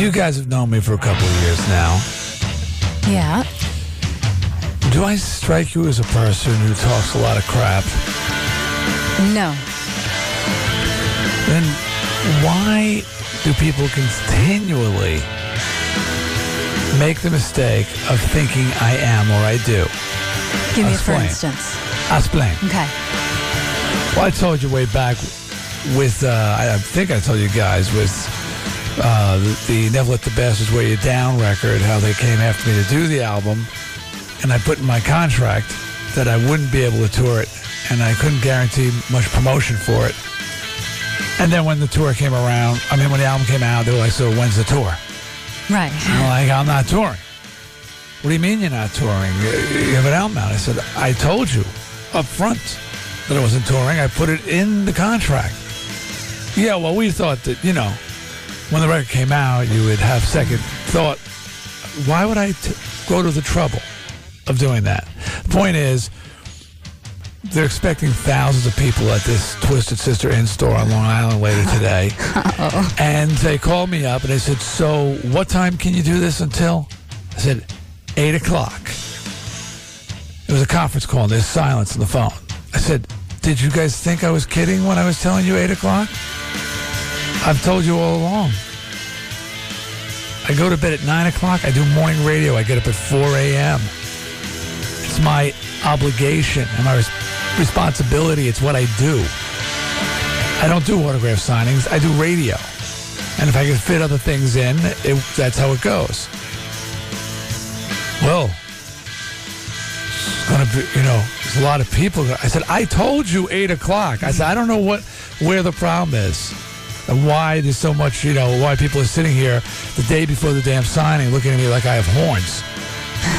you guys have known me for a couple of years now. Yeah. Do I strike you as a person who talks a lot of crap? No. Then why do people continually make the mistake of thinking I am or I do? Give me a for instance. I'll explain. Okay. Well, I told you way back with, uh, I think I told you guys with uh, the, the Never Let the Bastards Wear You Down record, how they came after me to do the album, and I put in my contract that I wouldn't be able to tour it, and I couldn't guarantee much promotion for it. And then when the tour came around, I mean, when the album came out, they were like, so when's the tour? Right. I'm like, I'm not touring. What do you mean you're not touring? You have an album out. I said, I told you up front that I wasn't touring. I put it in the contract. Yeah, well, we thought that, you know, when the record came out, you would have second thought. Why would I t- go to the trouble of doing that? The point is, they're expecting thousands of people at this Twisted Sister in store on Long Island later today. Oh. And they called me up and they said, So, what time can you do this until? I said, 8 o'clock. It was a conference call and there's silence on the phone. I said, Did you guys think I was kidding when I was telling you 8 o'clock? I've told you all along. I go to bed at 9 o'clock. I do morning radio. I get up at 4 a.m. It's my obligation and my res- responsibility. It's what I do. I don't do autograph signings. I do radio. And if I can fit other things in, it, that's how it goes. Well, it's gonna be, you know, there's a lot of people. I said, I told you eight o'clock. I said, I don't know what where the problem is, and why there's so much, you know, why people are sitting here the day before the damn signing, looking at me like I have horns,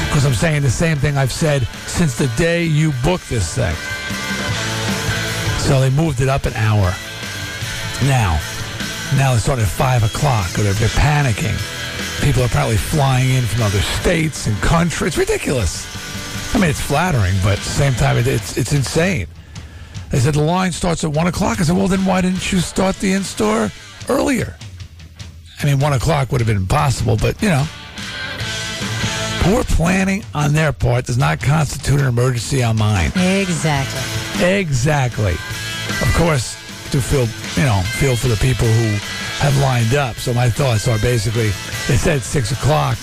because I'm saying the same thing I've said since the day you booked this thing. So they moved it up an hour. Now, now they're starting at five o'clock, or they're, they're panicking. People are probably flying in from other states and countries. It's ridiculous. I mean, it's flattering, but at the same time, it, it's it's insane. They said the line starts at one o'clock. I said, well, then why didn't you start the in store earlier? I mean, one o'clock would have been impossible, but you know, poor planning on their part does not constitute an emergency on mine. Exactly. Exactly. Of course, to feel you know feel for the people who have lined up. So my thoughts are basically they said six o'clock.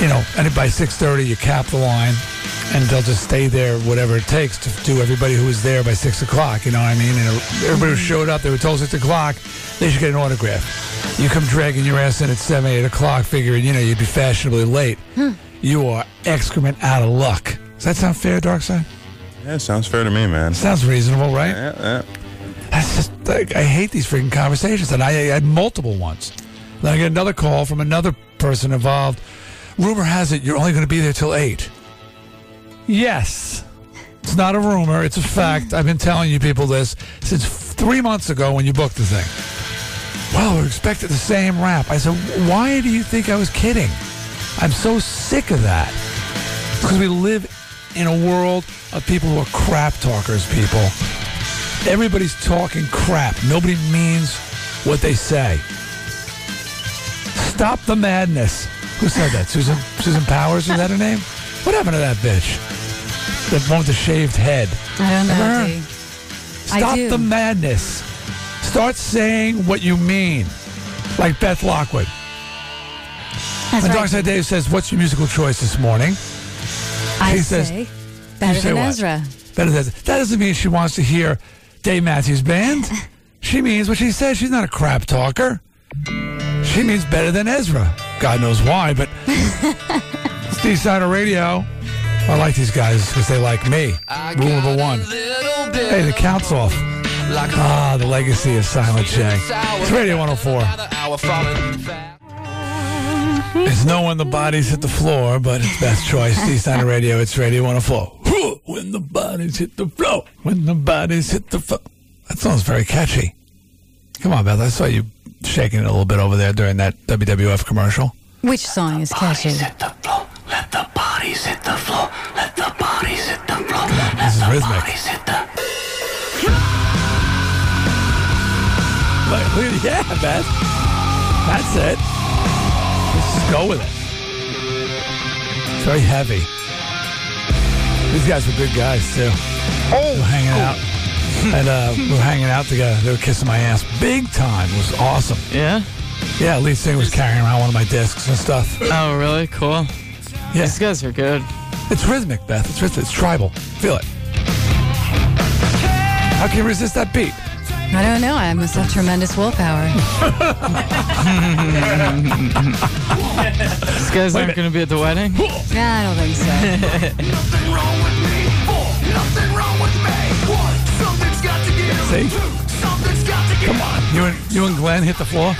You know, and by six thirty you cap the line, and they'll just stay there whatever it takes to do everybody who was there by six o'clock. You know what I mean? And everybody who showed up, they were told six o'clock, they should get an autograph. You come dragging your ass in at seven, eight o'clock, figuring you know you'd be fashionably late. Hmm. You are excrement out of luck. Does that sound fair, Dark Side? Yeah, sounds fair to me, man. Sounds reasonable, right? Yeah, yeah. That's just like, I hate these freaking conversations, and I, I had multiple ones. Then I get another call from another person involved. Rumor has it you're only going to be there till eight. Yes, it's not a rumor; it's a fact. I've been telling you people this since three months ago when you booked the thing. Well, we expected the same rap. I said, why do you think I was kidding? I'm so sick of that. Because we live in a world of people who are crap talkers, people. Everybody's talking crap. Nobody means what they say. Stop the madness. Who said that? Susan Susan Powter, is that her name? What happened to that bitch? The one with the shaved head. I don't know. Stop do. the madness. Start saying what you mean. Like Beth Lockwood. That's When right. Dark Side Dave says, What's your musical choice this morning? I she says- say better say than what? Ezra. Better than that doesn't mean she wants to hear Dave Matthews Band. She means what she says. She's not a crap talker. She means better than Ezra. God knows why, but it's D-Side Radio. I like these guys because they like me. Rule number one. Hey, the count's off. Ah, the legacy of Silent J. It's Radio 104. It's no when the bodies hit the floor, but it's best choice. D-Side Radio, it's Radio 104. When the bodies hit the floor. When the bodies hit the floor. That sounds very catchy. Come on, Beth. I saw you shaking it a little bit over there during that WWF commercial. Which song is catchy? The floor. Let the bodies hit the floor. Let the bodies hit the floor. This is rhythmic. Bodies hit the. Look, look yeah, Beth. That's it. Let's just go with it. It's very heavy. These guys were good guys too. We were hanging out. And uh, we were hanging out together. They were kissing my ass big time. It was awesome. Yeah. Yeah, lead singer was carrying around one of my discs and stuff. Oh, really? Cool. Yeah, These guys are good. it's rhythmic, Beth. It's rhythmic. It's tribal. Feel it. How can you resist that beat? I don't know. I must have tremendous willpower. These guys aren't going to be at the wedding. nah, I don't think so. Nothing wrong with me. Nothing wrong with me. What? Something's got to give. See? Something's got to give. Come on. You and you and Glenn hit the floor.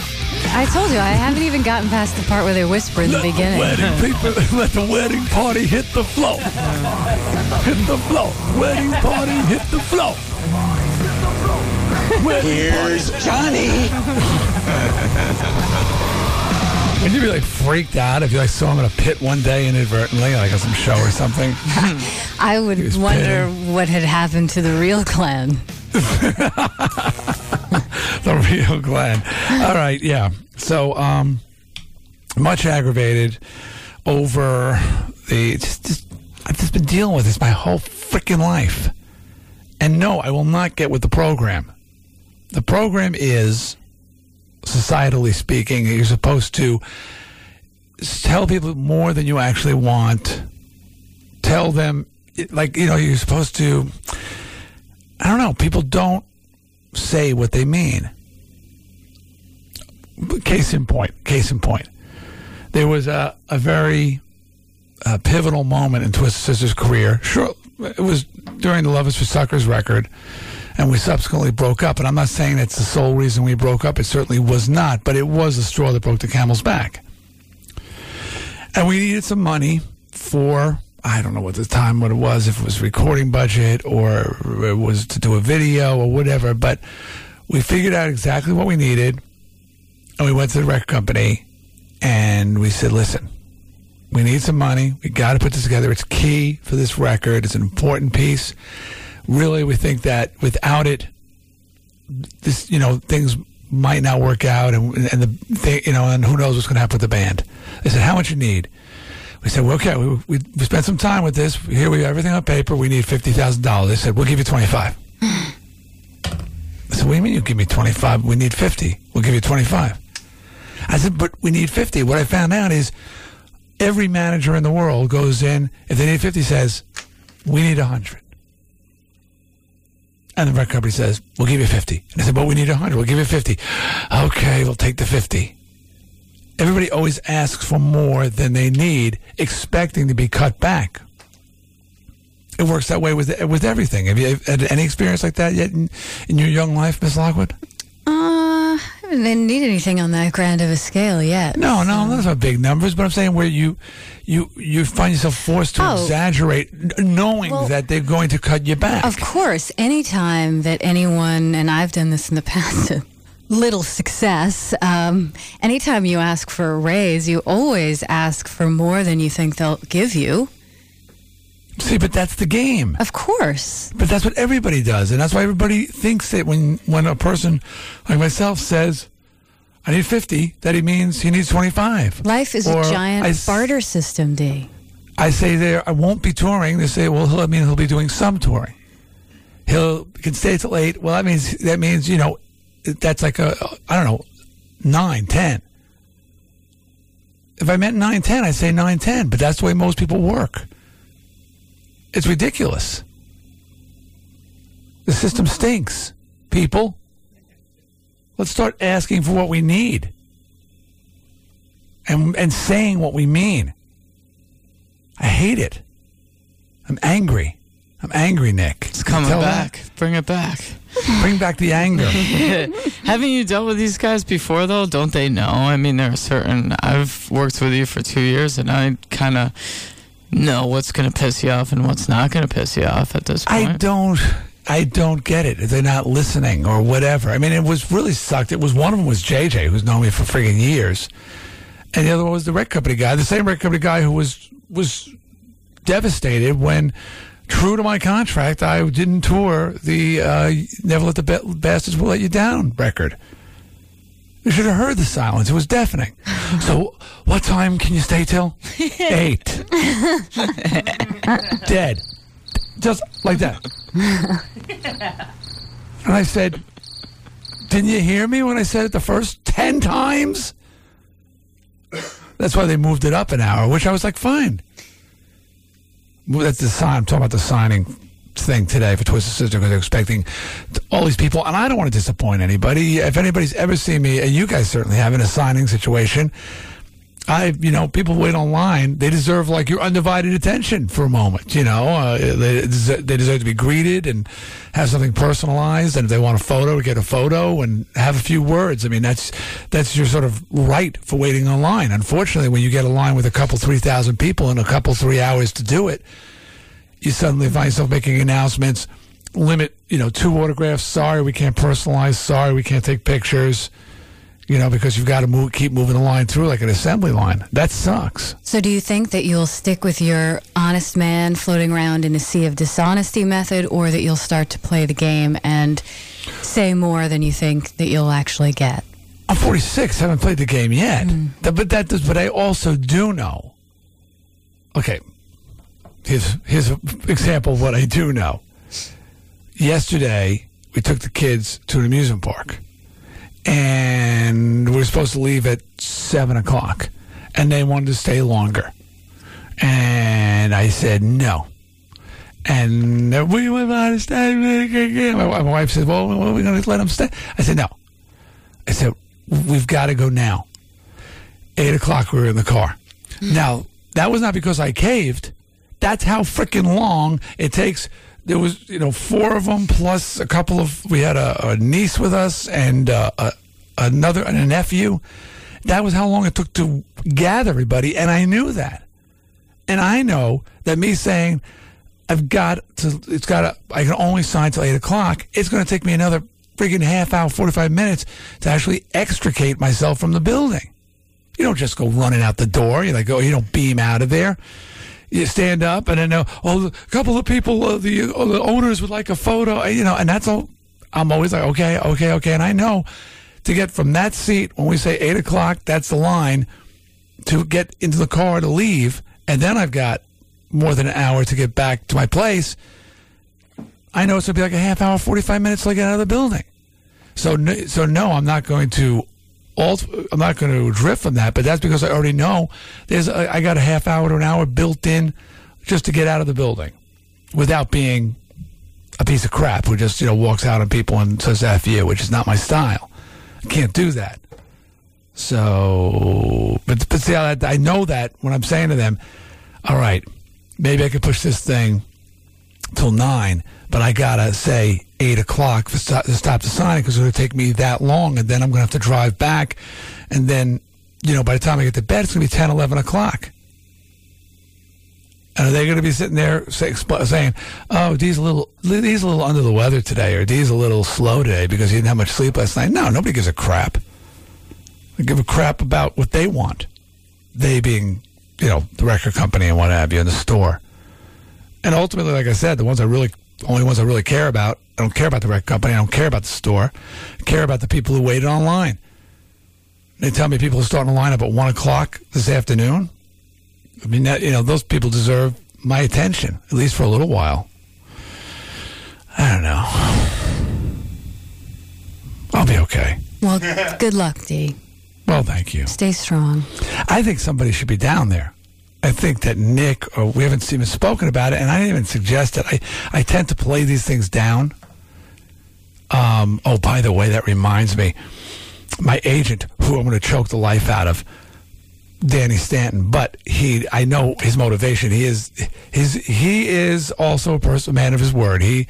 I told you, I haven't even gotten past the part where they whisper in the beginning. Wedding people, let the wedding party hit the floor. Hit the floor. Wedding party hit the floor. Here's Johnny. Would you be like freaked out if you like saw him in a pit one day inadvertently, like at some show or something? I would was wonder what had happened to the real Glenn. the real Glenn. All right, yeah. So, um, much aggravated over the. Just, just, I've just been dealing with this my whole freaking life. And no, I will not get with the program. The program is, societally speaking, you're supposed to tell people more than you actually want. Tell them, like, you know, you're supposed to. I don't know. People don't say what they mean. Case in point. Case in point. There was a, a very uh, pivotal moment in Twisted Sister's career. Sure, it was during the Love Is for Suckers record, and we subsequently broke up. And I'm not saying that's the sole reason we broke up. It certainly was not, but it was the straw that broke the camel's back. And we needed some money for I don't know what the time what it was, if it was recording budget or it was to do a video or whatever, but we figured out exactly what we needed and we went to the record company and we said, listen, we need some money. We got to put this together. It's key for this record. It's an important piece. Really, we think that without it, this, you know, things might not work out and, and the thing, you know, and who knows what's going to happen with the band. They said, how much you need? We said, well, okay, we, we, we spent some time with this. Here we have everything on paper. We need $50,000. They said, we'll give you 25. I said, what do you mean you give me 25? We need 50. We'll give you 25. I said, but we need 50. What I found out is every manager in the world goes in, if they need 50, says, we need 100. And the record company says, we'll give you 50. And I said, but we need 100. We'll give you 50. Okay, we'll take the 50 everybody always asks for more than they need, expecting to be cut back. It works that way with with everything. Have you had any experience like that yet in, in your young life, Miss Lockwood? Uh, I didn't need anything on that grand of a scale yet. No, no, those are big numbers. But I'm saying where you you you find yourself forced to Oh. exaggerate, knowing Well, that they're going to cut you back. Of course, anytime that anyone, and I've done this in the past, little success, um, anytime you ask for a raise, you always ask for more than you think they'll give you. See, but that's the game. Of course. But that's what everybody does, and that's why everybody thinks that when when a person like myself says, "I need 50," that he means he needs 25. Life is Or a giant I barter system, D. I say there, I won't be touring. They say, well, he'll, I mean, he'll be doing some touring. He'll can stay till eight. Well, that means that means you know, that's like a I don't know, nine, ten. If I meant nine, ten, I'd say nine, ten. But that's the way most people work. It's ridiculous. The system stinks, people. Let's start asking for what we need, and and saying what we mean. I hate it. I'm angry. I'm angry, Nick. It's coming back. Bring it back. Bring back the anger. Haven't you dealt with these guys before, though? Don't they know? I mean, there are certain. I've worked with you for two years, and I kind of know what's going to piss you off and what's not going to piss you off at this point. I don't. I don't get it. They're not listening or whatever. I mean, it was really sucked. It was one of them was JJ, who's known me for friggin' years, and the other one was the record company guy, the same record company guy who was was devastated when, true to my contract, I didn't tour the uh, "Never Let the Ba- Bastards Will Let You Down" record. You should have heard the silence. It was deafening. So, what time can you stay till? Eight. Dead. Just like that. And I said, Didn't you hear me when I said it the first 10 times? That's why they moved it up an hour, which I was like, fine. That's the sign. I'm talking about the signing thing today for Twisted Sister because they're expecting all these people, and I don't want to disappoint anybody. If anybody's ever seen me, and you guys certainly have in a signing situation, I, you know, people wait online. They deserve like your undivided attention for a moment. You know, uh, they, deserve, they deserve to be greeted and have something personalized. And if they want a photo, get a photo and have a few words. I mean, that's that's your sort of right for waiting online. Unfortunately, when you get a line with a couple three thousand people and a couple three hours to do it, you suddenly find yourself making announcements. Limit, you know, two autographs. Sorry, we can't personalize. Sorry, we can't take pictures you know, because you've got to move, keep moving the line through like an assembly line. That sucks. So, do you think that you'll stick with your honest man floating around in a sea of dishonesty method, or that you'll start to play the game and say more than you think that you'll actually get? I'm 46, haven't played the game yet. Hmm. Th- But that does, but I also do know. Okay, here's here's an example of what I do know. Yesterday, we took the kids to an amusement park, and we were supposed to leave at seven o'clock, and they wanted to stay longer, and I said no. And we went on to stay. My my wife said, "Well, are we going to let them stay?" I said, "No." I said, "We've got to go now." Eight o'clock, we were in the car. Hmm. Now that was not because I caved. That's how freaking long it takes. There was, you know, four of them plus a couple of. We had a, a niece with us and uh, a, another and a nephew. That was how long it took to gather everybody, and I knew that. And I know that me saying I've got to, it's got to, I can only sign till eight o'clock. It's going to take me another freaking half hour, 45 minutes to actually extricate myself from the building. You don't just go running out the door. You like, oh, you don't beam out of there. You stand up and then, uh, oh, a couple of people, uh, the, uh, the owners would like a photo, uh, you know, and that's all. I'm always like, okay, okay, okay. And I know to get from that seat, when we say eight o'clock, that's the line to get into the car to leave. And then I've got more than an hour to get back to my place. I know it's to be like a half hour, 45 minutes till I get out of the building. So, so no, I'm not going to I'm not going to drift from that, but that's because I already know there's, I I got a half hour to an hour built in just to get out of the building without being a piece of crap who just, you know, walks out on people and says F you, which is not my style. I can't do that. So, but, but see, I, I know that when I'm saying to them, all right, maybe I could push this thing till nine, but I gotta say eight o'clock to stop, to stop the signing because it's gonna take me that long, and then I'm gonna have to drive back, and then you know by the time I get to bed, it's gonna be 10, 11 o'clock. And are they going to be sitting there say, saying, "Oh, Dee's a little, Dee's a little under the weather today, or Dee's a little slow today because he didn't have much sleep last night"? No, nobody gives a crap. They give a crap about what they want. They being, you know, the record company and what have you, in the store. And ultimately, like I said, the ones I really, only ones I really care about, I don't care about the record company. I don't care about the store. I care about the people who waited online. They tell me people are starting to line up at one o'clock this afternoon. I mean, that, you know, those people deserve my attention at least for a little while. I don't know. I'll be okay. Well, good luck, Dee. Well, thank you. Stay strong. I think somebody should be down there. I think that Nick, or we haven't even spoken about it, and I didn't even suggest it. I, I tend to play these things down. Um, oh, by the way, that reminds me. My agent, who I'm going to choke the life out of, Danny Stanton, but he, I know his motivation. He is, his, he is also a person, man of his word. He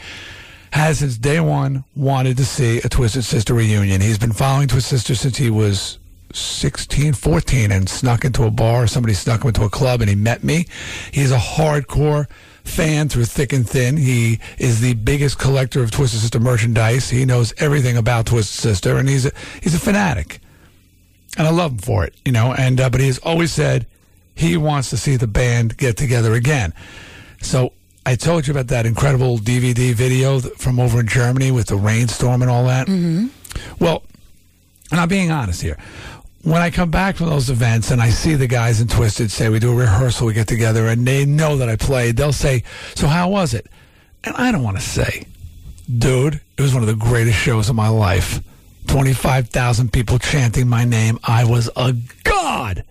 has since day one wanted to see a Twisted Sister reunion. He's been following Twisted Sister since he was 16, 14 and snuck into a bar. Somebody snuck him into a club and he met me. He's a hardcore fan through thick and thin. He is the biggest collector of Twisted Sister merchandise. He knows everything about Twisted Sister and he's a, he's a fanatic. And I love him for it, you know, and, uh, but he has always said he wants to see the band get together again. So I told you about that incredible DVD video from over in Germany with the rainstorm and all that. Mm-hmm. Well, and I'm being honest here. When I come back from those events and I see the guys in Twisted say we do a rehearsal, we get together, and they know that I played, they'll say, "So how was it?" And I don't want to say, "Dude, it was one of the greatest shows of my life." Twenty-five thousand people chanting my name. I was a god.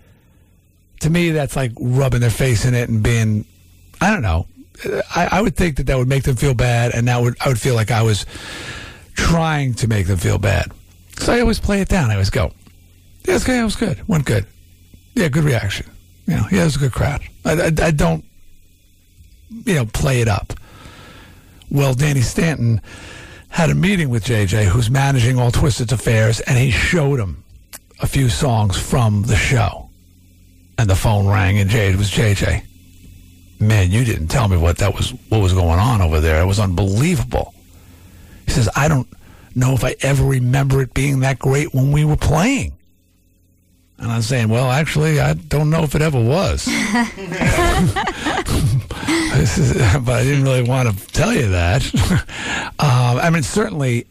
To me, that's like rubbing their face in it and being, I don't know. I, I would think that that would make them feel bad, and that would I would feel like I was trying to make them feel bad. So I always play it down. I always go, yeah, good. It was good. Went good. Yeah, good reaction. You know, yeah, it was a good crowd. I, I, I don't, you know, play it up. Well, Danny Stanton had a meeting with JJ, who's managing all Twisted's affairs, and he showed him a few songs from the show. And the phone rang, and it was JJ. Man, you didn't tell me what that was. What was going on over there? It was unbelievable. He says, I don't know if I ever remember it being that great when we were playing. And I'm saying, well, actually, I don't know if it ever was. Is- but I didn't really want to tell you that. um, I mean, certainly,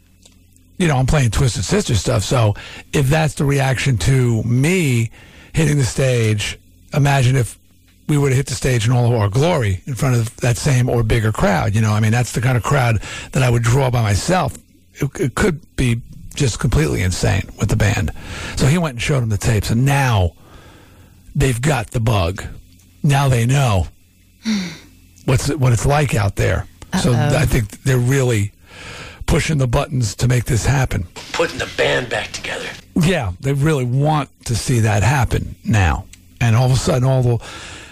you know, I'm playing Twisted Sister stuff. So if that's the reaction to me hitting the stage, imagine if we would have hit the stage in all of our glory in front of that same or bigger crowd. You know, I mean, that's the kind of crowd that I would draw by myself. It, it could be just completely insane with the band. So he went and showed him the tapes, and now they've got the bug. Now they know what's what it's like out there. So I think they're really pushing the buttons to make this happen. Putting the band back together. Yeah, they really want to see that happen now. And all of a sudden, all the,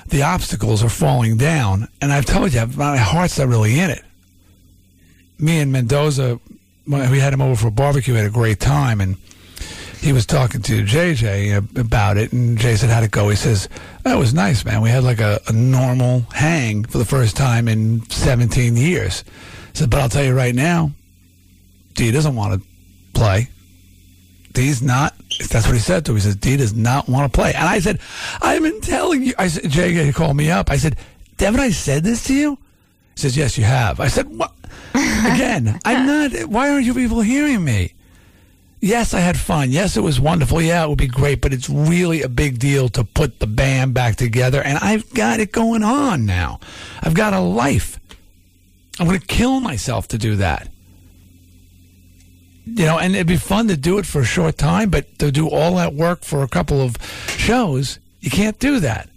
the obstacles are falling down. And I've told you, my heart's not really in it. Me and Mendoza, when we had him over for a barbecue, had a great time. And he was talking to JJ about it. And Jay said, How'd it go? He says, That was nice, man. We had like a, a normal hang for the first time in 17 years. Said, But I'll tell you right now, D doesn't want to play. D's not. That's what he said to me. He says D does not want to play. And I said, I've been telling you. I said, Jay called me up. I said, haven't I said this to you? He says, Yes, you have. I said, What? Again, I'm not. Why aren't you people hearing me? Yes, I had fun. Yes, it was wonderful. Yeah, it would be great, but it's really a big deal to put the band back together. And I've got it going on now. I've got a life. I'm going to kill myself to do that you know, and it'd be fun to do it for a short time, but to do all that work for a couple of shows, you can't do that.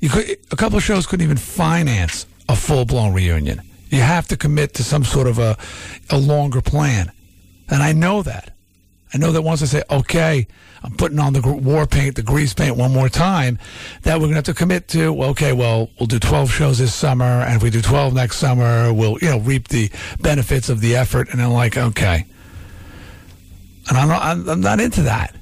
You could a couple of shows couldn't even finance a full blown reunion. You have to commit to some sort of a a longer plan, and I know that. I know that once I say, okay, I'm putting on the war paint, the grease paint one more time, that we're going to have to commit to, well, okay, well, we'll do 12 shows this summer, and if we do 12 next summer, we'll, you know, reap the benefits of the effort. And then, like, okay. And I'm not, I'm, I'm not into that.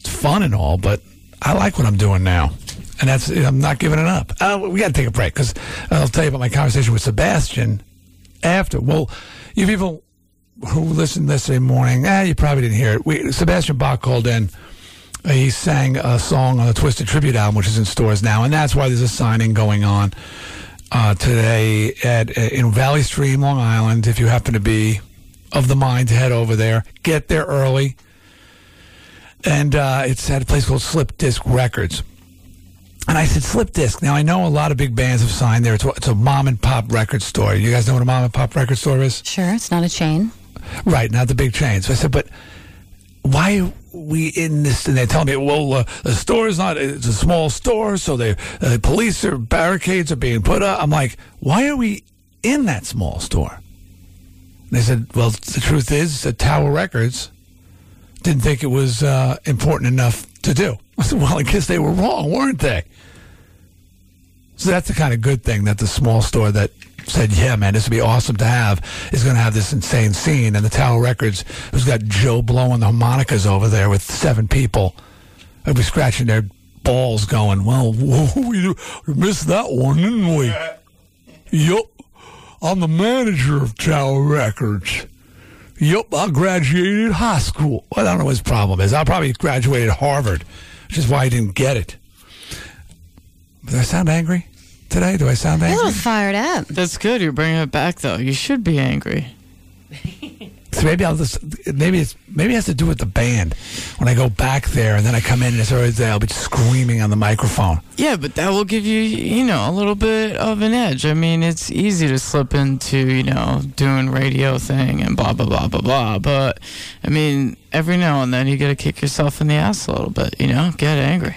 It's fun and all, but I like what I'm doing now. And that's, I'm not giving it up. Uh, we got to take a break because I'll tell you about my conversation with Sebastian after. Well, you people who listened yesterday morning, eh, you probably didn't hear it. We, Sebastian Bach called in. Uh, He sang a song on the Twisted Tribute album, which is in stores now, and that's why there's a signing going on uh, today at uh, in Valley Stream, Long Island. If you happen to be of the mind to head over there, get there early. And uh, it's at a place called Slip Disc Records. And I said, Slip Disc. Now, I know a lot of big bands have signed there. It's, a- it's a mom and pop record store. You guys know what a mom and pop record store is? Sure, it's not a chain. Right, not the big chain. So I said, but why are we in this? And they tell me, well, uh, the store is not, it's a small store, so the uh, police or barricades are being put up. I'm like, why are we in that small store? And they said, well, the truth is that Tower Records didn't think it was uh, important enough to do. I said, well, I guess they were wrong, weren't they? So that's the kind of good thing that the small store that said, yeah, man, this would be awesome to have, is going to have this insane scene. And the Tower Records, who's got Joe blowing the harmonicas over there with seven people, would be scratching their balls going, well, we missed that one, didn't we? Yup. I'm the manager of Tower Records. Yup, I graduated high school. Well, I don't know what his problem is. I probably graduated Harvard, which is why I didn't get it. Do I sound angry today? Do I sound You're a little fired up. That's good. You're bringing it back, though. You should be angry. So maybe I'll just maybe it's maybe it has to do with the band. When I go back there and then I come in and it's always there, I'll be screaming on the microphone. Yeah, but that will give you, you know, a little bit of an edge. I mean, it's easy to slip into, you know, doing radio thing and blah blah blah blah blah. But I mean, every now and then you got to kick yourself in the ass a little bit. You know, get angry.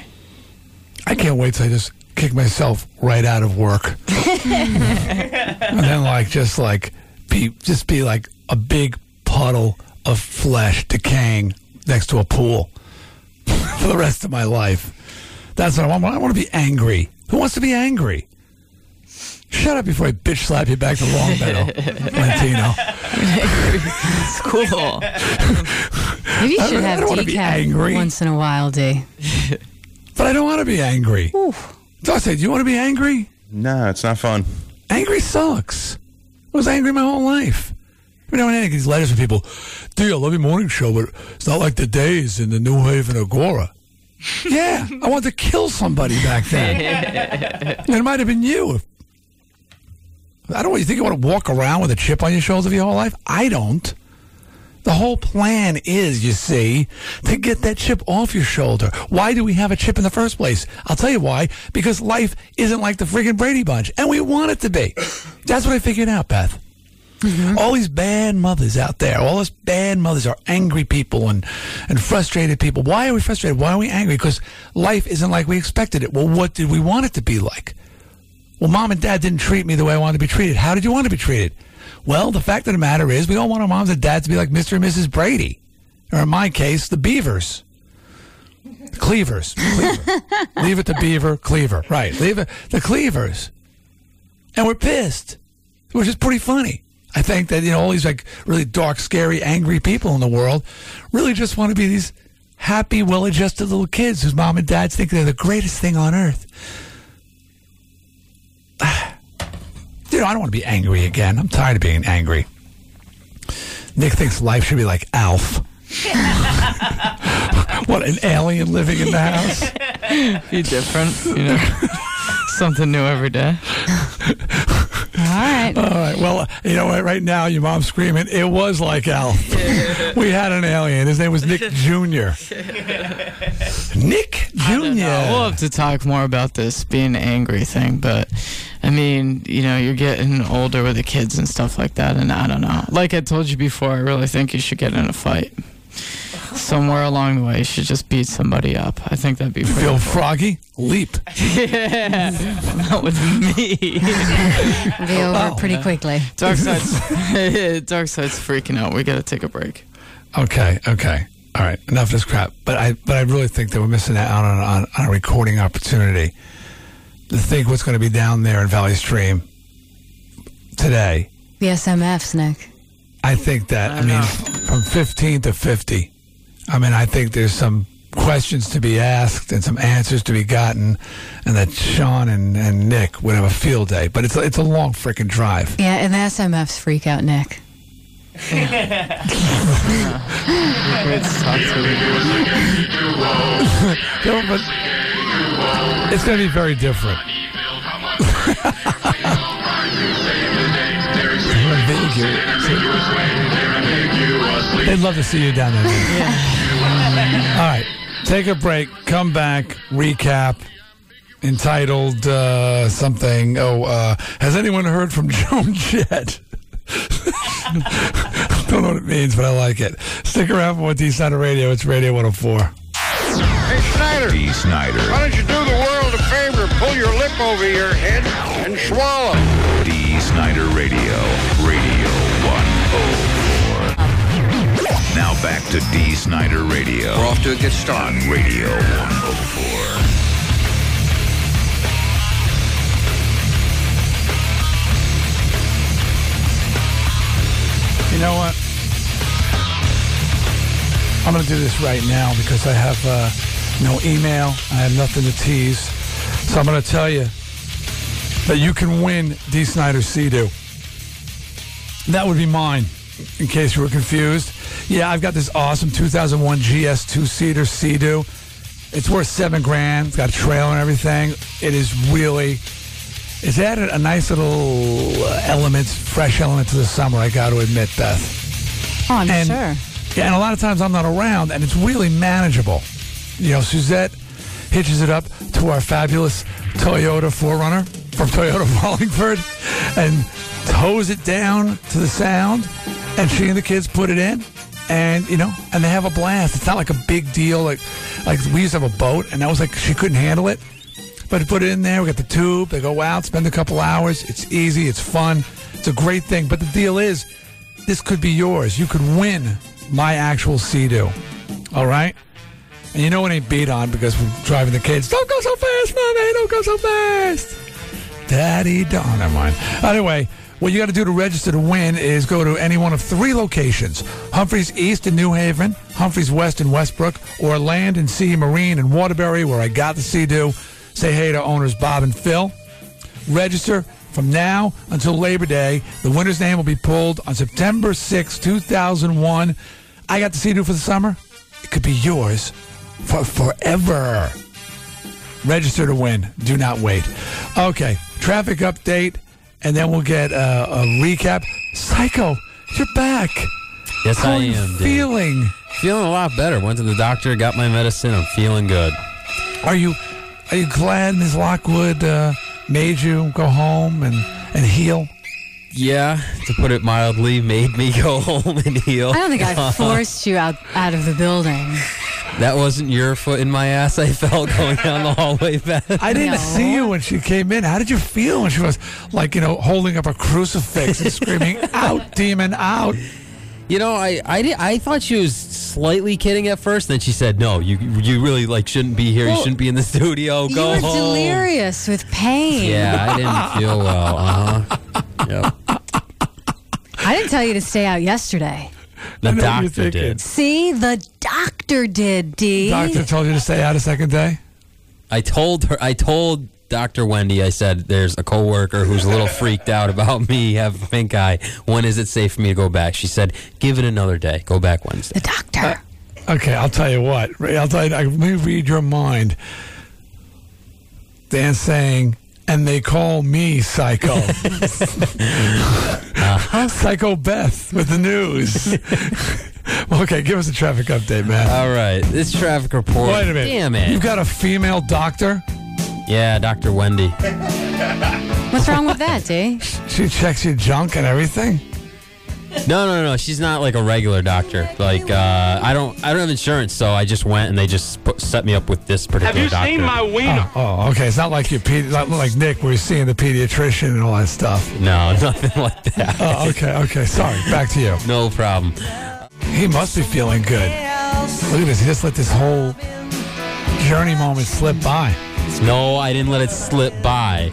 I can't wait till I just kick myself right out of work. and then like just like be just be like a big puddle of flesh decaying next to a pool for the rest of my life. That's what I want. I want to be angry. Who wants to be angry? Shut up before I bitch slap you back to Longmeadow, Lantino. It's cool. Maybe you should I have don't be decaf angry. once in a while, D. But I don't want to be angry. So I say, do you want to be angry? Nah, it's not fun. Angry sucks. I was angry my whole life. You know, when I get these letters from people, D, I love your morning show, but it's not like the days in the New Haven Agora. yeah, I wanted to kill somebody back then. it might have been you. I don't. You think you want to walk around with a chip on your shoulder for your whole life? I don't. The whole plan is, you see, to get that chip off your shoulder. Why do we have a chip in the first place? I'll tell you why. Because life isn't like the friggin' Brady Bunch, and we want it to be. That's what I figured out, Beth. Mm-hmm. All these bad mothers out there, all those bad mothers are angry people and, and frustrated people. Why are we frustrated? Why are we angry? Because life isn't like we expected it. Well, what did we want it to be like? Well, mom and dad didn't treat me the way I wanted to be treated. How did you want to be treated? Well, the fact of the matter is, we all want our moms and dads to be like Mr. and Mrs. Brady. Or in my case, the Beavers. Cleavers. Cleaver. Leave it to Beaver, Cleaver. Right. Leave it the Cleavers. And we're pissed, which is pretty funny. I think that, you know, all these like really dark, scary, angry people in the world really just want to be these happy, well adjusted little kids whose mom and dads think they're the greatest thing on earth. You know, I don't want to be angry again. I'm tired of being angry. Nick thinks life should be like Alf. what, an alien living in the house? Be different, you know. Something new every day. All right. All right. Well, you know what? Right now, your mom's screaming. It was like Alf. we had an alien. His name was Nick Jr. Nick No, we'll Jr. have to talk more about this being angry thing, but I mean, you know, you're getting older with the kids and stuff like that, and I don't know. Like I told you before, I really think you should get in a fight. Somewhere along the way, you should just beat somebody up. I think that'd be pretty Feel cool. froggy? Leap. yeah, Not with me. Be over Oh. pretty quickly. Dark side's Dark side's freaking out. We gotta take a break. Okay. Okay. All right. Enough of this crap. But I, but I really think that we're missing out on, on, on a recording opportunity. To think what's going to be down there in Valley Stream today. The SMFs, Nick. I think that, I, mean, from 15 to 50, I mean, I think there's some questions to be asked and some answers to be gotten, and that Sean and, and Nick would have a field day. But it's a, it's a long freaking drive. Yeah, and the SMFs freak out Nick. Great to talk to you. No, but it's going to be very different. They'd love to see you down there. All right, take a break. Come back. Recap. Entitled uh, something. Oh, uh, has anyone heard from Joan Jett? Don't know what it means, but I like it. Stick around for what D Side Radio. It's Radio 104. Hey, Snider. D. Snider. Why don't you do the world a favor? Pull your lip over your back to D. Snider Radio. We're off to a good start. On Radio 104. You know what? I'm going to do this right now because I have uh, no email. I have nothing to tease. So I'm going to tell you that you can win D. Snider Sea-Doo. That would be mine, in case you were confused. Yeah, I've got this awesome 2001 GS two-seater Sea-Doo. It's worth seven grand. It's got a trailer and everything. It is really it's added a nice little element, fresh element to the summer. I got to admit, Beth. Oh, I'm and, sure. Yeah, and a lot of times I'm not around, and it's really manageable. You know, Suzette hitches it up to our fabulous Toyota 4Runner from Toyota Wallingford and tows it down to the sound, and she and the kids put it in. And you know, and they have a blast. It's not like a big deal. Like, like we used to have a boat, and that was like she couldn't handle it. But to put it in there, we got the tube. They go out, spend a couple hours. It's easy. It's fun. It's a great thing. But the deal is, this could be yours. You could win my actual Sea-Doo. All right? And you know it ain't beat on because we're driving the kids. Don't go so fast, mommy. Don't go so fast. Daddy, don't. Never mind. Anyway, what you got to do to register to win is go to any one of three locations Humphreys East in New Haven, Humphreys West in Westbrook, or Land and Sea Marine in Waterbury, where I got the Sea-Doo. Say hey to owners Bob and Phil. Register from now until Labor Day. The winner's name will be pulled on September 6, 2001. I got the Sea-Doo for the summer. It could be yours for forever. Register to win. Do not wait. Okay, traffic update, and then we'll get uh, a recap. Psycho, you're back. Yes, How I am. Dave. feeling? Feeling a lot better. Went to the doctor, got my medicine. I'm feeling good. Are you are you glad Ms. Lockwood uh, made you go home and, and heal? Yeah, to put it mildly, made me go home and heal. I don't think I forced you out out of the building. That wasn't your foot in my ass. I felt going down the hallway, Beth. I didn't No. see you when she came in. How did you feel when she was like, you know, holding up a crucifix and screaming, "Out, demon, out"? You know, I I, did, I thought she was slightly kidding at first. Then she said, "No, you you really like shouldn't be here. you shouldn't be in the studio. you Go were home." delirious with pain. Yeah, I didn't feel well. Uh huh. Yep. I didn't tell you to stay out yesterday. The I know what you're doctor thinking. did. See, the doctor did, D. Doctor told you to stay out a second day. I told her. I told Dr. Wendy. I said, "There's a coworker who's a little freaked out about me having pink eye. When is it safe for me to go back?" She said, "Give it another day. Go back Wednesday." the doctor. Uh, okay, I'll tell you what. I'll tell you. Let me read your mind. Dan saying, and they call me Psycho. Psycho Beth with the news. okay, give us a traffic update, man. All right, this traffic report. Wait a minute. Damn it. You've got a female doctor. yeah, Dr. Wendy. What's wrong with that, D? She checks your junk and everything. No, no, no. She's not like a regular doctor. Like, uh, I don't, I don't have insurance, so I just went and they just put, set me up with this particular Have you doctor. seen my wiener? Oh, oh, okay. It's not like you, pedi- not like Nick, where you're seeing the pediatrician and all that stuff. No, nothing like that. Oh, okay, okay. Sorry. Back to you. No problem. He must be feeling good. Look at this. He just let this whole journey moment slip by. No, I didn't let it slip by.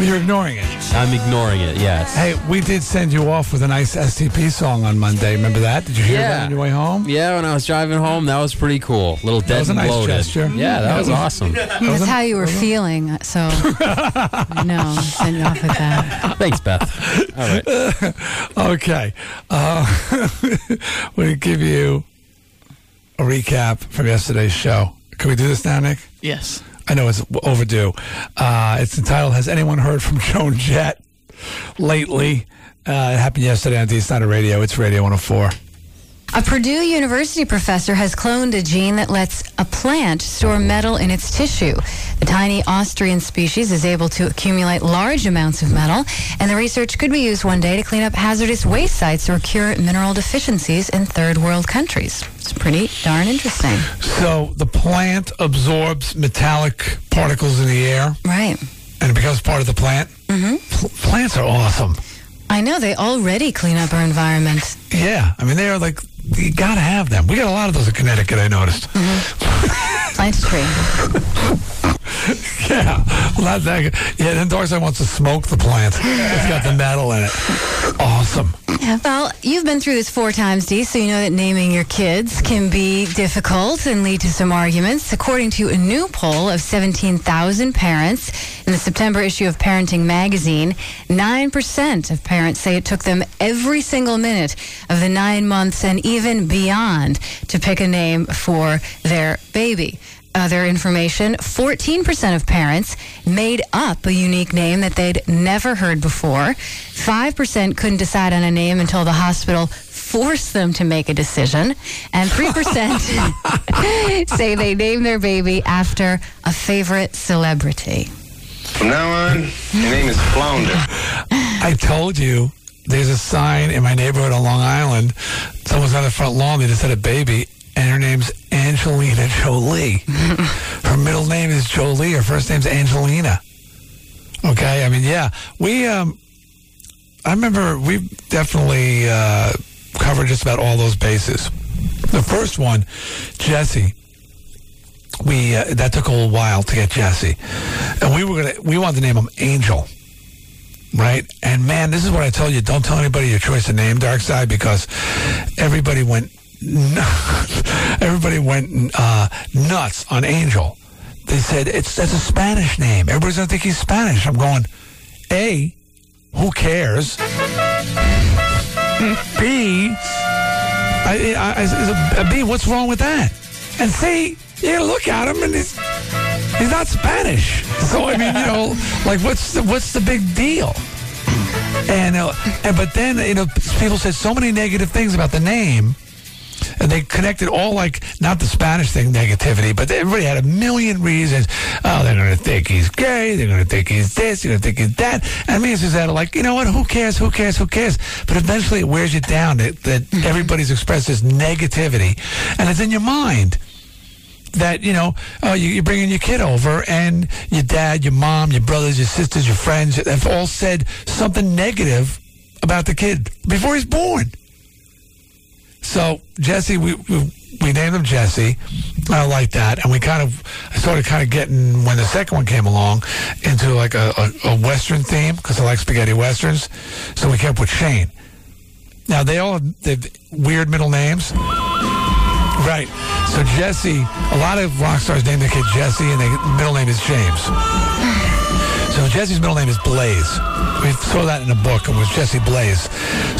But you're ignoring it. I'm ignoring it. Yes. Hey, we did send you off with a nice STP song on Monday. Remember that? Did you hear that on your way home? Yeah, when I was driving home, that was pretty cool. Little dead was a and nice bloated. gesture. Yeah, that was awesome. That's how you were feeling. So I know. Send you off with that. Thanks, Beth. All right. Okay. Uh, we're going to give you a recap from yesterday's show. Can we do this now, Nick? Yes. I know it's overdue. Uh, it's entitled "Has anyone heard from Joan Jett lately?" Uh, it happened yesterday on D Snider Radio. It's Radio 104. A Purdue University professor has cloned a gene that lets a plant store metal in its tissue. The tiny Austrian species is able to accumulate large amounts of metal, and the research could be used one day to clean up hazardous waste sites or cure mineral deficiencies in third world countries. It's pretty darn interesting. So the plant absorbs metallic particles in the air, Right. and it becomes part of the plant. Mm-hmm. plants are awesome. I know they already clean up our environment. Yeah, I mean they are like you gotta have them. We got a lot of those in Connecticut. I noticed. Plant tree. Yeah, well, not that. Yeah, then Darcy wants to smoke the plant. It's got the metal in it. Awesome. Yeah, Well, you've been through this four times, Dee, so you know that naming your kids can be difficult and lead to some arguments. According to a new poll of 17,000 parents in the September issue of Parenting Magazine, 9% of parents say it took them every single minute of the nine months and even beyond to pick a name for their baby. Other information 14% of parents made up a unique name that they'd never heard before. 5% couldn't decide on a name until the hospital forced them to make a decision, and 3% say they name their baby after a favorite celebrity. From now on, your name is Flounder. I told you there's a sign in my neighborhood on Long Island. Someone's on the front lawn. They just had a baby, and her name's Angelina Jolie. her middle name is Jolie. Her first name's Angelina. Okay, I mean, yeah, we. Um, I remember we definitely uh, covered just about all those bases. The first one, Jesse. We uh, that took a little while to get Jesse, and we were gonna we wanted to name him Angel right? And man, this is what I tell you: don't tell anybody your choice of name, Dark Side, because everybody went, everybody went uh, nuts on Angel. They said it's that's a Spanish name. Everybody's gonna think he's Spanish. I'm going, a, who cares? B, I, I, I, a B, what's wrong with that? And C, you look at him and he's he's not Spanish. So I mean, you know, like what's the what's the big deal? And uh, and but then you know people said so many negative things about the name. And they connected all like not the Spanish thing negativity, but everybody had a million reasons. Oh, they're going to think he's gay. They're going to think he's this. They're going to think he's that. And me and Susanna like, you know what? Who cares? Who cares? Who cares? But eventually, it wears you down that, that everybody's expressed this negativity, and it's in your mind that you know uh, you, you're bringing your kid over and your dad your mom your brothers your sisters your friends have all said something negative about the kid before he's born so jesse we, we we named him jesse. I like that. And we kind of started kind of getting when the second one came along into like a, a, a western theme because i like spaghetti westerns. So we kept with shane. Now they all have weird middle names. Right. So Jesse, a lot of rock stars name their kid Jesse, and their middle name is James. So Jesse's middle name is Blaze. We saw that in a book. It was Jesse Blaze.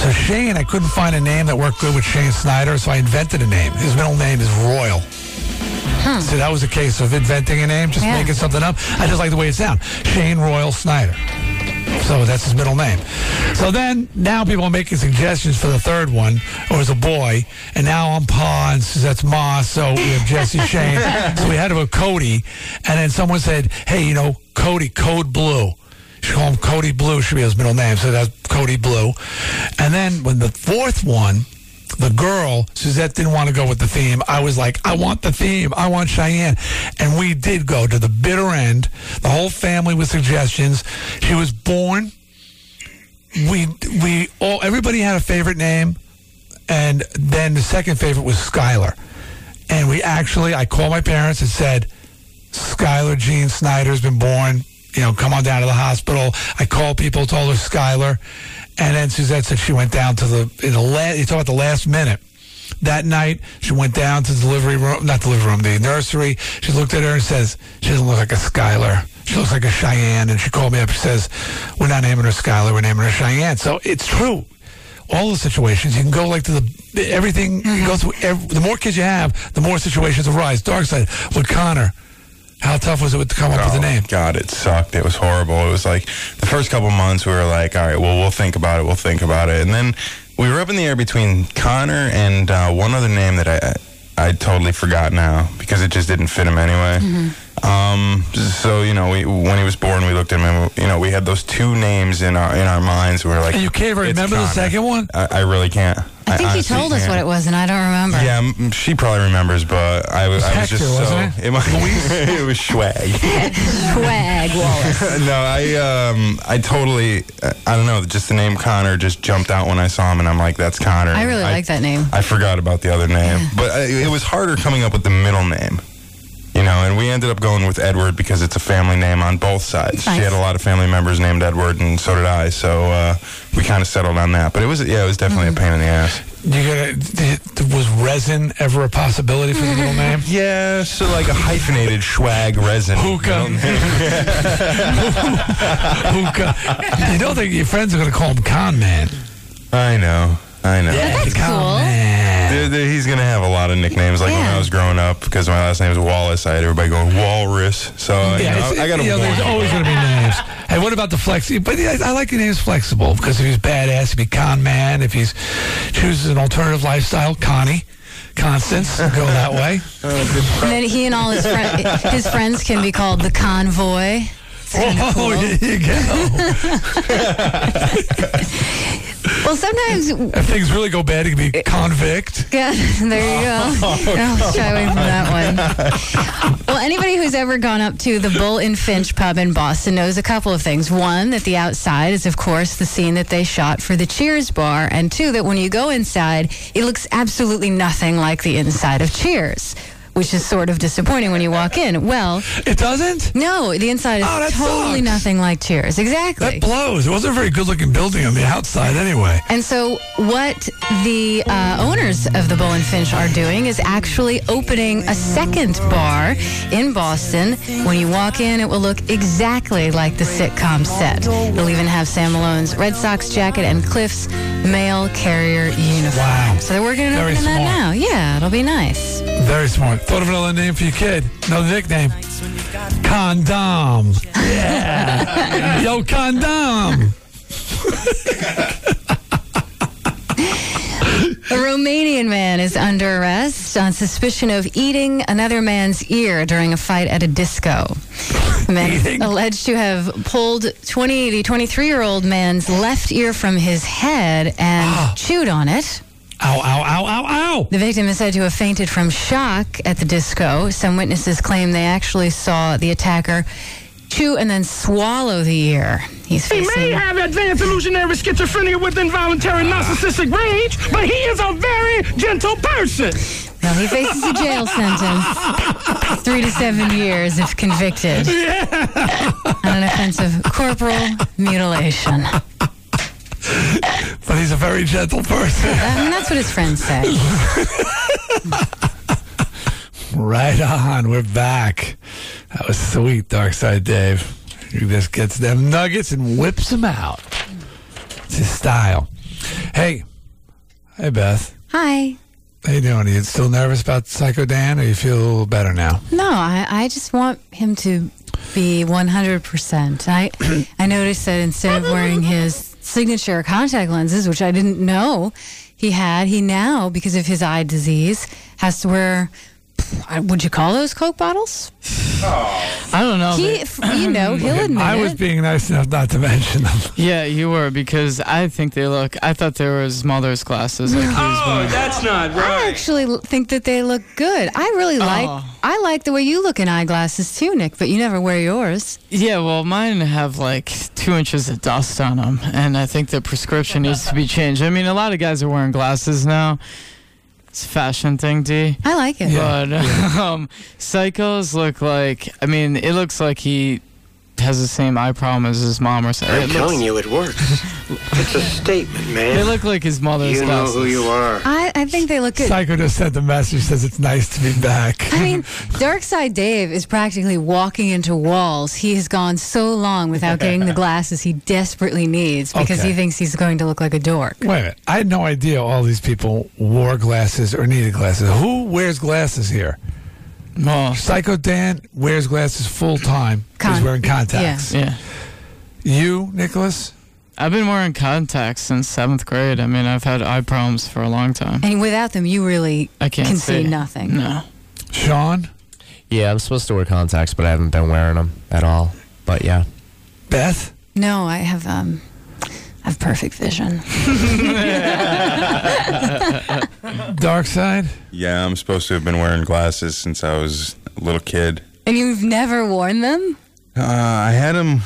So Shane, I couldn't find a name that worked good with Shane Snider, so I invented a name. His middle name is Royal. Hmm. So that was a case of inventing a name, just Yeah. making something up. I just like the way it sounds. Shane Royal Snider. So that's his middle name. So then now people are making suggestions for the third one, or as a boy, and now I'm Pa and that's Ma. So we have Jesse Shane. so we had to have Cody, and then someone said, "Hey, you know, Cody, Code Blue." She called him Cody Blue. Should be his middle name. So that's Cody Blue. And then when the fourth one, the girl, Suzette didn't want to go with the theme. I was like, I want the theme. I want Cheyenne. And we did go to the bitter end. The whole family with suggestions. She was born. We we all everybody had a favorite name, and then the second favorite was Skylar. And we actually, I called my parents and said, Skylar Jean Snider's been born. You know, come on down to the hospital. I called people, told her Skylar. And then Suzette said she went down to the, in the last, you talk about the last minute. That night, she went down to the delivery room, not delivery room, the nursery. She looked at her and says, she doesn't look like a Skylar. She looks like a Cheyenne. And she called me up. She says, we're not naming her Skylar, we're naming her Cheyenne. So it's true all the situations. You can go like to the everything. You go mm-hmm. through. Every, the more kids you have, the more situations arise. Dark side with Connor. How tough was it to come up with a name? Oh, God, it sucked. It was horrible. It was like the first couple months we were like, all right, well, we'll think about it. We'll think about it. And then we were up in the air between Connor and uh, one other name that I I totally forgot now because it just didn't fit him anyway. Um, so you know, we, when he was born, we looked at him. and You know, we had those two names in our in our minds. We were like, you can't even "It's remember the second one? I, I really can't. I think you honestly told us can't. what it was, and I don't remember. Yeah, m- she probably remembers, but I was, I was Hector, just wasn't so. it? might- it was swag. Swag Wallace. no, I um, I totally, uh, I don't know. Just the name Connor just jumped out when I saw him, and I'm like, that's Connor. I really like that name. I forgot about the other name, but uh, it was harder coming up with the middle name. You know, and we ended up going with Edward because it's a family name on both sides. Nice. She had a lot of family members named Edward, and so did I. So uh, we kind of settled on that. But it was, yeah, it was definitely a pain in the ass. You gotta, was resin ever a possibility for the middle name? Yeah, so like a hyphenated swag resin. Hookah. Hookah. You don't think your friends are gonna call him Con Man? I know, I know. That's Con cool. Man. Dude, dude, he's gonna have a lot of nicknames. Like when I was growing up, because my last name is Wallace, I had everybody going Walrus. So you know, I, I got a you know, there's always going to be names. Hey, what about the flexi? But yeah, I like your name's flexible because if he's badass, he'd be con man. If he's chooses an alternative lifestyle, Connie, Constance, go that way. Oh, and then he and all his friend, his friends can be called the convoy. Oh, cool. there you go. Well, sometimes if things really go bad, he can be convict. Yeah, there you go. Oh, oh, I'll shy away from that one. Well, anybody who's ever gone up to the Bull and Finch pub in Boston knows a couple of things. One, that the outside is, of course, the scene that they shot for the Cheers bar. And two, that when you go inside, it looks absolutely nothing like the inside of Cheers. Which is sort of disappointing when you walk in. Well, It doesn't? no, the inside is Oh, totally sucks. nothing like Cheers. Exactly. That blows. It wasn't a very good looking building on the outside anyway. And so, what the uh, owners of the Bull and Finch are doing is actually opening a second bar in Boston. When you walk in, it will look exactly like the sitcom set. They'll even have Sam Malone's Red Sox jacket and Cliff's mail carrier uniform. Wow. So they're working on opening that now. Yeah, it'll be nice. Very smart. Thought of another name for your kid. Another nickname. Condom. Yeah. Yo, condom. A Romanian man is under arrest on suspicion of eating another man's ear during a fight at a disco. The man Eating? alleged to have pulled 20, the 23 year old man's left ear from his head and ah. chewed on it. Ow, ow, ow, ow, ow. The victim is said to have fainted from shock at the disco. Some witnesses claim they actually saw the attacker chew and then swallow the ear. He's He may have advanced illusionary schizophrenia with involuntary ah. narcissistic rage, but he is a very gentle person. Well, he faces a jail sentence, three to seven years if convicted, on an offense of corporal mutilation. But he's a very gentle person. Mean, that's what his friends say. Right on. We're back. That was sweet, Dark Side Dave. He just gets them nuggets and whips them out. It's his style. Hey. Hey, Beth. Hi. How you doing? Are you still nervous about Psycho Dan, or you feel better now? No, I, I just want him to be 100%. I, I noticed that instead of wearing his signature contact lenses, which I didn't know he had, he now, because of his eye disease, has to wear, would you call those Coke bottles? Oh. I don't know. He, you know, he'll admit I was it. being nice enough not to mention them. yeah, you were because I think they look. I thought they were his mother's glasses. Like he was oh, wearing. That's not right. I actually think that they look good. I really oh. like. Oh. I like the way you look in eyeglasses too, Nick. But you never wear yours. Yeah, well, mine have like two inches of dust on them, and I think the prescription needs to be changed. I mean, a lot of guys are wearing glasses now. It's a fashion thing, D. I like it. But um, psychos look like. I mean, it looks like he has the same eye problem as his mom or something. I'm It looks- telling you, it works. it's a statement, man. They look like his mother's you know glasses. who you are. I, I think they look good. Psycho just sent the message says it's nice to be back. I mean, Dark Side Dave is practically walking into walls. He has gone so long without getting the glasses he desperately needs because Okay. he thinks he's going to look like a dork. Wait a minute. I had no idea all these people wore glasses or needed glasses. Who wears glasses here? Well, Psycho Dan wears glasses full time. He's wearing contacts. yeah. You, Nicholas? I've been wearing contacts since seventh grade. I mean, I've had eye problems for a long time. And without them, you really I can't can see see. nothing. No. Sean? Yeah, I'm supposed to wear contacts, but I haven't been wearing them at all. But yeah. Beth? No, I have um, I have perfect vision. Dark side? Yeah, I'm supposed to have been wearing glasses since I was a little kid. And you've never worn them? Uh, I had them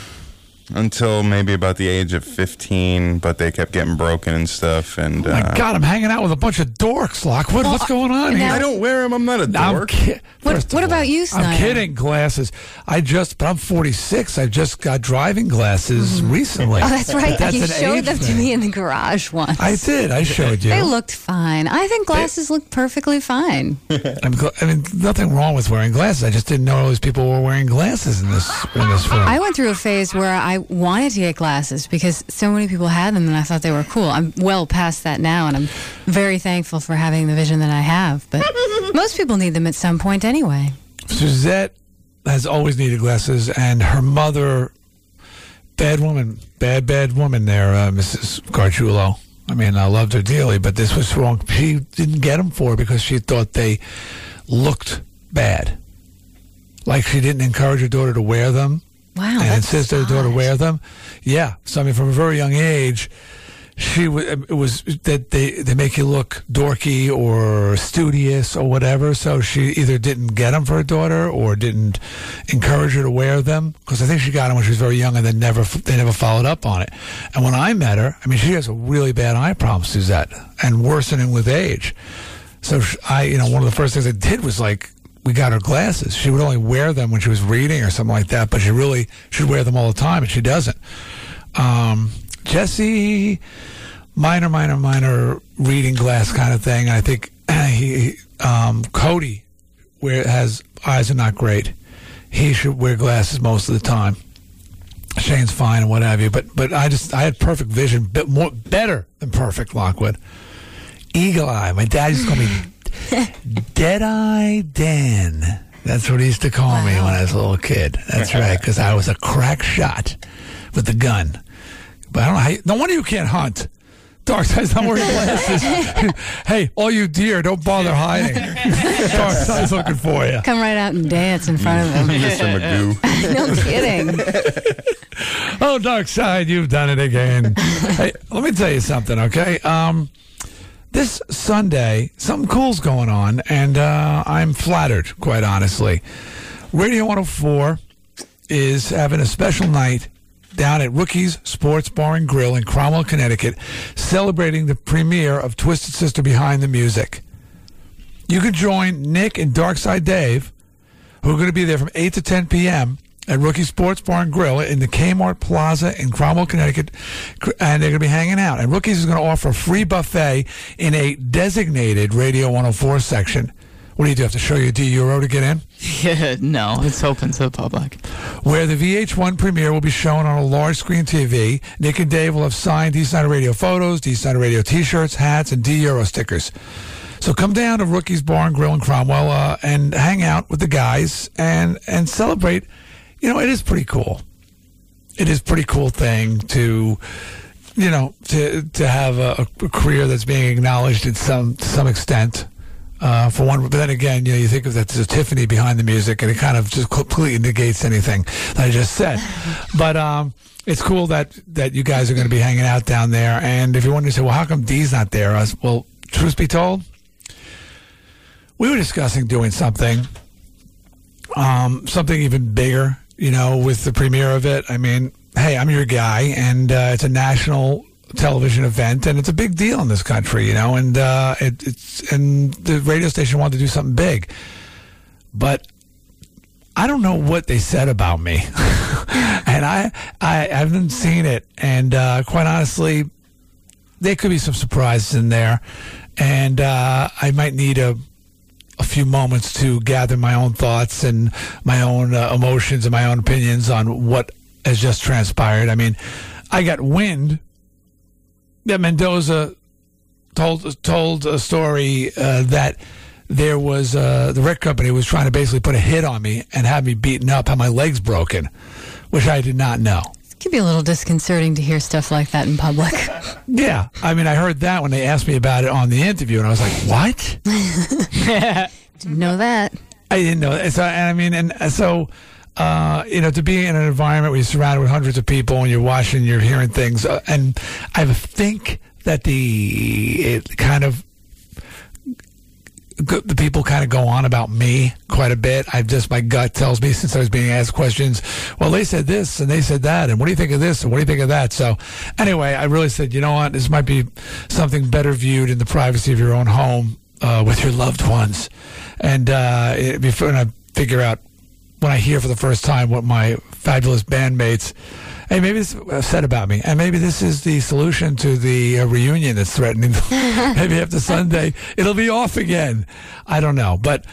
until maybe about the age of 15, but they kept getting broken and stuff. And Oh my uh, God, I'm hanging out with a bunch of dorks, Lockwood. What's going on here? I don't wear them. I'm not a I'm dork. ki- What- what all, about you, Snider? I'm kidding. Glasses. I just, but I'm 46. I just got driving glasses recently. Oh, that's right. That's you an showed age them to me in the garage once. I did. I showed you. They looked fine. I think glasses look perfectly fine. I'm gl- I mean, nothing wrong with wearing glasses. I just didn't know those people were wearing glasses in this in this film. I went through a phase where I wanted to get glasses because so many people had them and I thought they were cool. I'm well past that now and I'm very thankful for having the vision that I have. But most people need them at some point anyway. Suzette has always needed glasses, and her mother, bad woman, bad, bad woman there, uh, Mrs. Gargiulo. I mean, I loved her dearly, but this was wrong. She didn't get them for her because she thought they looked bad. Like she didn't encourage her daughter to wear them. Wow. and insist her daughter wear them. Yeah. So, I mean, from a very young age, she was, it was that they, they make you look dorky or studious or whatever. So she either didn't get them for her daughter or didn't encourage her to wear them because I think she got them when she was very young and then never they never followed up on it. And when I met her, I mean, she has a really bad eye problem, Suzette, and worsening with age. So I, you know, one of the first things I did was like we got her glasses. She would only wear them when she was reading or something like that, but she really should wear them all the time, and she doesn't. Um, Jesse, minor, minor, minor reading glass kind of thing. I think he, um, Cody, where has eyes are not great. He should wear glasses most of the time. Shane's fine and what have you, but but I just I had perfect vision, bit more better than perfect. Lockwood, eagle eye. My dad used to call me Dead Eye Dan. That's what he used to call me when I was a little kid. That's right, because I was a crack shot with the gun. But I don't know how. You, no wonder you can't hunt. Dark side's not wearing glasses. hey, all you deer, don't bother hiding. Dark side's looking for you. Come right out and dance in front of them. Mr. Magoo. no kidding. Oh, Dark Side, you've done it again. hey, let me tell you something, okay? Um, this Sunday, something cool's going on, and uh, I'm flattered, quite honestly. Radio 104 is having a special night down at Rookies Sports Bar and Grill in Cromwell, Connecticut, celebrating the premiere of Twisted Sister Behind the Music. You can join Nick and Darkside Dave, who are going to be there from 8 to 10 p.m. at Rookie Sports Bar and Grill in the Kmart Plaza in Cromwell, Connecticut, and they're going to be hanging out. And Rookies is going to offer a free buffet in a designated Radio 104 section. What do you do? Have to show your D Euro to get in? Yeah, no, it's open to the public. where the VH1 premiere will be shown on a large screen TV. Nick and Dave will have signed Dee Snider Radio photos, Dee Snider Radio T-shirts, hats, and D Euro stickers. So come down to Rookies Bar and Grill in Cromwell uh, and hang out with the guys and and celebrate. You know, it is pretty cool. It is a pretty cool thing to, you know, to to have a, a career that's being acknowledged in some to some extent. Uh, for one, but then again, you know, you think of that there's a Tiffany behind the music, and it kind of just completely negates anything that I just said. but um, it's cool that that you guys are going to be hanging out down there. And if you're wondering, say, well, how come Dee's not there? I was, well, truth be told, we were discussing doing something, um, something even bigger. You know, with the premiere of it. I mean, hey, I'm your guy, and uh, it's a national television event, and it's a big deal in this country. You know, and uh, it, it's and the radio station wanted to do something big, but I don't know what they said about me, and I, I haven't seen it, and uh, quite honestly, there could be some surprises in there, and uh, I might need a a few moments to gather my own thoughts and my own uh, emotions and my own opinions on what has just transpired. I mean, I got wind that Mendoza told told a story uh, that there was uh, the rec company was trying to basically put a hit on me and have me beaten up, have my legs broken, which I did not know. It can be a little disconcerting to hear stuff like that in public. Yeah, I mean, I heard that when they asked me about it on the interview, and I was like, "What?" Didn't know that. I didn't know. that. So, and I mean, and so, uh, you know, to be in an environment where you're surrounded with hundreds of people and you're watching, you're hearing things, uh, and I think that the it kind of the people kind of go on about me quite a bit. I've just my gut tells me since I was being asked questions. Well, they said this and they said that, and what do you think of this and what do you think of that? So, anyway, I really said, you know what, this might be something better viewed in the privacy of your own home uh, with your loved ones, and uh, before I figure out when I hear for the first time what my fabulous bandmates. Hey, maybe this uh, said about me, and maybe this is the solution to the uh, reunion that's threatening. maybe after Sunday, it'll be off again. I don't know, but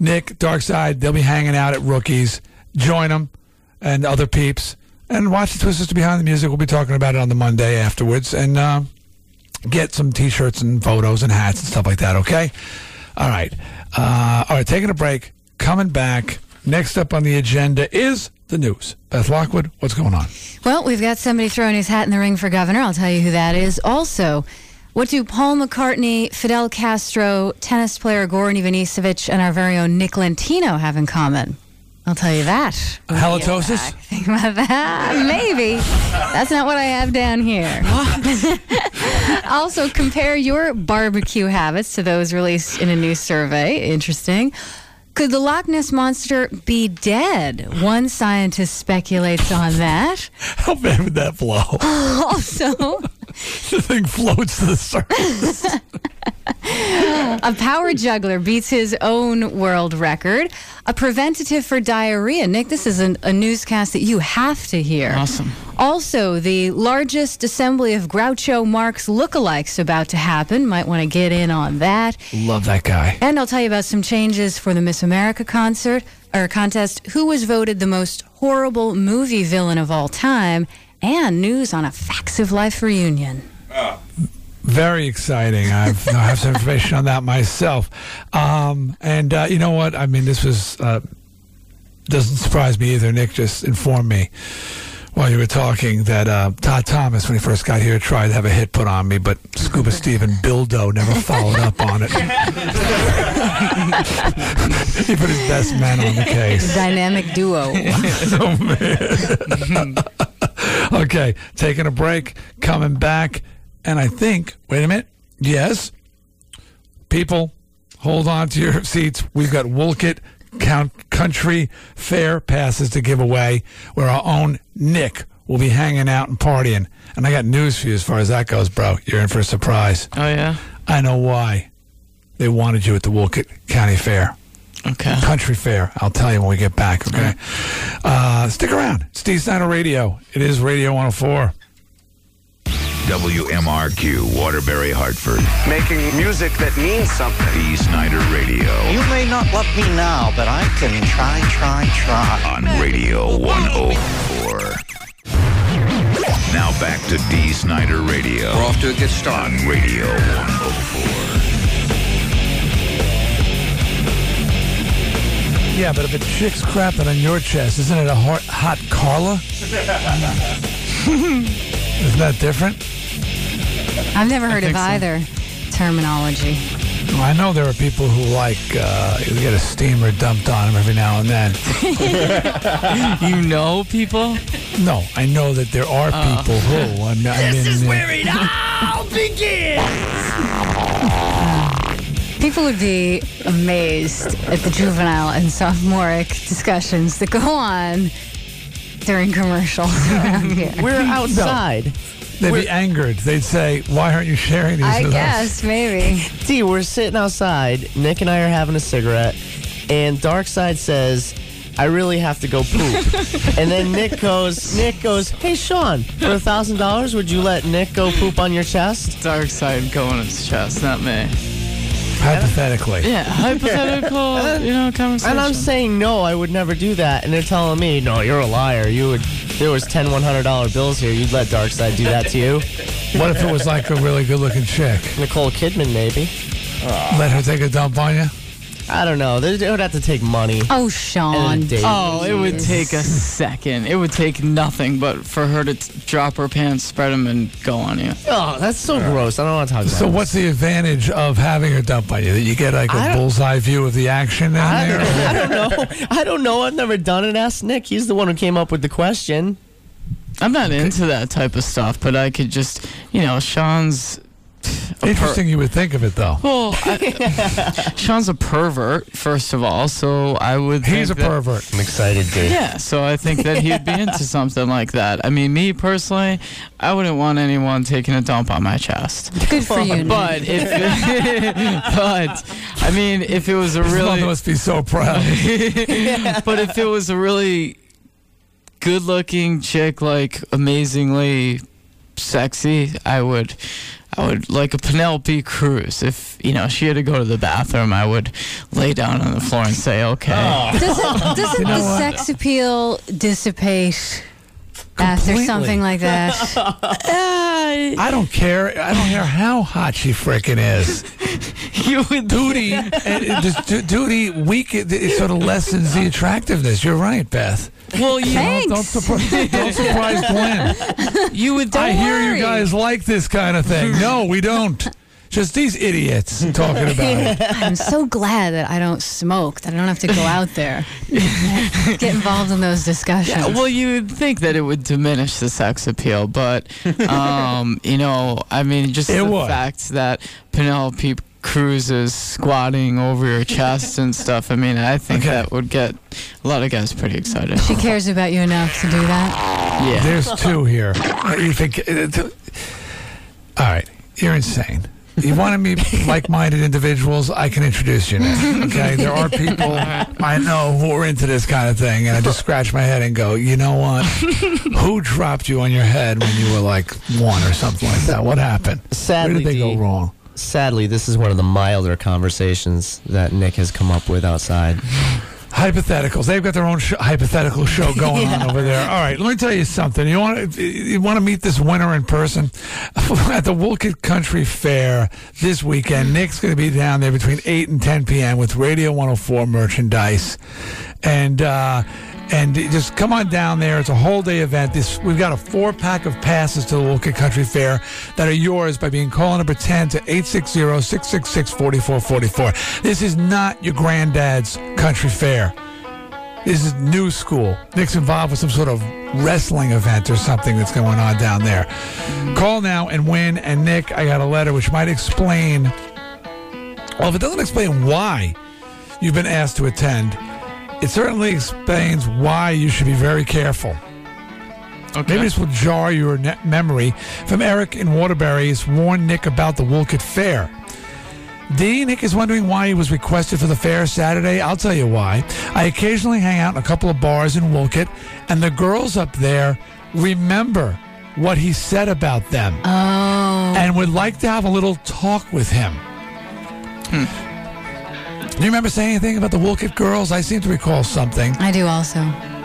Nick, Darkside, they'll be hanging out at Rookies. Join them and other peeps. and watch the Twisted Sister Behind the Music. We'll be talking about it on the Monday afterwards, and uh, get some T-shirts and photos and hats and stuff like that. Okay. All right. Uh, all right. Taking a break. Coming back. Next up on the agenda is the news. Beth Lockwood, what's going on? Well, we've got somebody throwing his hat in the ring for governor. I'll tell you who that is. Also, what do Paul McCartney, Fidel Castro, tennis player Goran Ivanisevic, and our very own Nick Lentino have in common? I'll tell you that. Halitosis? Think about that. Maybe. That's not what I have down here. also, compare your barbecue habits to those released in a new survey. Interesting. Could the Loch Ness Monster be dead? One scientist speculates on that. How bad would that blow? Also, the thing floats to the surface. a power juggler beats his own world record. A preventative for diarrhea. Nick, this is an, a newscast that you have to hear. Awesome. Also, the largest assembly of Groucho Marx lookalikes about to happen. Might want to get in on that. Love that guy. And I'll tell you about some changes for the Miss America concert or contest. Who was voted the most horrible movie villain of all time? And news on a Facts of Life reunion. Ah. Very exciting. I've, I have some information on that myself. Um, and uh, you know what? I mean, this was uh, doesn't surprise me either. Nick just informed me while you were talking that uh, Todd Thomas, when he first got here, tried to have a hit put on me, but Scuba Steve and Bildo never followed up on it. he put his best man on the case. Dynamic duo. oh man. okay, taking a break, coming back, and I think. Wait a minute. Yes, people, hold on to your seats. We've got Wolcott Count Country Fair passes to give away, where our own Nick will be hanging out and partying. And I got news for you as far as that goes, bro. You're in for a surprise. Oh yeah. I know why. They wanted you at the Wolcott County Fair. Okay. Country Fair. I'll tell you when we get back, okay? Uh, stick around. Steve Snider Radio. It is Radio 104. WMRQ, Waterbury, Hartford. Making music that means something. Dee Snider Radio. You may not love me now, but I can try, try, try. On Radio 104. Now back to Dee Snider Radio. We're off to a good start. On Radio 104. Yeah, but if a chick's crapping on your chest, isn't it a hot, hot Carla? Isn't that different? I've never heard of so. either terminology. Well, I know there are people who like uh, you get a steamer dumped on them every now and then. You know people? No, I know that there are people who. I mean, I mean, uh, it all begins. People would be amazed at the juvenile and sophomoric discussions that go on during commercials around here. We're outside. they'd be angered. They'd say, "Why aren't you sharing these I with us?" guess, maybe. D, we're sitting outside. Nick and I are having a cigarette, and Darkside says, "I really have to go poop." and then Nick goes, Nick goes, "Hey Sean, for a thousand dollars, would you let Nick go poop on your chest?" Dark side go on his chest, not me. Hypothetically. Yeah, hypothetical, you know, conversation. And I'm saying no, I would never do that. And they're telling me, no, you're a liar. You would. There was 10 $100 bills here. You'd let Darkside do that to you. What if it was like a really good-looking chick? Nicole Kidman, maybe. Let her take a dump on you? I don't know. They they would have to take money. Oh, Sean. And a date. Oh, it would take a second. It would take nothing but for her to t- drop her pants, spread them, and go on you. Oh, that's so gross. I don't want to talk about So it. what's the advantage of having her dump on you? That you get like I a don't- bullseye view of the action down I there? don't, I don't know. I don't know. I've never done it. Ask Nick. He's the one who came up with the question. I'm not into that type of stuff, but I could just, you know, Sean's. A per- Interesting you would think of it though. Well, I, Sean's a pervert, first of all, so I would. He's a that- pervert. I'm excited, to. Yeah, so I think that he'd be into something like that. I mean, me personally, I wouldn't want anyone taking a dump on my chest. Good for you. Nick. But if, but I mean, if it was a His mother really, must be so proud. but if it was a really good-looking chick, like amazingly sexy, I would, I would like a Penelope Cruz. If you know she had to go to the bathroom, I would lay down on the floor and say, "Okay." Doesn't, doesn't the sex appeal dissipate Beth or something like that. I don't care. I don't care how hot she frickin' is. you would duty, and it just- du- duty weak. It, it sort of lessens the attractiveness. You're right, Beth. Well, you don't, don't, surprise, don't surprise Glenn. You would. I hear you guys like this kind of thing. No, we don't. Just these idiots talking about it. I'm so glad that I don't smoke, that I don't have to go out there, get involved in those discussions. Yeah, well, you would think that it would diminish the sex appeal, but um, you know, I mean, just It the would. fact that Penelope Cruz is squatting over your chest and stuff. I mean, I think that would get a lot of guys pretty excited. she cares about you enough to do that. Yeah. There's two here. You think? uh, All right, you're insane. You want to meet like-minded individuals? I can introduce you now. Okay, there are people I know who are into this kind of thing, and I just scratch my head and go, you know what? who dropped you on your head when you were like one or something like that? What happened? Sadly, Where did they go wrong? Sadly, this is one of the milder conversations that Nick has come up with outside. Hypotheticals. They've got their own sh- hypothetical show going on over there. All right, let me tell you something. You want to you want to meet this winner in person at the Wolcott Country Fair this weekend. Nick's going to be down there between eight and ten p.m. with Radio 104 merchandise, and. uh and just come on down there. It's a whole day event. This we've got a four pack of passes to the Wolcott Country Fair that are yours by being call number 10 to 860-666-4444. This is not your granddad's country fair. This is new school. Nick's involved with some sort of wrestling event or something that's going on down there. Call now and win. And Nick, I got a letter which might explain. Well, if it doesn't explain why you've been asked to attend, it certainly explains why you should be very careful. Maybe this will jar your ne- memory from Eric in Waterbury has warned Nick about the Wolcott Fair. D. Nick is wondering why he was requested for the fair Saturday. I'll tell you why. I occasionally hang out in a couple of bars in Wolcott, and the girls up there remember what he said about them Oh. and would like to have a little talk with him. Hmm. Do you remember saying anything about the Wolcott girls? I seem to recall something. I do also.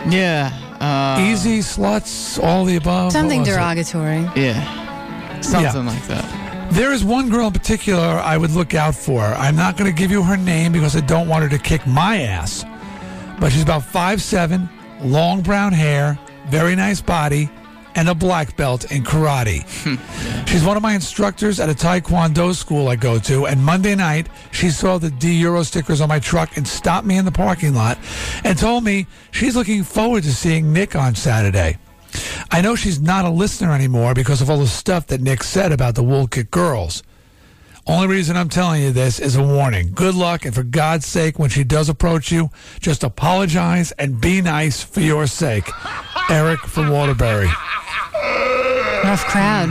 Yeah. Uh, Easy sluts, all the above. Something What was it? derogatory. Yeah. Something like that. There is one girl in particular I would look out for. I'm not going to give you her name because I don't want her to kick my ass. But she's about five seven, long brown hair, very nice body, and a black belt in karate. She's one of my instructors at a taekwondo school I go to, and Monday night she saw the D Euro stickers on my truck and stopped me in the parking lot and told me she's looking forward to seeing Nick on Saturday. I know she's not a listener anymore because of all the stuff that Nick said about the Wolcott girls. Only reason I'm telling you this is a warning. Good luck, and for God's sake, when she does approach you, just apologize and be nice for your sake. Eric from Waterbury. Rough crowd.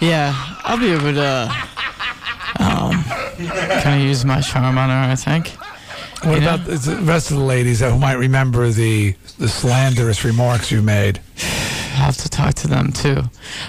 Yeah, I'll be able to um, kind of use my charm on her. I think. What You know? about the rest of the ladies who might remember the the slanderous remarks you made? I'll have to talk to them too.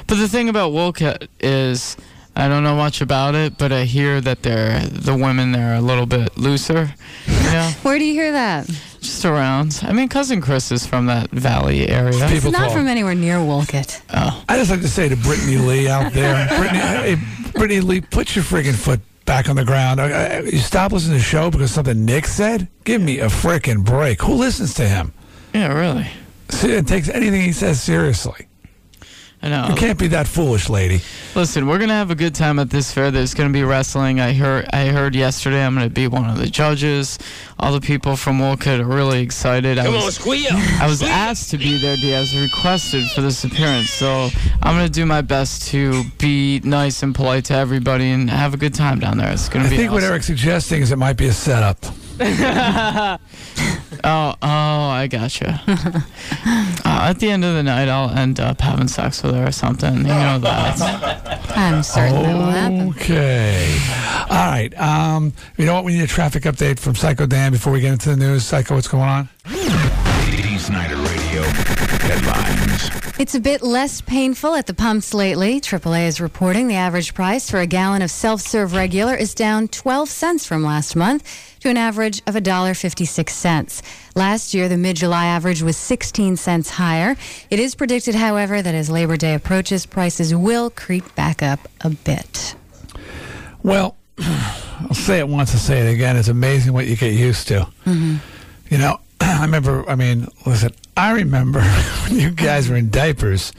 But the thing about Wolcott is, I don't know much about it, but I hear that they're the women there are a little bit looser. You know, Where do you hear that? just around. I mean, cousin Chris is from that valley area. It's not from anywhere near Wolcott. Oh, I just like to say to Brittany Lee out there, Brittany, hey, Brittany Lee, put your friggin' foot back on the ground. Uh, uh, You stop listening to the show because something Nick said? Give me a frickin' break. Who listens to him? yeah, really. See, It takes anything he says seriously. I know. You can't be that foolish, lady. Listen, we're gonna have a good time at this fair. There's gonna be wrestling. I heard. I heard yesterday. I'm gonna be one of the judges. All the people from Wolcott are really excited. I Come was, on, squeal. I was asked to be there. Diaz requested for this appearance, so I'm gonna do my best to be nice and polite to everybody and have a good time down there. It's gonna I be. think what. Eric's suggesting is it might be a setup. oh, oh, I gotcha. uh, at the end of the night, I'll end up having sex with her or something. You know that. I'm certain that will happen. Okay. All right. Um, you know what? We need a traffic update from Psycho Dan before we get into the news. Psycho, what's going on? D. Snyder Radio headlines. It's a bit less painful at the pumps lately. AAA is reporting the average price for a gallon of self-serve regular is down 12 cents from last month to an average of $1.56. Last year, the mid-July average was 16 cents higher. It is predicted, however, that as Labor Day approaches, prices will creep back up a bit. Well, I'll say it once, I'll say it again. It's amazing what you get used to. Mm-hmm. You know, I remember, I mean, listen, I remember when you guys were in diapers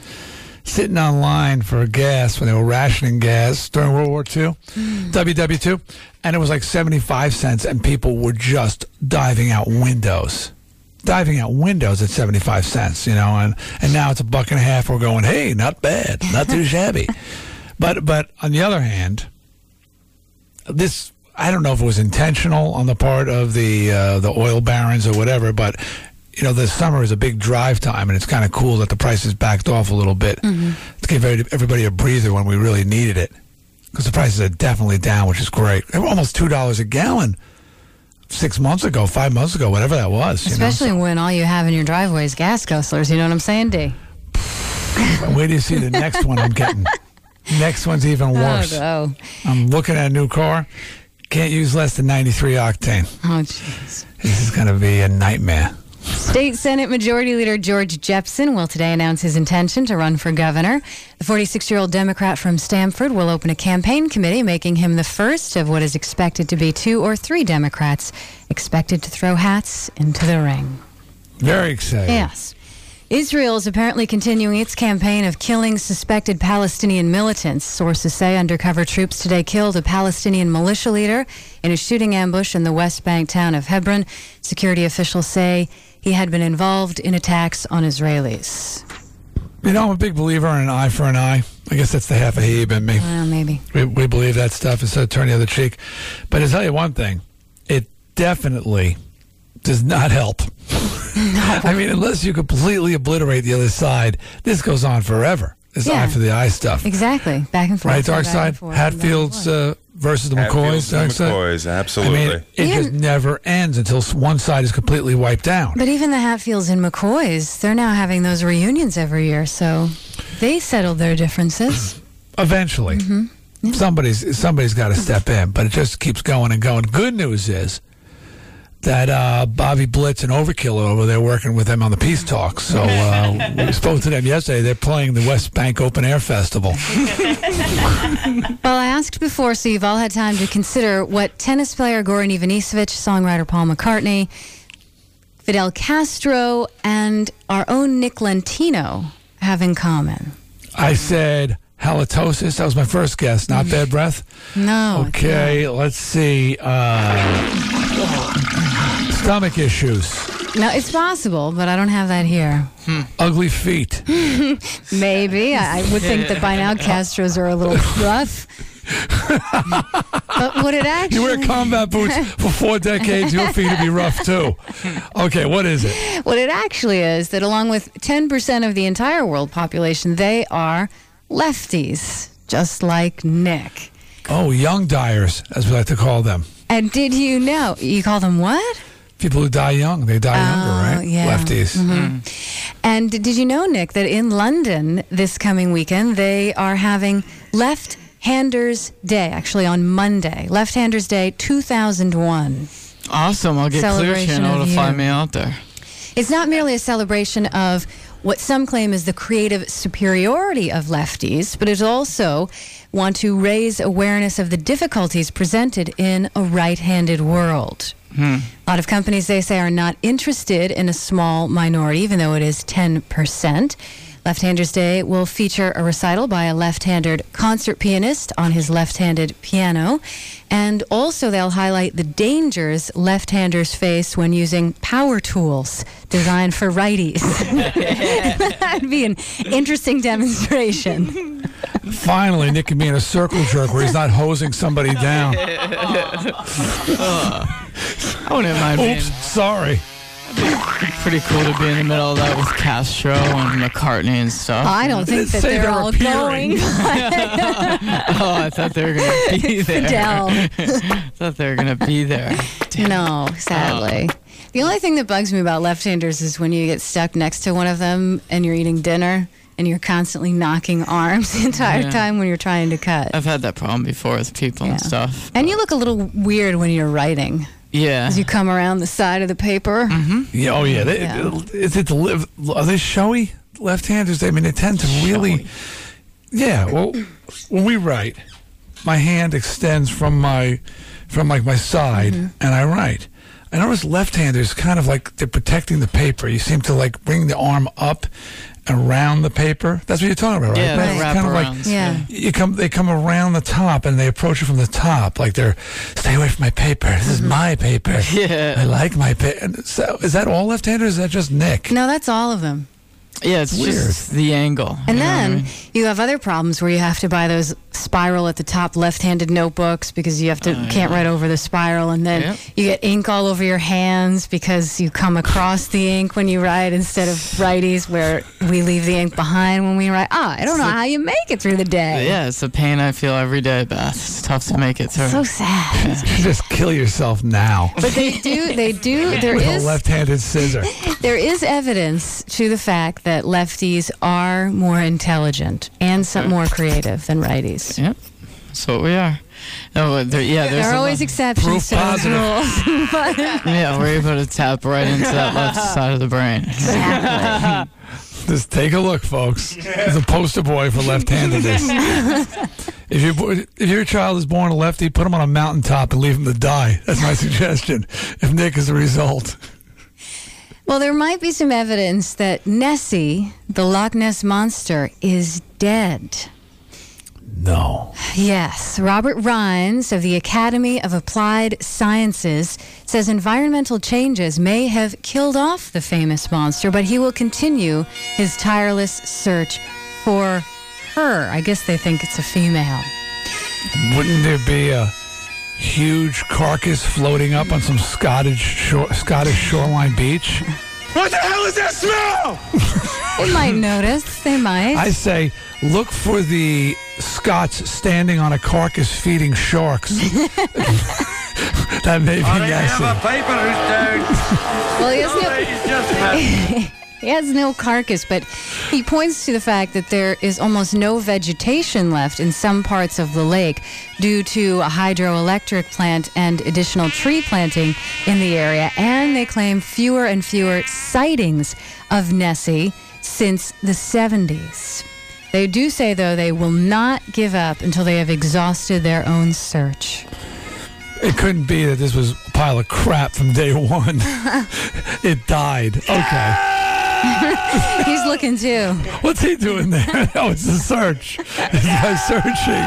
sitting online for gas when they were rationing gas during World War II, mm. WW2, and it was like 75 cents, and people were just diving out windows. Diving out windows at 75 cents, you know, and, and now it's a buck and a half. We're going, hey, not bad, not too shabby. But, but on the other hand, this I don't know if it was intentional on the part of the uh, the oil barons or whatever, but you know the summer is a big drive time, and it's kind of cool that the prices backed off a little bit to give every- everybody a breather when we really needed it, because the prices are definitely down, which is great. They were almost two dollars a gallon six months ago, five months ago, whatever that was. you know? Especially when all you have in your driveway is gas guzzlers. You know what I'm saying, D? Wait till you see the next one I'm getting. Next one's even worse. Oh, no. I'm looking at a new car. Can't use less than 93 octane. Oh, jeez. This is going to be a nightmare. State Senate Majority Leader George Jepsen will today announce his intention to run for governor. The 46 year old Democrat from Stamford will open a campaign committee, making him the first of what is expected to be two or three Democrats expected to throw hats into the ring. Very exciting. Yes. Israel is apparently continuing its campaign of killing suspected Palestinian militants. Sources say undercover troops today killed a Palestinian militia leader in a shooting ambush in the West Bank town of Hebron. Security officials say he had been involved in attacks on Israelis. You know, I'm a big believer in an eye for an eye. I guess that's the half a Hebe in me. Well, maybe. We, we believe that stuff instead of turning the other cheek. But to tell you one thing, it definitely does not help. I mean, unless you completely obliterate the other side, this goes on forever. This Yeah. eye for the eye stuff. Exactly. Back and forth. Right, Dark back Side? forth, and back and Hatfields uh, versus the Hatfields McCoys. Dark and Side? McCoys, I mean, it just never ends until one side is completely wiped out. But even the Hatfields and McCoys, they're now having those reunions every year, so they settled their differences. Eventually, Mm-hmm. somebody's somebody's got to step in, but it just keeps going and going. Good news is that uh, Bobby Blitz and Overkill are over there working with them on the peace talks. So uh, we spoke to them yesterday. They're playing the West Bank Open Air Festival. Well, I asked before, so you've all had time to consider what tennis player Goran Ivanisevic, songwriter Paul McCartney, Fidel Castro, and our own Nick Lentino have in common. I said halitosis. That was my first guess. Not bad breath. No. Okay, let's see. Uh, stomach issues. No, it's possible, but I don't have that here. ugly feet. Maybe. I, I would think that by now Castros are a little rough. but would it actually? You wear combat boots for four decades. Your feet would be rough too. Okay, what is it? What it actually is that along with 10% of the entire world population, they are lefties, just like Nick. Oh, young dyers, as we like to call them. And did you know? You call them what? People who die young, they die younger, Oh, right? yeah. Lefties. Mhm. And did you know, Nick, that in London this coming weekend, they are having Left Handers Day, actually on Monday. Left Handers Day 2001. Awesome. I'll get Clear Celebration Channel of to fly me out there. It's not merely a celebration of what some claim is the creative superiority of lefties, but it also want to raise awareness of the difficulties presented in a right-handed world. Hmm. A lot of companies, they say, are not interested in a small minority, even though it is 10%. Left Handers Day will feature a recital by a left handed concert pianist on his left handed piano. And also, they'll highlight the dangers left handers face when using power tools designed for righties. That'd be an interesting demonstration. Finally, Nick can be in a circle jerk where he's not hosing somebody down. I wouldn't mind being Oops, sorry. pretty cool to be in the middle of that with Castro and McCartney and stuff. I don't think that Say they're they're all appearing. going. oh, I thought they were gonna be there. Fidel. I thought they were gonna be there. No, sadly. Oh. The only thing that bugs me about left-handers is when you get stuck next to one of them and you're eating dinner and you're constantly knocking arms the entire Yeah. time when you're trying to cut. I've had that problem before with people and stuff. And you look a little weird when you're writing. Yeah. As you come around the side of the paper. Mm-hmm. Yeah, oh yeah. They, Yeah. Is it the live? Are they showy left-handers? I mean, they tend to really. Yeah. Well, when we write, my hand extends from my from like my side, Mm-hmm. and I write. I notice left-handers kind of like they're protecting the paper. You seem to like bring the arm up around the paper. That's what you're talking about, right? Yeah, the It's kind of like Yeah. you come they come around the top and they approach it from the top like they're stay away from my paper this is mm-hmm. my paper Yeah. i like my paper so is that all left-handed or is that just nick No, that's all of them. Yeah, it's Weird. just the angle. And you know what I then mean? you have other problems where you have to buy those spiral at the top left-handed notebooks because you have to can't write over the spiral, and then Yep. you get ink all over your hands because you come across the ink when you write instead of righties where we leave the ink behind when we write. Ah, I don't know how you make it through the day. yeah, it's the pain I feel every day, Beth. It's tough to make it through. So sad. just kill yourself now But they do. They do. There with is. a left-handed scissor There is evidence to the fact that lefties are more intelligent and some more creative than righties. Yep, that's what we are. Oh, no, but there, yeah, there's There are always lot- exceptions to those positive. rules. But- Yeah, we're able to tap right into that left side of the brain. just take a look folks he's a poster boy for left-handedness if, you, if your child is born a lefty put him on a mountaintop and leave him to die that's my suggestion if nick is the result well, there might be some evidence that Nessie, the Loch Ness monster, is dead. no Yes, Robert Rines of the Academy of Applied Sciences says environmental changes may have killed off the famous monster, but he will continue his tireless search for her. I guess they think it's a female. Wouldn't there be a huge carcass floating up on some Scottish shore, Scottish shoreline beach? What the hell is that smell? They might notice. They might. I say, look for the Scots standing on a carcass feeding sharks. that may be Nessie. paper who's down. well, he has no. He's just had. He has no carcass, but he points to the fact that there is almost no vegetation left in some parts of the lake due to a hydroelectric plant and additional tree planting in the area. And they claim fewer and fewer sightings of Nessie since the 70s. They do say, though, they will not give up until they have exhausted their own search. It couldn't be that this was a pile of crap from day one. it died. Okay. He's looking too. What's he doing there? Oh, it's a search. This guy's searching.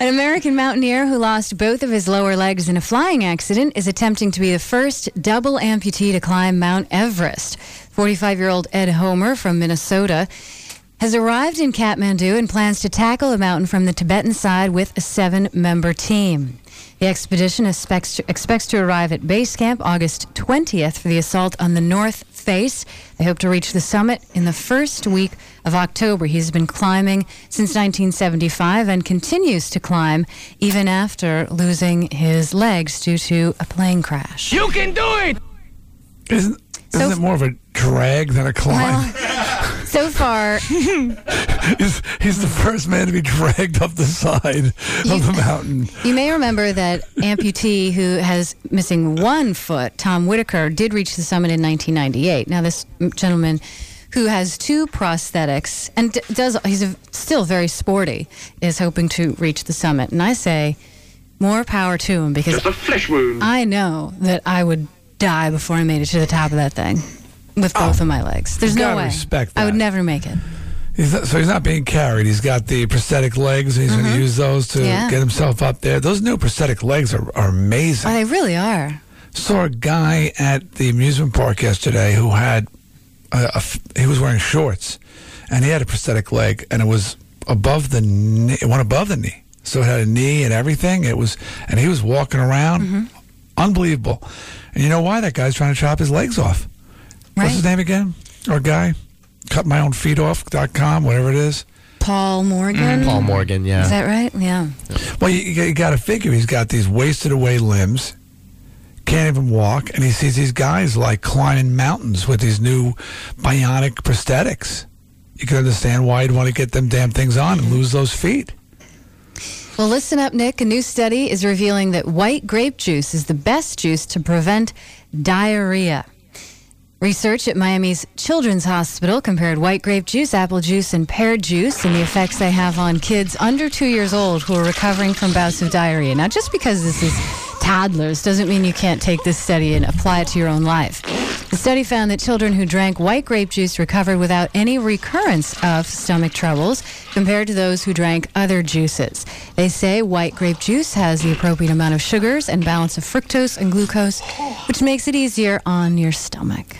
An American mountaineer who lost both of his lower legs in a flying accident is attempting to be the first double amputee to climb Mount Everest. 45 year old Ed Hommer from Minnesota has arrived in Kathmandu and plans to tackle the mountain from the Tibetan side with a seven member team. The expedition expects to, expects to arrive at base camp August 20th for the assault on the north face. They hope to reach the summit in the first week of October. He's been climbing since 1975 and continues to climb even after losing his legs due to a plane crash. You can do it! Isn't, isn't it more of a drag than a climb? So far, he's, he's the first man to be dragged up the side of the mountain. You may remember that amputee who has missing one foot, Tom Whittaker, did reach the summit in 1998. Now, this gentleman who has two prosthetics and d- does he's a, still very sporty is hoping to reach the summit. And I say, more power to him because Just a flesh wound. I know that I would die before I made it to the top of that thing with both of my legs. There's no way. respect I would never make it. He's not, so he's not being carried. He's got the prosthetic legs. And he's going to use those to Mm-hmm. Yeah. get himself up there. Those new prosthetic legs are, are amazing. Oh, they really are. Saw a guy at the amusement park yesterday who had a, a he was wearing shorts, and he had a prosthetic leg, and it was above the knee, it went above the knee, so it had a knee and everything. It was, and he was walking around, Mm-hmm. unbelievable. And you know why that guy's trying to chop his legs off? What's his name again? Or guy? Cut my own feet off.com, whatever it is. Paul Morgan. Mm-hmm. Paul Morgan, yeah. Is that right? Yeah. Well, you, you got to figure he's got these wasted away limbs, can't even walk, and he sees these guys like climbing mountains with these new bionic prosthetics. You can understand why he'd want to get them damn things on and lose those feet. Well, listen up, Nick. A new study is revealing that white grape juice is the best juice to prevent diarrhea. Research at Miami's Children's Hospital compared white grape juice, apple juice, and pear juice and the effects they have on kids under two years old who are recovering from bouts of diarrhea. Now, just because this is toddlers doesn't mean you can't take this study and apply it to your own life. The study found that children who drank white grape juice recovered without any recurrence of stomach troubles compared to those who drank other juices. They say white grape juice has the appropriate amount of sugars and balance of fructose and glucose, which makes it easier on your stomach.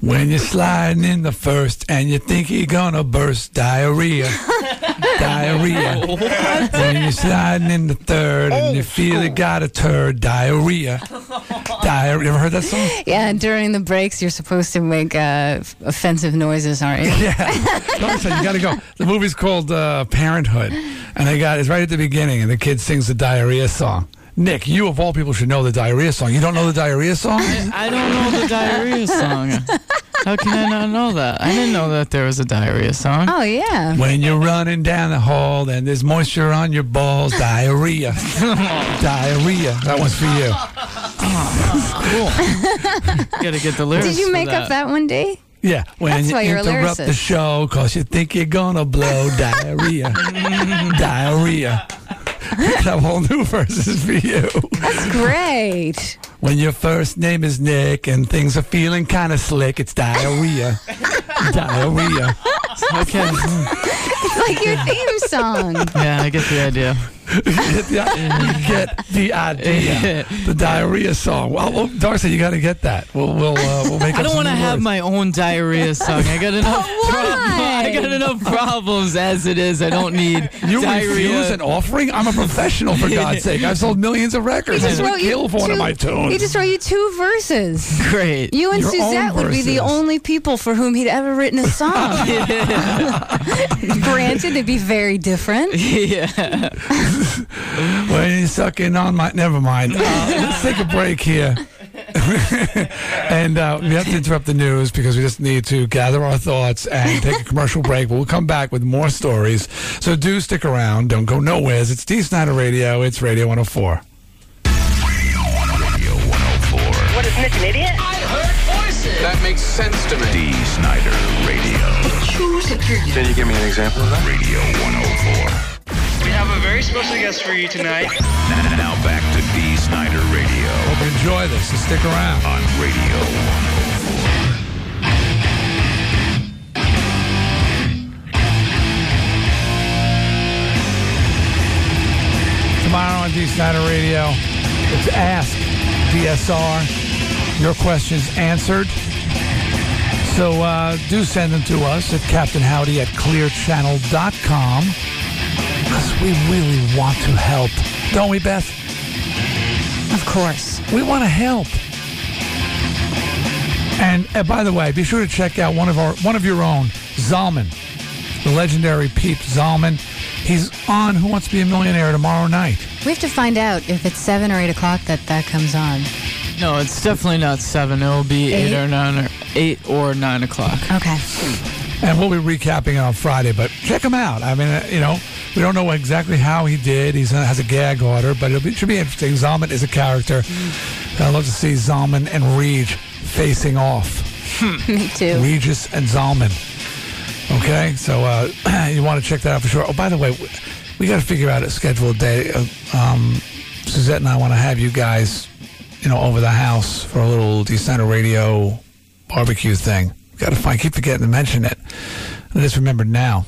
When you're sliding in the first and you think you're gonna burst, diarrhea. diarrhea. When you're sliding in the third and you feel you got a turd, diarrhea. Diarrhea. You ever heard that song? Yeah, and during the breaks, you're supposed to make uh, offensive noises, aren't you? Yeah. Don't you gotta go. The movie's called uh, Parenthood, and they got it's right at the beginning, and the kid sings the diarrhea song. Nick, you of all people should know the diarrhea song. You don't know the diarrhea song? I don't know the diarrhea song. How can I not know that? I didn't know that there was a diarrhea song. Oh, yeah. When you're running down the hall and there's moisture on your balls, diarrhea. diarrhea. That one's for you. cool. Gotta get the lyrics. Did you for make up that one, Dee? Yeah, when That's you why you're a interrupt the show because you think you're gonna blow diarrhea. diarrhea. that whole new verse is for you. That's great. When your first name is Nick and things are feeling kind of slick, it's diarrhea. diarrhea. Okay. It's like your theme song. Yeah, I get the idea. you get the idea. The diarrhea song. Well, well Darcy, you got to get that. We'll we'll uh, we'll make. I don't want to have my own diarrhea song. I got enough. Why? I got enough problems as it is. I don't need You diarrhea. refuse an offering? I'm a professional, for God's sake. I've sold millions of records. I would kill for one of my tunes. He just wrote you two verses. Great. You and Your Suzette would be the only people for whom he'd ever written a song. Granted, it'd be very different. yeah. when you're sucking on my. Never mind. Uh, let's take a break here. and uh, we have to interrupt the news because we just need to gather our thoughts and take a commercial break. But we'll come back with more stories. So do stick around. Don't go nowhere. It's Dee Snider Radio. It's Radio 104. What is Nick, an idiot? I heard voices. That makes sense to me. Dee Snider Radio. Can you give me an example of that? Radio 104. We have a very special guest for you tonight. Now back to Dee Snider Radio Hope you enjoy this. So stick around. on Radio 104. Tomorrow on Dee Snider Radio, it's Ask DSR. Your questions answered. So uh, do send them to us at Captain Howdy at clearchannel.com because we really want to help. Don't we, Beth? Of course. We want to help. And uh, by the way, be sure to check out one of our one of your own, Zalman, the legendary Pete Zalman. He's on Who Wants to Be a Millionaire tomorrow night. We have to find out if it's 7 or 8 o'clock that that comes on. No, it's definitely not seven. It'll be eight, Eight? or nine or eight or nine o'clock. Okay. And we'll be recapping on Friday, but check him out. I mean, uh, you know, we don't know exactly how he did. He has a gag order, but it'll be, should be interesting. Zalman is a character. I'd love to see Zalman and Reg facing off. Me too. Regis and Zalman. Okay, so uh, you want to check that out for sure. Oh, by the way, we, we got to figure out a scheduled day. Uh, um, Suzette and I want to have you guys, you know, over the house for a little Dee Snider Radio barbecue thing. Got to find. Keep forgetting to mention it. I just remembered now.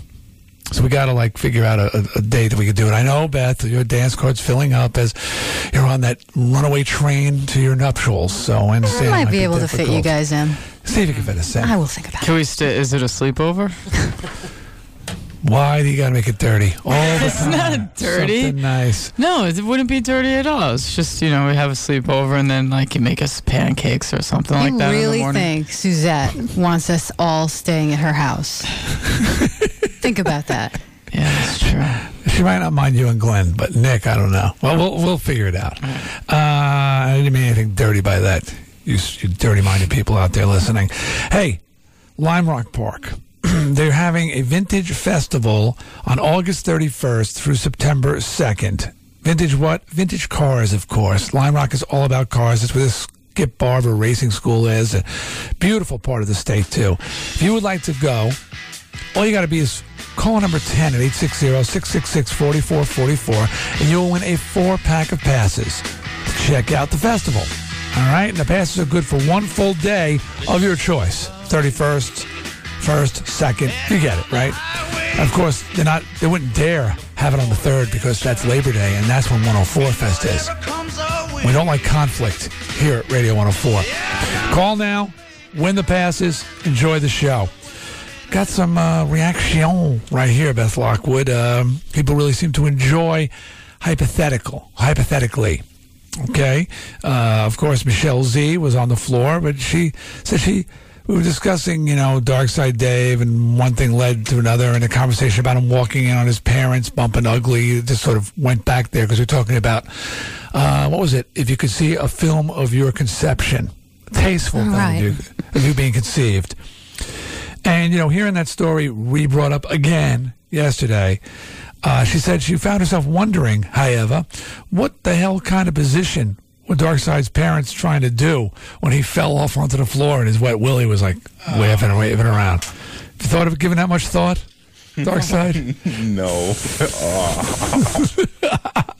So we got to like figure out a, a, a date that we could do it. I know, Beth, your dance card's filling up as you're on that runaway train to your nuptials. So I I understand. it might be able to fit you guys in. See if you can fit us in. I will think about Can we stay? Is it a sleepover? Why do you got to make it dirty? All the It's time. not dirty. Something nice. No, it wouldn't be dirty at all. It's just you know we have a sleepover and then like you make us pancakes or something it. like You that in the really morning. think Suzette wants us all staying at her house? think about that. Yeah, that's true. She might not mind you and Glenn, but Nick, I don't know. Well, we'll, we'll figure it out. Uh, I didn't mean anything dirty by that. You, you dirty-minded people out there listening. Hey, Lime Rock Park. They're having a vintage festival on August 31st through September 2nd. Vintage what? Vintage cars, of course. Lime Rock is all about cars. It's where the Skip Barber Racing School is. A beautiful part of the state, too. If you would like to go, all you got to be is call number 10 at 860-666-4444 and you'll win a four-pack of passes check out the festival. All right? And the passes are good for one full day of your choice. 31st, 1st, 2nd. You get it, right? Of course, they're not they wouldn't dare have it on the 3rd because that's Labor Day and that's when 104 Fest is. We don't like conflict here at Radio 104. Call now, win the passes, enjoy the show. Got some uh, reaction right here, Beth Lockwood. Um, people really seem to enjoy hypothetical, hypothetically. Okay. Uh, of course, Michelle Z was on the floor, but she said she. We were discussing, you know, Dark Side Dave, and one thing led to another, and a conversation about him walking in on his parents, bumping ugly. It just sort of went back there because we're talking about uh, what was it? If you could see a film of your conception, tasteful film Right. of, you, of you being conceived. And, you know, hearing that story re brought up again yesterday, uh, she said she found herself wondering, however, what the hell kind of position were Darkside's parents trying to do when he fell off onto the floor and his wet willy was like waving and waving around? Have you thought of giving that much thought? Darkside? no.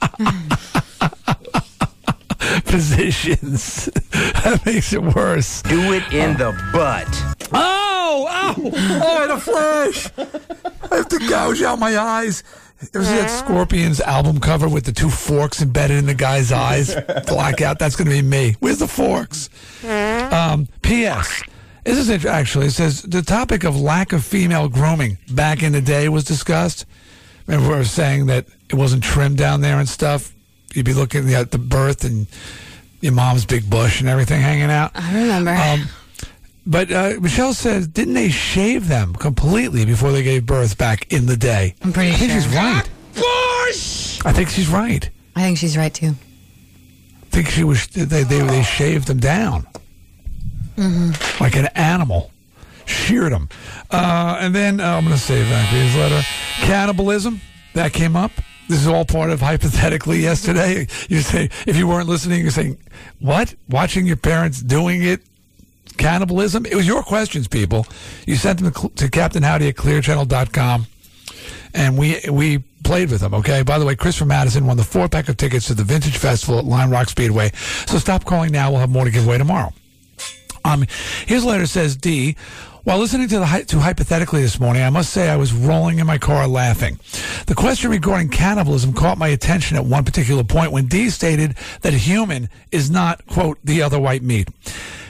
Positions. that makes it worse. Do it in the butt. Oh, ow! Oh, the flash! I have to gouge out my eyes. Ever see that Scorpions album cover with the two forks embedded in the guy's eyes? Blackout. That's going to be me. Where's the forks? Um, P.S. This is it, actually. It says the topic of lack of female grooming back in the day was discussed. Remember, we were saying that it wasn't trimmed down there and stuff. You'd be looking at the birth and your mom's big bush and everything hanging out. I remember. Um, but uh, Michelle says, didn't they shave them completely before they gave birth back in the day? I'm pretty I think sure. she's right. Bush! I think she's right. I think she's right too. I think she was. They they, they shaved them down Mm-hmm. like an animal, sheared them, uh, and then uh, I'm going to save that his letter. Cannibalism that came up. This is all part of hypothetically yesterday. You say if you weren't listening, you're saying what? Watching your parents doing it cannibalism? It was your questions, people. You sent them to, Captain Howdy at clearchannel.com, and we we played with them, okay? By the way, Chris from Madison won the four pack of tickets to the Vintage Festival at Lime Rock Speedway. So stop calling now. We'll have more to give away tomorrow. Um, his letter says, Dee, while listening to the to hypothetically this morning, I must say I was rolling in my car laughing. The question regarding cannibalism caught my attention at one particular point when Dee stated that human is not, quote, the other white meat.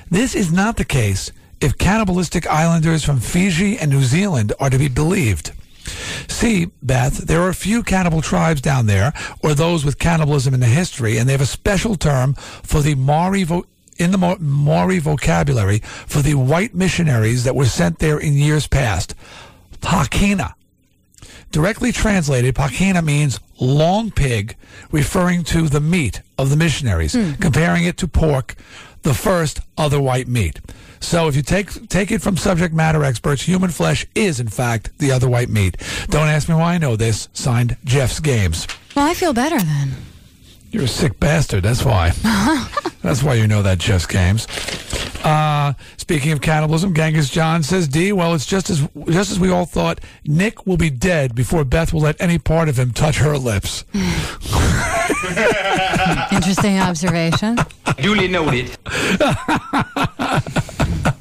This is not the case if cannibalistic islanders from Fiji and New Zealand are to be believed. See, Beth, there are a few cannibal tribes down there, or those with cannibalism in the history, and they have a special term for the Maori vo- in the Maori vocabulary for the white missionaries that were sent there in years past. Pakina. Directly translated, Pakina means long pig, referring to the meat of the missionaries, hmm. comparing it to pork, the first other white meat. So if you take take it from subject matter experts, human flesh is in fact the other white meat. Don't ask me why I know this. Signed Jeff's Games. Well, I feel better then. You're a sick bastard. That's why. That's why you know that Jeff's Games. Uh, speaking of cannibalism, Genghis John says, "Dee. Well, it's just as just as we all thought. Nick will be dead before Beth will let any part of him touch her lips." Interesting observation. Duly noted.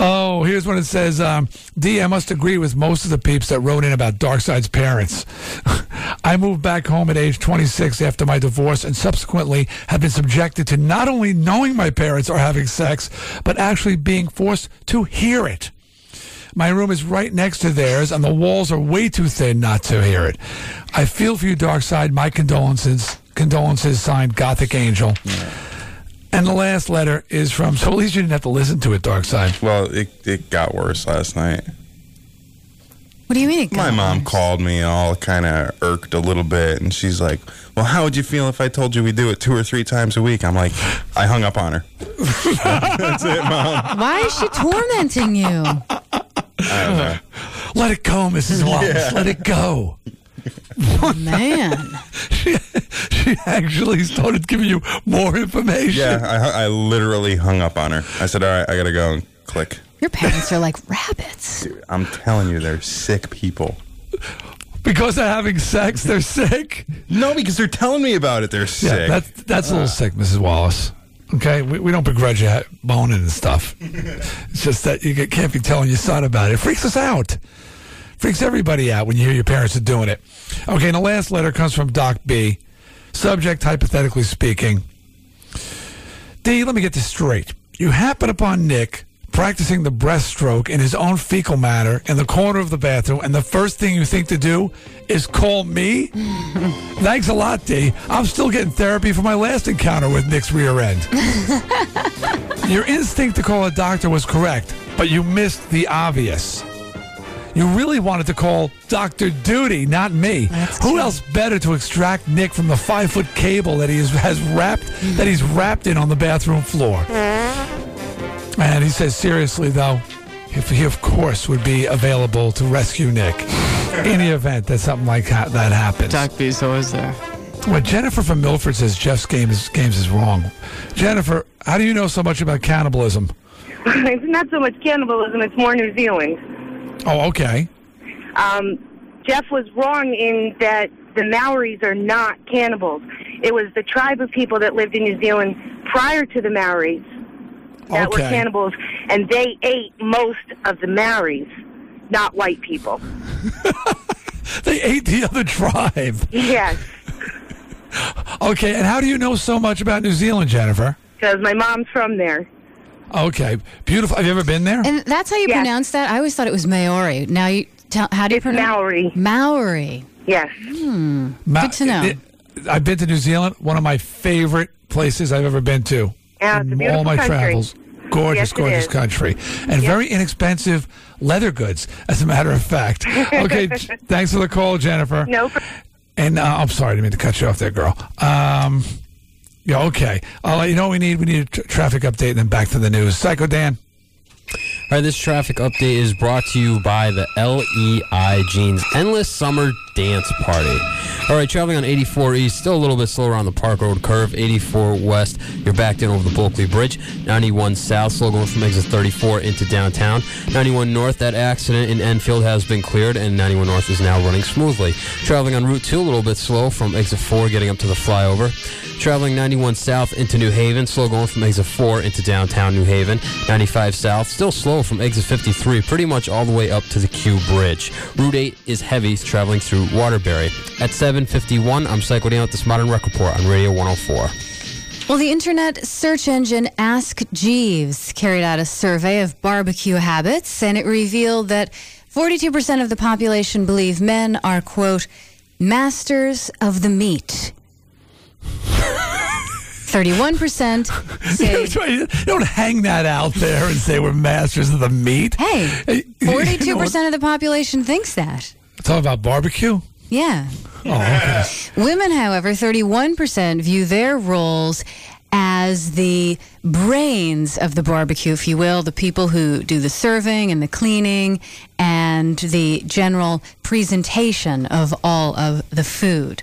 Oh, here's what it says. Um, Dee, I must agree with most of the peeps that wrote in about Darkside's parents. I moved back home at age 26 after my divorce and subsequently have been subjected to not only knowing my parents are having sex, but actually being forced to hear it. My room is right next to theirs, and the walls are way too thin not to hear it. I feel for you, Darkside. My condolences. Condolences, signed Gothic Angel. And the last letter is from. So at least you didn't have to listen to it, Darkside. Well, it, it got worse last night. What do you mean? It got My mom worse? called me and all kind of irked a little bit, and she's like, "Well, how would you feel if I told you we do it two or three times a week?" I'm like, I hung up on her. That's it, mom. Why is she tormenting you? I don't know. Let it go, Mrs. Wallace. Yeah. Let it go. Oh, man. She, she actually started giving you more information. Yeah, I, I literally hung up on her. I said, "All right, I gotta go." And click. Your parents are like rabbits. Dude, I'm telling you, they're sick people. Because they're having sex, they're sick. No, because they're telling me about it. They're sick. Yeah, sick. that's that's a little sick, Mrs. Wallace. Okay, we, we don't begrudge you ha- boning and stuff. it's just that you can't be telling your son about it. It freaks us out. Freaks everybody out when you hear your parents are doing it. Okay, and the last letter comes from Doc B. Subject, hypothetically speaking. Dee, let me get this straight. You happen upon Nick practicing the breaststroke in his own fecal matter in the corner of the bathroom, and the first thing you think to do is call me? Thanks a lot, Dee. I'm still getting therapy for my last encounter with Nick's rear end. Your instinct to call a doctor was correct, but you missed the obvious. You really wanted to call Dr. Duty, not me. Who else better to extract Nick from the five foot cable that he is, has wrapped that he's wrapped in on the bathroom floor? And he says, seriously though, if he of course would be available to rescue Nick in the event that something like ha- that happens. Doc B's always there. Well, Jennifer from Milford says Jeff's game is, games is wrong. Jennifer, how do you know so much about cannibalism? it's not so much cannibalism, it's more New Zealand. Oh, okay. Um, Jeff was wrong in that the Maoris are not cannibals. It was the tribe of people that lived in New Zealand prior to the Maoris that were cannibals, and they ate most of the Maoris, not white people. They ate the other tribe. Yes, Okay, and how do you know so much about New Zealand, Jennifer? because my mom's from there. Okay, beautiful. Have you ever been there? And that's how you Yes. pronounce that? I always thought it was Maori. Now you tell how do you It's pronounce Maori. Maori. Yes. Hmm. Ma- Good to know. it- I've been to New Zealand. One of my favorite places I've ever been to. Yeah, it's a In beautiful all my country. travels. Gorgeous, Yes, it gorgeous is. country. And very inexpensive leather goods, as a matter of fact. Okay, j- thanks for the call, Jennifer. No. pr- And uh, I'm sorry, I didn't mean to cut you off there, girl. Um, yeah, okay. Uh, you know what we need? We need a tr- traffic update and then back to the news. Psycho Dan. All right, this traffic update is brought to you by the LEI Jeans Endless Summer Dance Party. All right, traveling on 84 East, still a little bit slower on the Park Road curve. 84 West, you're backed in over the Bulkeley Bridge. 91 South, slow going from exit 34 into downtown. 91 North, that accident in Enfield has been cleared, and 91 North is now running smoothly. Traveling on Route 2, a little bit slow from exit 4 getting up to the flyover. Traveling 91 South into New Haven, slow going from exit 4 into downtown New Haven. 95 South, still slow from exit 53, pretty much all the way up to the Q Bridge. Route 8 is heavy, traveling through Waterbury. At 751, I'm Psycho Dan with this Modern Rec Report on Radio 104. Well, the internet search engine Ask Jeeves carried out a survey of barbecue habits, and it revealed that 42% of the population believe men are, quote, masters of the meat. 31% say, don't hang that out there and say we're masters of the meat. hey, You know what? 42% of the population thinks that. Talk about barbecue. Yeah. Oh, okay. Women, however, 31% view their roles as the brains of the barbecue, if you will, the people who do the serving and the cleaning and the general presentation of all of the food.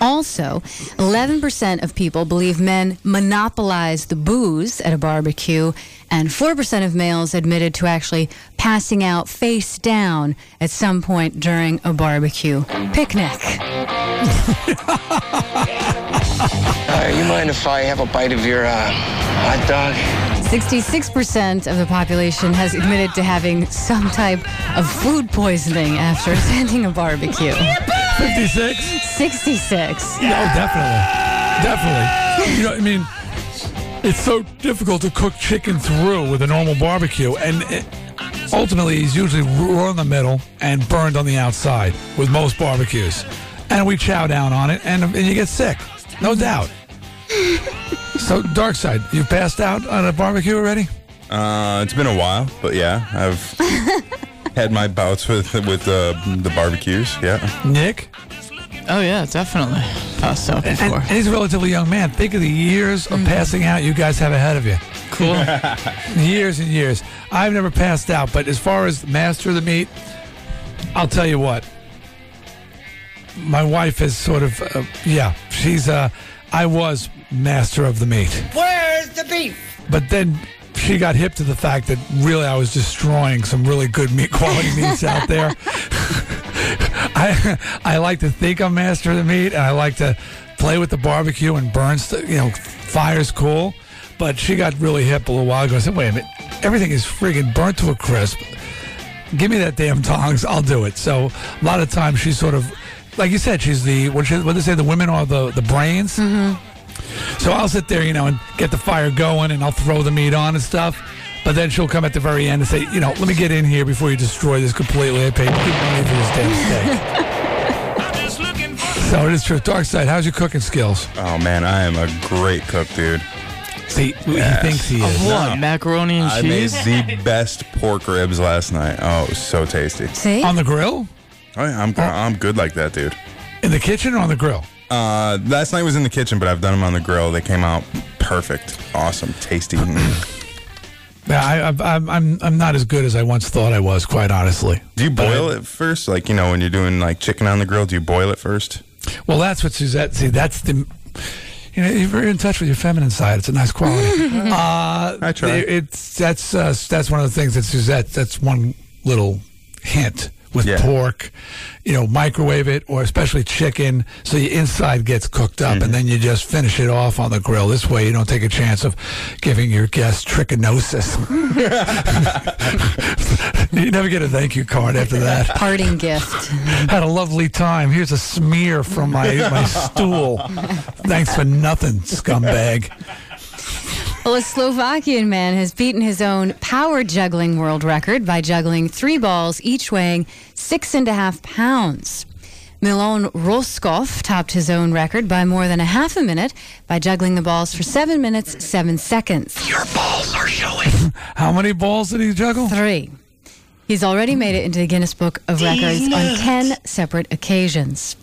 Also, 11% of people believe men monopolize the booze at a barbecue, and 4% of males admitted to actually passing out face down at some point during a barbecue picnic. Uh, you mind if I have a bite of your uh, hot dog? 66% of the population has admitted to having some type of food poisoning after attending a barbecue. 56? 66. No, definitely. Definitely. You know, I mean, it's so difficult to cook chicken through with a normal barbecue, and it, ultimately, he's usually raw in the middle and burned on the outside with most barbecues. And we chow down on it, and, and you get sick, no doubt. So, Dark Side, you passed out on a barbecue already? Uh, it's been a while, but yeah, I've had my bouts with with uh, the barbecues. Yeah. Nick? Oh yeah, definitely. Passed out And, before. and he's a relatively young man. Think of the years of passing out you guys have ahead of you. Cool. years and years. I've never passed out, but as far as master of the meat, I'll tell you what. My wife is sort of, uh, yeah, she's, uh, I was master of the meat. Where's the beef? But then she got hip to the fact that really I was destroying some really good meat quality meats out there. I I like to think I'm master of the meat, and I like to play with the barbecue and burn. St- you know, fire's cool. But she got really hip a little while ago. I said, "Wait a minute, everything is friggin' burnt to a crisp. Give me that damn tongs, I'll do it." So a lot of times she's sort of, like you said, she's the what what they say the women are the the brains. Mm-hmm. So I'll sit there, you know, and get the fire going, and I'll throw the meat on and stuff. But then she'll come at the very end and say, you know, let me get in here before you destroy this completely. I paid good money for this damn steak. so it is true. Dark side, how's your cooking skills? Oh man, I am a great cook, dude. See, he thinks he is. Of what? Macaroni and cheese? I made the best pork ribs last night. Oh, it was so tasty. See? On the grill? Oh yeah, I'm oh. I'm good like that, dude. In the kitchen or on the grill? Uh, last night was in the kitchen, but I've done them on the grill. They came out perfect, awesome, tasty. Yeah, I, I, I'm, I'm, I'm not as good as I once thought I was, quite honestly. Do you boil it first? Like you know, when you're doing like chicken on the grill, do you boil it first? Well, that's what Suzette. See, that's the. You know, you're very in touch with your feminine side. It's a nice quality. uh, I try. It's that's uh, that's one of the things that Suzette. That's one little hint with Yeah. pork. You know, microwave it, or especially chicken, so the inside gets cooked up, Mm-hmm. and then you just finish it off on the grill. This way, you don't take a chance of giving your guests trichinosis. you never get a thank you card after that. Parting gift. Had a lovely time. Here's a smear from my, my stool. Thanks for nothing, scumbag. Well, a Slovakian man has beaten his own power juggling world record by juggling three balls, each weighing six and a half pounds. Milan Roskopf topped his own record by more than a half a minute by juggling the balls for seven minutes, seven seconds. Your balls are showing. How many balls did he juggle? Three. He's already made it into the Guinness Book of Records on 10 separate occasions.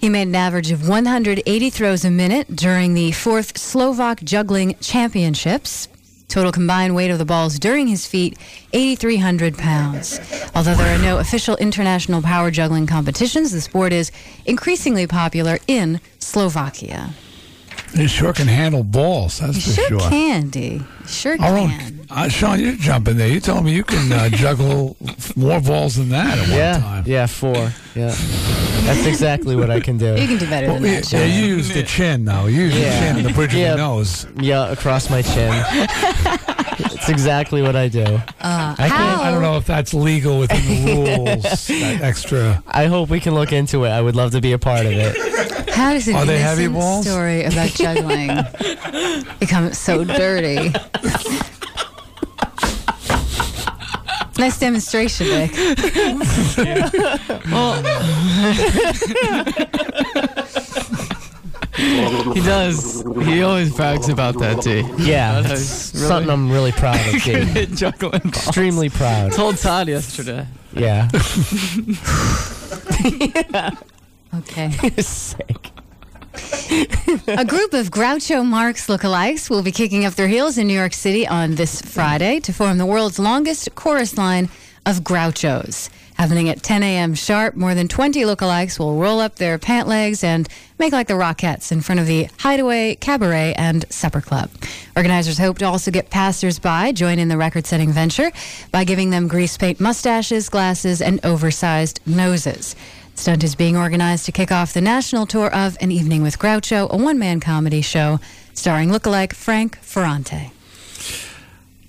He made an average of 180 throws a minute during the fourth Slovak Juggling Championships. Total combined weight of the balls during his feet, 8,300 pounds. Although there are no official international power juggling competitions, the sport is increasingly popular in Slovakia. He sure can handle balls, that's You for sure, sure. can, Dee. Sure All can. right. Uh, Sean, you're jumping there. You told me you can uh, juggle more balls than that at one yeah, time. yeah, four. Yeah, that's exactly what I can do. You can do better than that, Sean. yeah, you use the chin, though. You use the chin and the bridge yeah, of the nose. Yeah, across my chin. it's exactly what I do. Uh, I can't- how? I don't know if that's legal within the rules. that extra. I hope we can look into it. I would love to be a part of it. How does an Are they heavy innocent balls? story about juggling become so dirty? nice demonstration, Nick. He does. He always brags about that, Dee. Yeah, That it's really- something I'm really proud of. Good Dave. at juggling balls. Extremely proud. Told Todd yesterday. Yeah. Okay. Sick. A group of Groucho Marx lookalikes will be kicking up their heels in New York City on this Friday to form the world's longest chorus line of Grouchos. Happening at 10 a.m. sharp, more than 20 lookalikes will roll up their pant legs and make like the Rockettes in front of the Hideaway Cabaret and Supper Club. Organizers hope to also get passersby join in the record-setting venture by giving them grease paint mustaches, glasses, and oversized noses. The stunt is being organized to kick off the national tour of An Evening with Groucho, a one-man comedy show starring lookalike Frank Ferrante.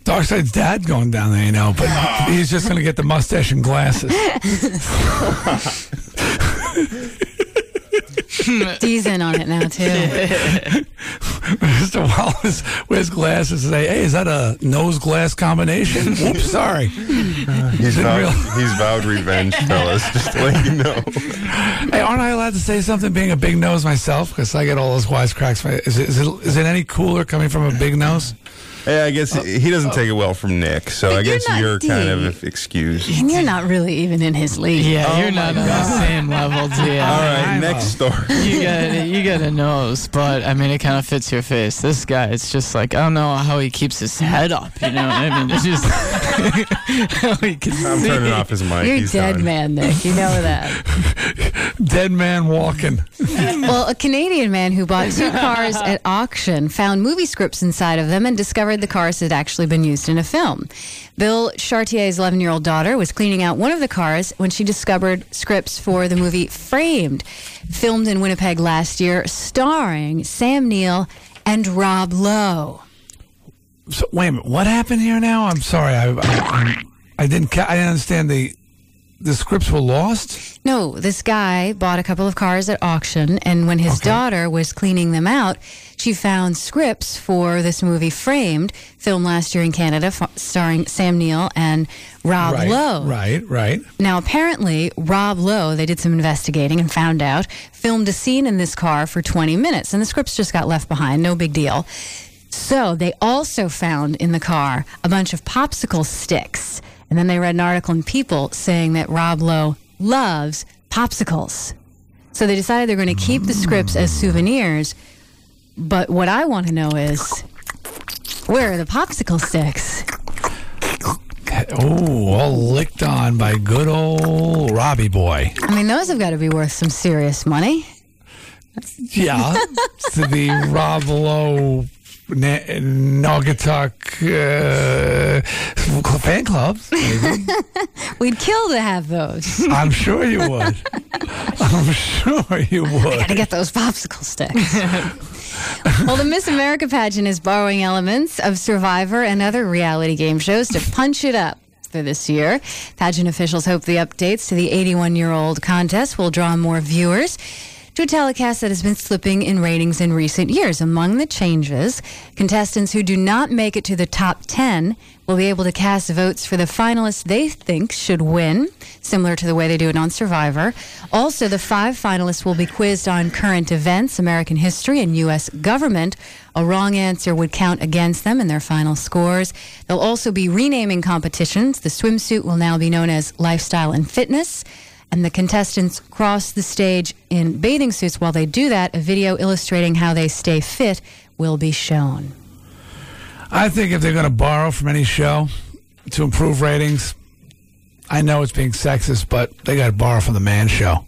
Darkside's dad going down there, you know, but ah. he's just going to get the mustache and glasses. Dee's in on it now too. Mr. Wallace wears glasses and say, hey, is that a nose glass combination? Whoops, sorry. Uh, he's vowed, real- he's vowed revenge, fellas. Just to let you know. Hey, aren't I allowed to say something being a big nose myself? Because I get all those wisecracks. Is it, is, it, is it any cooler coming from a big nose? Yeah, I guess he doesn't take it well from Nick, so I But you're guess you're kind of excused. And you're not really even in his league. Yeah, Oh you're not on the same level, Tia. All right, I'm next a- story. You got you got a nose, but I mean it kind of fits your face. This guy, it's just like I don't know how he keeps his head up. You know what I mean? It's just how he can I'm see. turning off his mic. You're He's dead done. man, Nick. You know that. Dead man walking. well, a Canadian man who bought two cars at auction found movie scripts inside of them and discovered the cars had actually been used in a film. Bill Chartier's 11 year old daughter was cleaning out one of the cars when she discovered scripts for the movie Framed, filmed in Winnipeg last year, starring Sam Neill and Rob Lowe. So, wait a minute. What happened here now? I'm sorry. I, I, I didn't. I didn't understand the. The scripts were lost. No, this guy bought a couple of cars at auction, and when his daughter was cleaning them out, she found scripts for this movie Framed, filmed last year in Canada, f- starring Sam Neill and Rob right. Lowe. Right. Right. Now, apparently, Rob Lowe, they did some investigating and found out, filmed a scene in this car for 20 minutes, and the scripts just got left behind. No big deal. So, they also found in the car a bunch of popsicle sticks. And then they read an article in People saying that Rob Lowe loves popsicles. So, they decided they're going to keep the scripts as souvenirs. But what I want to know is where are the popsicle sticks? Oh, all licked on by good old Robbie boy. I mean, those have got to be worth some serious money. Yeah, to the Rob Lowe Na- Naugatuck uh, fan clubs. We'd kill to have those. I'm sure you would. I'm sure you would. I Gotta get those popsicle sticks. Well, the Miss America pageant is borrowing elements of Survivor and other reality game shows to punch it up for this year. Pageant officials hope the updates to the 81 year old contest will draw more viewers. To a telecast that has been slipping in ratings in recent years. Among the changes, contestants who do not make it to the top 10 will be able to cast votes for the finalists they think should win, similar to the way they do it on Survivor. Also, the five finalists will be quizzed on current events, American history, and U.S. government. A wrong answer would count against them in their final scores. They'll also be renaming competitions. The swimsuit will now be known as Lifestyle and Fitness. And the contestants cross the stage in bathing suits. While they do that, a video illustrating how they stay fit will be shown. I think if they're going to borrow from any show to improve ratings, I know it's being sexist, but they got to borrow from the man show.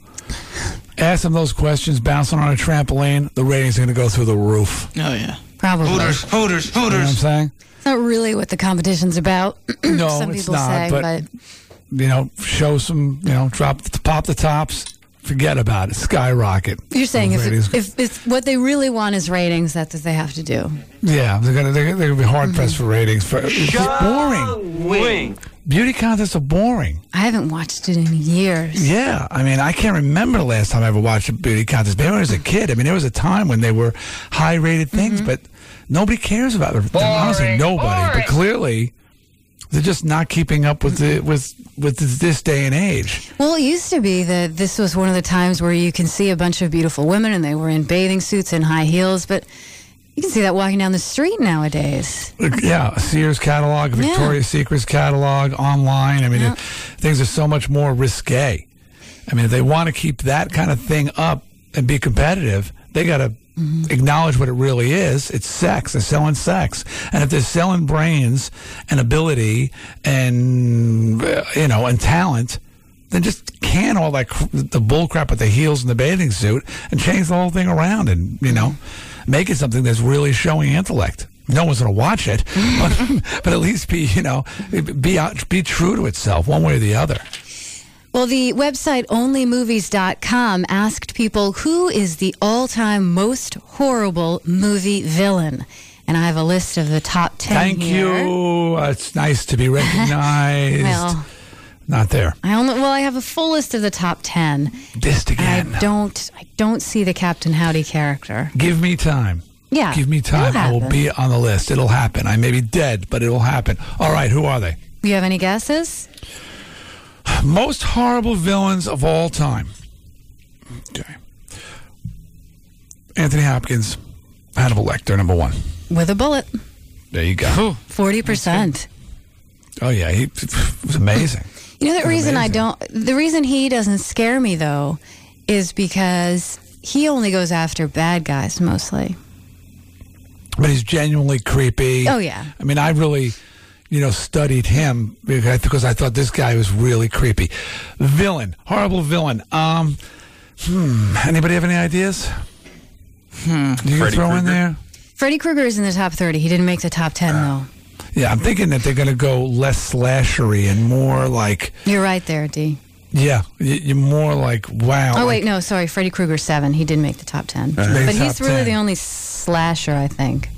Ask them those questions, bouncing on a trampoline, the ratings are going to go through the roof. Oh yeah. Probably. Hooters, Hooters, You know what I'm saying? It's not really what the competition's about. No, Some it's people not, say, but- but You know, show some, you know, drop, pop the tops, forget about it, skyrocket. you're saying Those ratings if, if, if what they really want is ratings, that's what they have to do. Yeah, they're gonna they're, they're gonna be hard pressed for ratings. For it's just boring. Wing. Beauty contests are boring. I haven't watched it in years. Yeah, I mean, I can't remember the last time I ever watched a beauty contest. Maybe when I was a kid. I mean, there was a time when they were high rated things, mm-hmm. but nobody cares about them. Honestly, nobody. But clearly, they're just not keeping up with the with with this day and age. Well, it used to be that this was one of the times where you can see a bunch of beautiful women and they were in bathing suits and high heels, but you can see that walking down the street nowadays. Yeah, Sears catalog, a Yeah. Victoria's Secrets catalog, online. I mean, it, things are so much more risque. I mean, if they want to keep that kind of thing up and be competitive, they got to acknowledge what it really is. It's sex. They're selling sex, and if they're selling brains and ability and uh, you know and talent. Then just can all that the bull crap with the heels and the bathing suit and change the whole thing around and you know make it something that's really showing intellect. No one's going to watch it, but, but at least be you know be be true to itself one way or the other. Well, the website onlymovies.com asked people who is the all time most horrible movie villain. And I have a list of the top 10 Thank here. you. Uh, it's nice to be recognized. Well, Not there. I only well, I have a full list of the top 10. Dissed again. I don't I don't see the Captain Howdy character. Give me time. Yeah. Give me time. I will be on the list. It'll happen. I may be dead, but it'll happen. All right. Who are they? You have any guesses? Most horrible villains of all time. Okay. Anthony Hopkins, Hannibal Lecter, number one. With a bullet. There you go. Forty percent. Oh yeah, he was amazing. You know the That's reason I don't. The reason he doesn't scare me though is because he only goes after bad guys mostly. But he's genuinely creepy. Oh, yeah. I mean, I really, you know, studied him because because I thought this guy was really creepy. Villain, horrible villain. Um, hmm. Anybody have any ideas? Hmm. You can Freddy throw in Krueger? there. Freddy Krueger is in the top thirty. He didn't make the top ten though. Yeah, I'm thinking that they're going to go less slashery and more like, You're right there, Dee. yeah, you're more like wow. Oh like- wait, no, sorry. Freddy Krueger seven. He didn't make the top ten, Uh-huh. Made but he's really 10. the only slasher, I think.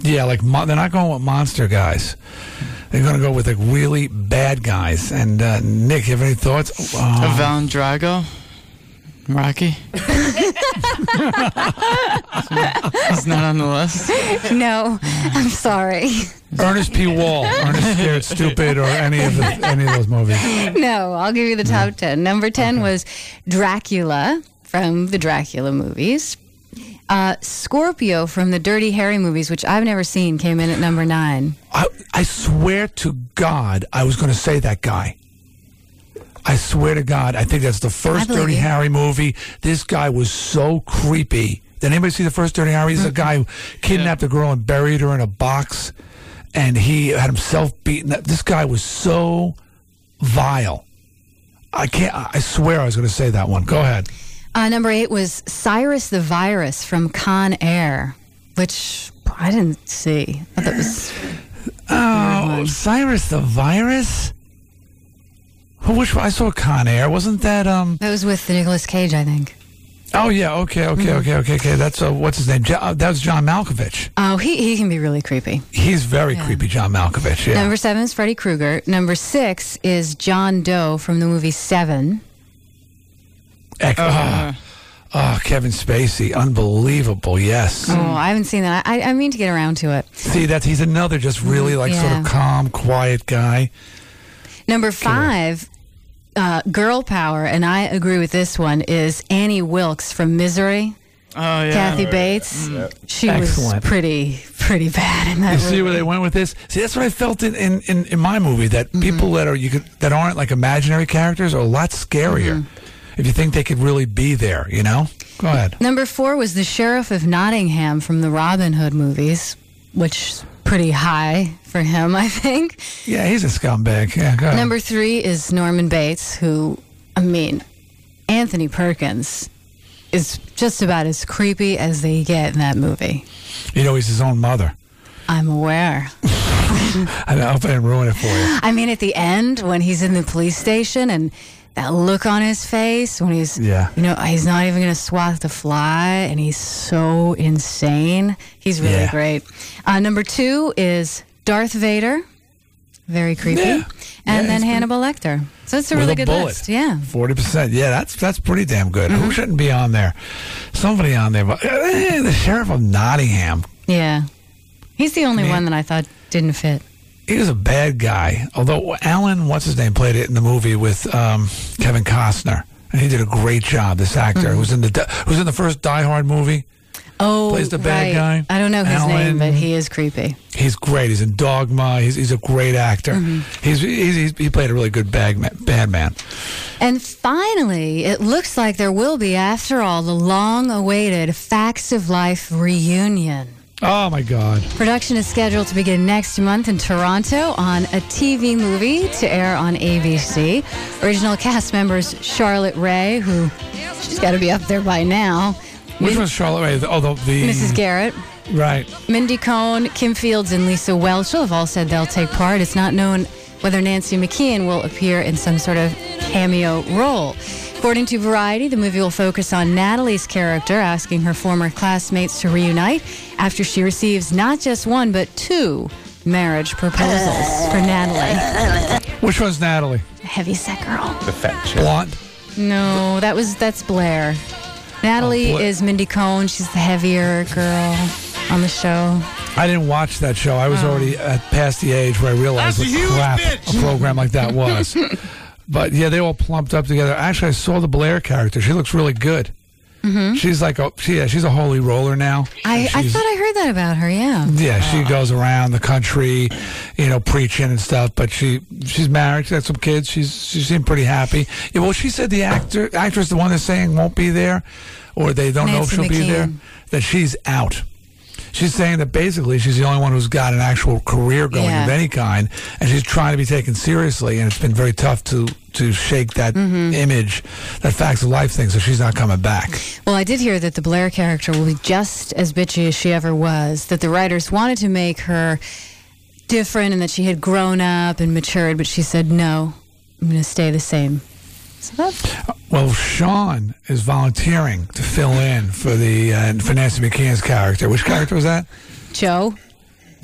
Yeah, like mo- they're not going with monster guys. They're going to go with like really bad guys. And uh, Nick, you have any thoughts? Uh, Val Drago, Rocky. He's not on the list. no, I'm sorry. Ernest P. Worrell, Ernest Scared Stupid, or any of the, any of those movies. no, I'll give you the top 10. Number 10 was Dracula from the Dracula movies. Uh, Scorpio from the Dirty Harry movies, which I've never seen, came in at number 9. I, I swear to God, I was going to say that guy. I swear to God, I think that's the first Dirty you. Harry movie. This guy was so creepy. Did anybody see the first Dirty Harry? He's a guy who kidnapped a girl and buried her in a box, and he had himself beaten. This guy was so vile. I can't. I swear I was going to say that one. Go ahead. Uh, number 8 was Cyrus the Virus from Con Air, which I didn't see. I thought was. Oh, Cyrus the Virus. Oh, which? I saw Con Air. Wasn't that um? That was with Nicolas Cage, I think. Oh yeah. Okay. Okay. Mm-hmm. Okay. Okay. Okay. That's uh, what's his name? Jo- uh, that was John Malkovich. Oh, he, he can be really creepy. He's very creepy, John Malkovich. Yeah. Number seven is Freddy Krueger. Number six is John Doe from the movie Seven. Ec- ah. oh, Kevin Spacey, unbelievable. Yes. Oh, I haven't seen that. I, I mean to get around to it. See that he's another just really like sort of calm, quiet guy. Number five, uh, Girl Power, and I agree with this one, is Annie Wilkes from Misery. Oh yeah. Kathy Bates. She Excellent. was pretty, pretty bad in that You see movie. where they went with this? See, that's what I felt in, in, in, in my movie. That Mm-hmm. people that are you could that aren't like imaginary characters are a lot scarier. Mm-hmm. If you think they could really be there, you know. Go ahead. Number four was the Sheriff of Nottingham from the Robin Hood movies, which is pretty high for him, I think. Yeah, he's a scumbag. Yeah, go ahead. Number three is Norman Bates, who, I mean, Anthony Perkins is just about as creepy as they get in that movie. you know, he's his own mother. I'm aware. I hope I didn't ruin it for you. I mean, at the end, when he's in the police station and that look on his face, when he's, Yeah. you know, he's not even going to swat the fly, and he's so insane. He's really Yeah. great. Uh, number two is Darth Vader. Very creepy. Yeah. And Yeah, then pretty- Hannibal Lecter. So it's a With really a good bullet. list. Yeah. Forty percent. Yeah, that's that's pretty damn good. Who shouldn't be on there? Somebody on there. But eh, the sheriff of Nottingham. Yeah. He's the only Man. one that I thought didn't fit. He was a bad guy. Although Alan, what's his name, played it in the movie with um, Kevin Costner, and he did a great job. This actor who was in the who was in the first Die Hard movie. Oh, Plays the bad right. guy. I don't know his Alan- name, but he is creepy. He's great. He's in Dogma. He's he's a great actor. He's, he's, he's he played a really good bad man, bad man. And finally, it looks like there will be, after all, the long awaited Facts of Life reunion. Oh my God! Production is scheduled to begin next month in Toronto on a TV movie to air on ABC. Original cast members Charlotte Rae, who she's got to be up there by now, Which Min- one's Charlotte Rae? The- Oh, the, the Mrs. Garrett, Right. Mindy Cohn, Kim Fields, and Lisa Whelchel have all said they'll take part. It's not known whether Nancy McKeon will appear in some sort of cameo role. According to Variety, the movie will focus on Natalie's character asking her former classmates to reunite after she receives not just one, but two marriage proposals for Natalie. Which one's Natalie? The heavy set girl. The fat chick. Blonde. No, that was that's Blair. Natalie Oh, Bla- is Mindy Cohn. She's the heavier girl on the show. I didn't watch that show. I was Oh. already at past the age where I realized That's a what huge crap bitch. a program like that was. but yeah, they all plumped up together. Actually, I saw the Blair character. She looks really good. Mhm. She's like a she, yeah, she's a holy roller now. I, I thought I heard that about her. Yeah. Yeah, she goes around the country, you know, preaching and stuff. But she she's married. She got some kids. She's she seemed pretty happy. Yeah, well, she said the actor actress, the one that's saying won't be there, or they don't know if she'll be there, that she's out. She's saying that basically she's the only one who's got an actual career going Yeah. of any kind, and she's trying to be taken seriously. And it's been very tough to to shake that Mm-hmm. image, that facts of life thing. So she's not coming back. Well, I did hear that the Blair character will be just as bitchy as she ever was. That the writers wanted to make her different and that she had grown up and matured, but she said, no, I'm going to stay the same. So that's Well, Sean is volunteering to fill in for the uh, for Nancy McKeon's character. Which character was that? Jo.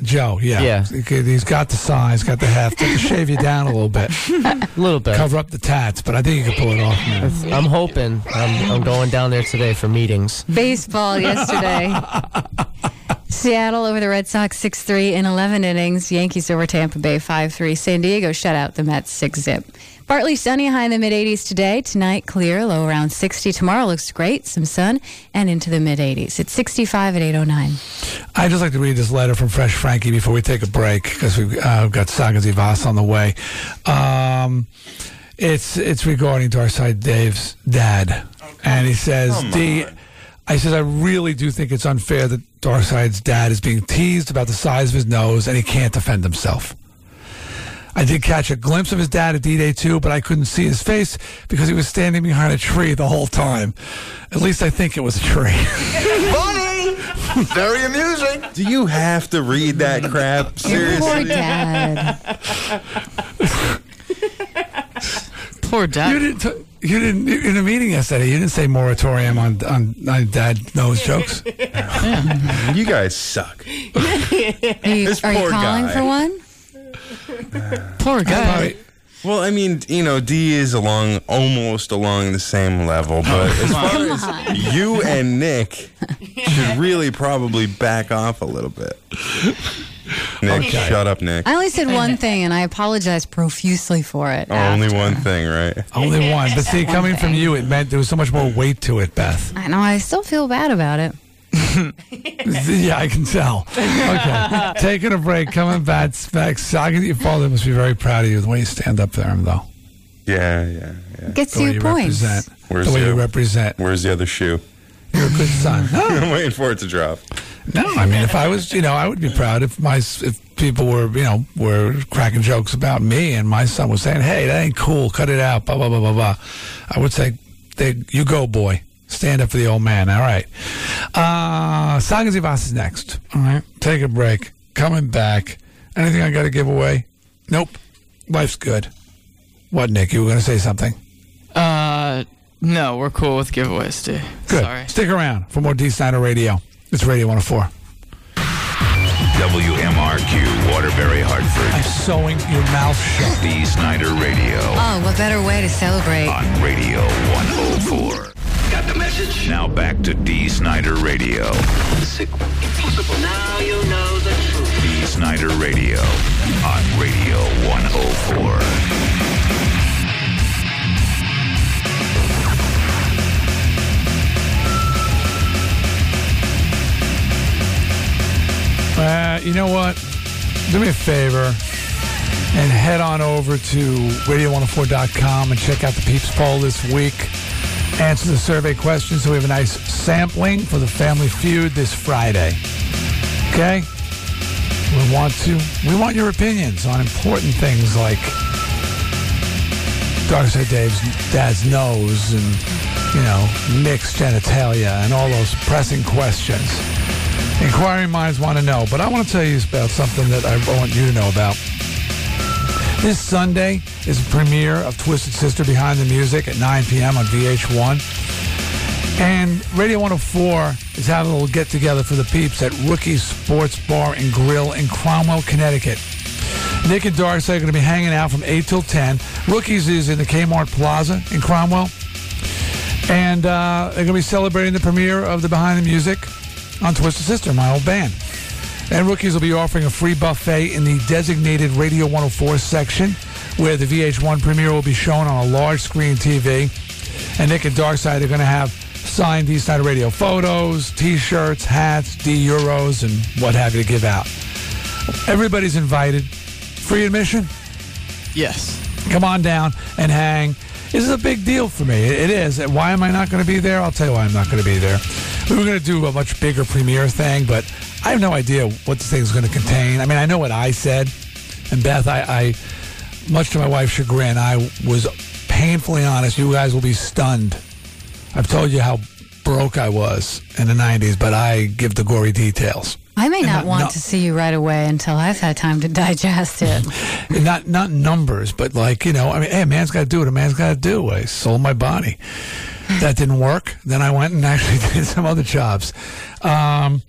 Jo. Yeah. Yeah. He's got the size, got the heft. Have to shave you down a little bit, A little bit. cover up the tats, but I think you can pull it off, man. I'm hoping. I'm, I'm going down there today for meetings. baseball yesterday. Seattle over the Red Sox 6 3 in 11 innings. Yankees over Tampa Bay 5 3. San Diego shut out the Mets 6 zip. Partly sunny, high in the mid 80s today. Tonight, clear, low around 60. Tomorrow looks great, some sun, and into the mid 80s. It's 65 at 809. I'd just like to read this letter from Fresh Frankie before we take a break because we've uh, got Sagen Zie Vas on the way. Um, it's it's regarding Darkside Dave's dad, and he says, "Dee." I says I really do think it's unfair that Darkside's dad is being teased about the size of his nose and he can't defend himself. I did catch a glimpse of his dad at D-Day too, but I couldn't see his face because he was standing behind a tree the whole time. At least I think it was a tree. Funny! Very amusing. Do you have to read that crap? Poor Seriously? dad. Poor dad. You didn't. T- you didn't in a meeting yesterday. You didn't say moratorium on on, on dad nose jokes. You guys suck. Are you, This are you poor calling guy. for one? Poor guy. Probably- Well, I mean, you know, Dee is along almost along the same level, but oh, as far Come as you and Nick should really probably back off a little bit. Nick, Okay. shut up, Nick. I only said one thing, and I apologize profusely for it. Oh, only after. one thing, right? Only one. But see, One coming from you, it meant there was so much more weight to it, Beth. I know. I still feel bad about it. yeah, I can tell. Okay, taking a break, coming back. back. Saga, your father must be very proud of you the way you stand up there, though. Yeah, yeah, yeah. Gets The way you you points. represent. Where's the way the- you represent. Where's the other shoe? You're a good son. No, I'm waiting for it to drop. no. I mean, if I was, you know, I would be proud if my if people were, you know, were cracking jokes about me, and my son was saying, "Hey, that ain't cool. Cut it out." Blah blah blah blah blah. I would say, they, "You go, boy. Stand up for the old man." All right. Uh, Sagen Zie Vas is next. All right. Take a break. Coming back. Anything I got to give away? Nope. Life's good. What, Nick? You were going to say something? Uh, no, we're cool with giveaways, dude. Good. Sorry. Stick around for more Dee Snider Radio. It's Radio 104. WMRQ, Waterbury, Hartford. I'm sewing your mouth shut. Dee Snider Radio Oh, what better way to celebrate? on Radio 104. Got the message? Now back to Dee Snider Radio. Impossible. Now you know the truth. Dee Snider Radio on Radio 104. Uh, you know what? Do me a favor and head on over to radio104.com and check out the Peeps poll this week. Answer the survey questions so we have a nice sampling for the Family Feud this Friday. Okay? We want to we want your opinions on important things like Darkside Dave's dad's nose and you know, Nick's genitalia and all those pressing questions. Inquiring minds want to know, but I want to tell you about something that I want you to know about. This Sunday is the premiere of Twisted Sister Behind the Music at 9 p.m. on VH1. And Radio 104 is having a little get together for the peeps at Rookie's Sports Bar and Grill in Cromwell, Connecticut. Nick and Darcy are going to be hanging out from 8 till 10. Rookies is in the Kmart Plaza in Cromwell. And uh, they're going to be celebrating the premiere of the Behind the Music on Twisted Sister, my old band. And Rookies will be offering a free buffet in the designated Radio 104 section, where the VH1 premiere will be shown on a large screen TV. And Nick and Darkside are going to have signed Dee Snider Radio photos, T-shirts, hats, D euros, and what have you to give out. Everybody's invited. Free admission. Yes. Come on down and hang. This is a big deal for me. It is. Why am I not going to be there? I'll tell you why I'm not going to be there. We were going to do a much bigger premiere thing, but I have no idea what this is going to contain. I mean, I know what I said, and Beth, I, I much to my wife's chagrin, I was painfully honest. You guys will be stunned. I've told you how broke I was in the '90s, but I give the gory details. I may not not- want not- to see you right away until I've had time to digest it. Not not numbers, but like you know, I mean, hey, a man's got to do what a man's got to do. I sold my body. That didn't work. Then I went and actually did some other jobs. Um,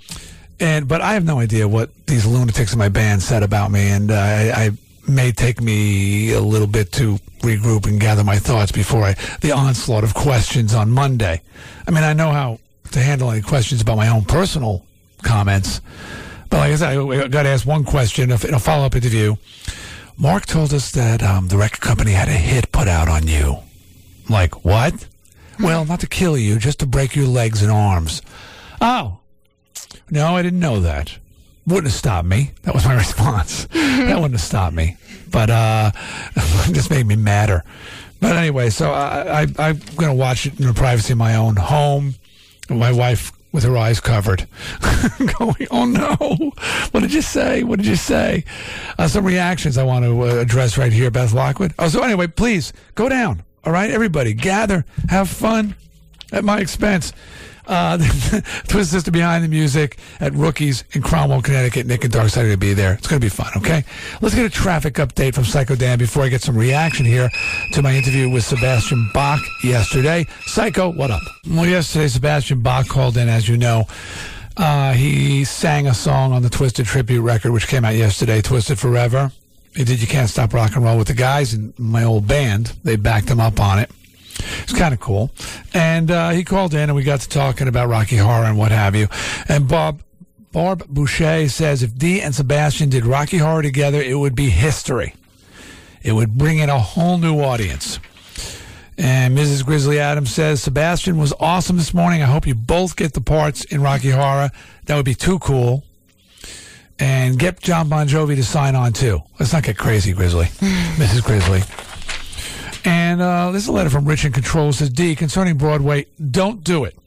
and but I have no idea what these lunatics in my band said about me, and uh, I, I may take me a little bit to regroup and gather my thoughts before I the onslaught of questions on Monday. I mean, I know how to handle any questions about my own personal comments, but like I said, I got to ask one question in a follow up interview. Mark told us that um, the record company had a hit put out on you. I'm like, what? Well, not to kill you, just to break your legs and arms. Oh, no, I didn't know that. Wouldn't have stopped me. That was my response. that wouldn't have stopped me. But uh, it just made me madder. But anyway, so I, I, I'm going to watch it in the privacy of my own home. My wife with her eyes covered, going, "Oh no! What did you say? What did you say?" Uh, some reactions I want to uh, address right here, Beth Lockwood. Oh, so anyway, please go down. All right, everybody, gather, have fun at my expense. Uh, Twist Sister behind the music at Rookies in Cromwell, Connecticut. Nick and Dark are going to be there. It's going to be fun, okay? Let's get a traffic update from Psycho Dan before I get some reaction here to my interview with Sebastian Bach yesterday. Psycho, what up? Well, yesterday, Sebastian Bach called in, as you know. Uh, he sang a song on the Twisted tribute record, which came out yesterday, Twisted Forever. He did You Can't Stop Rock and Roll with the guys in my old band. They backed him up on it. It's kind of cool. And uh, he called in and we got to talking about Rocky Horror and what have you. And Bob Barb Boucher says if Dee and Sebastian did Rocky Horror together, it would be history. It would bring in a whole new audience. And Mrs. Grizzly Adams says Sebastian was awesome this morning. I hope you both get the parts in Rocky Horror. That would be too cool. And get John Bon Jovi to sign on too. Let's not get crazy, Grizzly. Mrs. Grizzly. And uh, this is a letter from Rich in Control. It says, Dee, concerning Broadway, don't do it.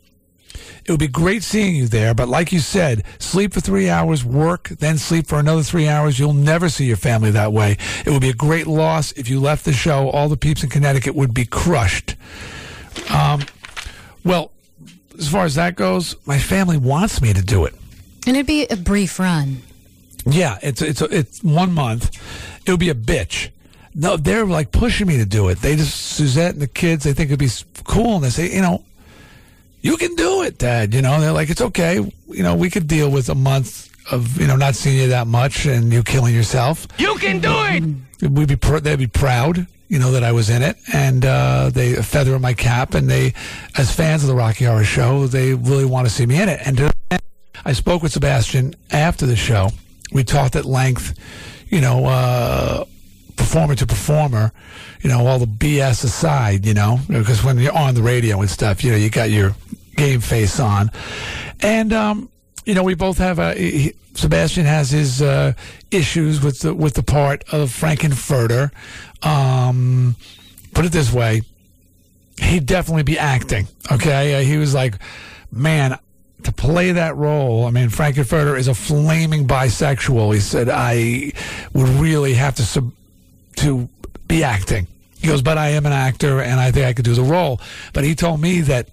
It would be great seeing you there, but like you said, sleep for three hours, work, then sleep for another three hours. You'll never see your family that way. It would be a great loss if you left the show. All the peeps in Connecticut would be crushed. Um, well, as far as that goes, my family wants me to do it. And it'd be a brief run. Yeah, it's it's it's one month. It would be a bitch. No, they're like pushing me to do it. They just Suzette and the kids. They think it'd be cool, and they say, you know, you can do it, Dad. You know, they're like, it's okay. You know, we could deal with a month of you know not seeing you that much and you killing yourself. You can do it! We'd be pr- they'd be proud, you know, that I was in it, and uh, they a feather in my cap. And they, as fans of the Rocky Horror Show, they really want to see me in it. And I spoke with Sebastian after the show. We talked at length, you know, uh, performer to performer, you know, all the BS aside, you know, because when you're on the radio and stuff, you know, you got your game face on. And, um, you know, we both have a, he, Sebastian has his uh, issues with the, with the part of Frank-N-Furter. Um, put it this way, he'd definitely be acting. Okay, uh, he was like, man, to play that role. I mean, Frank-N-Furter is a flaming bisexual. He said I would really have to sub- to be acting. He goes, but I am an actor, and I think I could do the role. But he told me that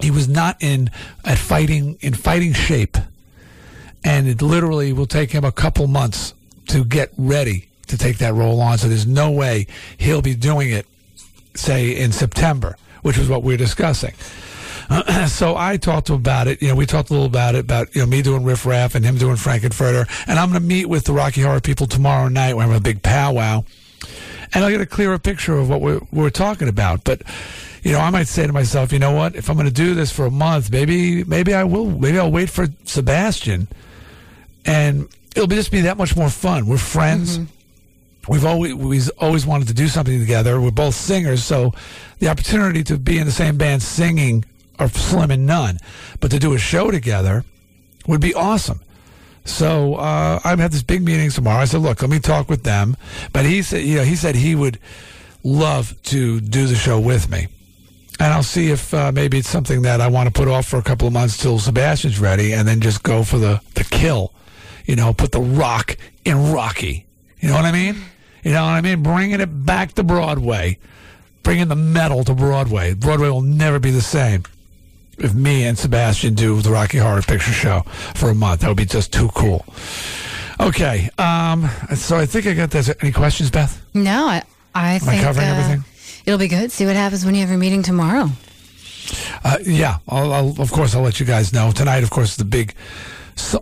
he was not in at fighting in fighting shape, and it literally will take him a couple months to get ready to take that role on. So there's no way he'll be doing it, say in September, which was what we're discussing. so I talked to him about it. You know, we talked a little about it, about you know me doing Riff Raff and him doing Frank-N-Furter. And I'm going to meet with the Rocky Horror people tomorrow night. We're having a big powwow, and I'll get a clearer picture of what we're, we're talking about. But you know, I might say to myself, you know what? If I'm going to do this for a month, maybe maybe I will. Maybe I'll wait for Sebastian, and it'll be, just be that much more fun. We're friends. Mm-hmm. We've always we've always wanted to do something together. We're both singers, so the opportunity to be in the same band singing are slim and none. But to do a show together would be awesome. So uh, I have this big meeting tomorrow. I said, look, let me talk with them. But he said, you know, he said he would love to do the show with me. And I'll see if uh, maybe it's something that I want to put off for a couple of months till Sebastian's ready, and then just go for the the kill. You know, put the rock in Rocky. You know what I mean? You know what I mean? Bringing it back to Broadway, bringing the metal to Broadway. Broadway will never be the same if me and Sebastian do the Rocky Horror Picture Show for a month. That would be just too cool. Okay, um, so I think I got this. Any questions, Beth? No, I, I Am I think covering uh, everything? It'll be good. See what happens when you have your meeting tomorrow. Uh, yeah, I'll, I'll, of course, I'll let you guys know. Tonight, of course, is the big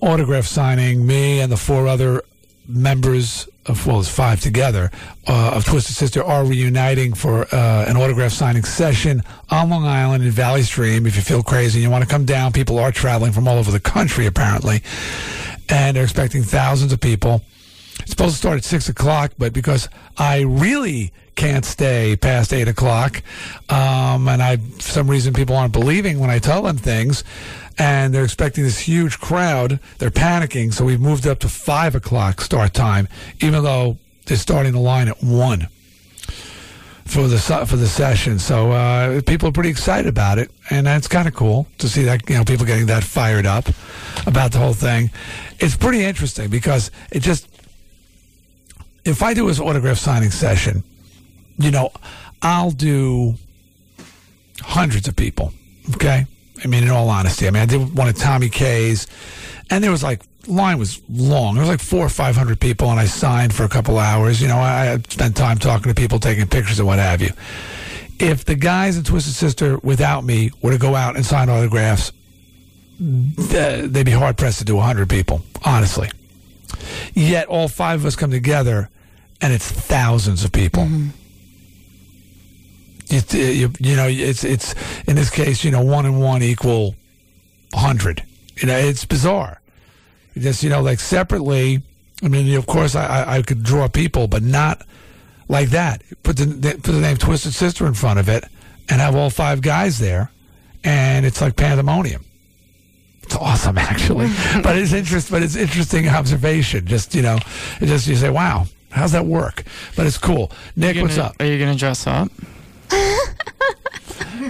autograph signing. Me and the four other members of, well, it's five together, uh, of Twisted Sister are reuniting for uh, an autograph signing session on Long Island in Valley Stream. If you feel crazy and you want to come down, people are traveling from all over the country, apparently. And they're expecting thousands of people. It's supposed to start at six o'clock, but because I really can't stay past eight o'clock, um, and I for some reason people aren't believing when I tell them things, and they're expecting this huge crowd. They're panicking, so we've moved up to five o'clock start time, even though they're starting the line at one for the for the session. So uh, people are pretty excited about it, and that's kind of cool to see that you know people getting that fired up about the whole thing. It's pretty interesting because it just if I do his autograph signing session, you know, I'll do hundreds of people. Okay, I mean, in all honesty, I mean, I did one of Tommy K's, and there was like line was long. There was like four or five hundred people, and I signed for a couple hours. You know, I, spent time talking to people, taking pictures, and what have you. If the guys in Twisted Sister without me were to go out and sign autographs, they'd be hard pressed to do hundred people. Honestly, yet all five of us come together, and it's thousands of people. Mm-hmm. You, uh, you, you know, it's it's in this case, you know, one and one equal hundred. You know, it's bizarre. Just you know, like separately. I mean, of course, I, I, could draw people, but not like that. Put the put the name Twisted Sister in front of it, and have all five guys there, and it's like pandemonium. It's awesome, actually, but it's interest. But it's interesting observation. Just you know, it just you say, wow, how's that work? But it's cool. Nick, what's gonna- up? Are you gonna dress up?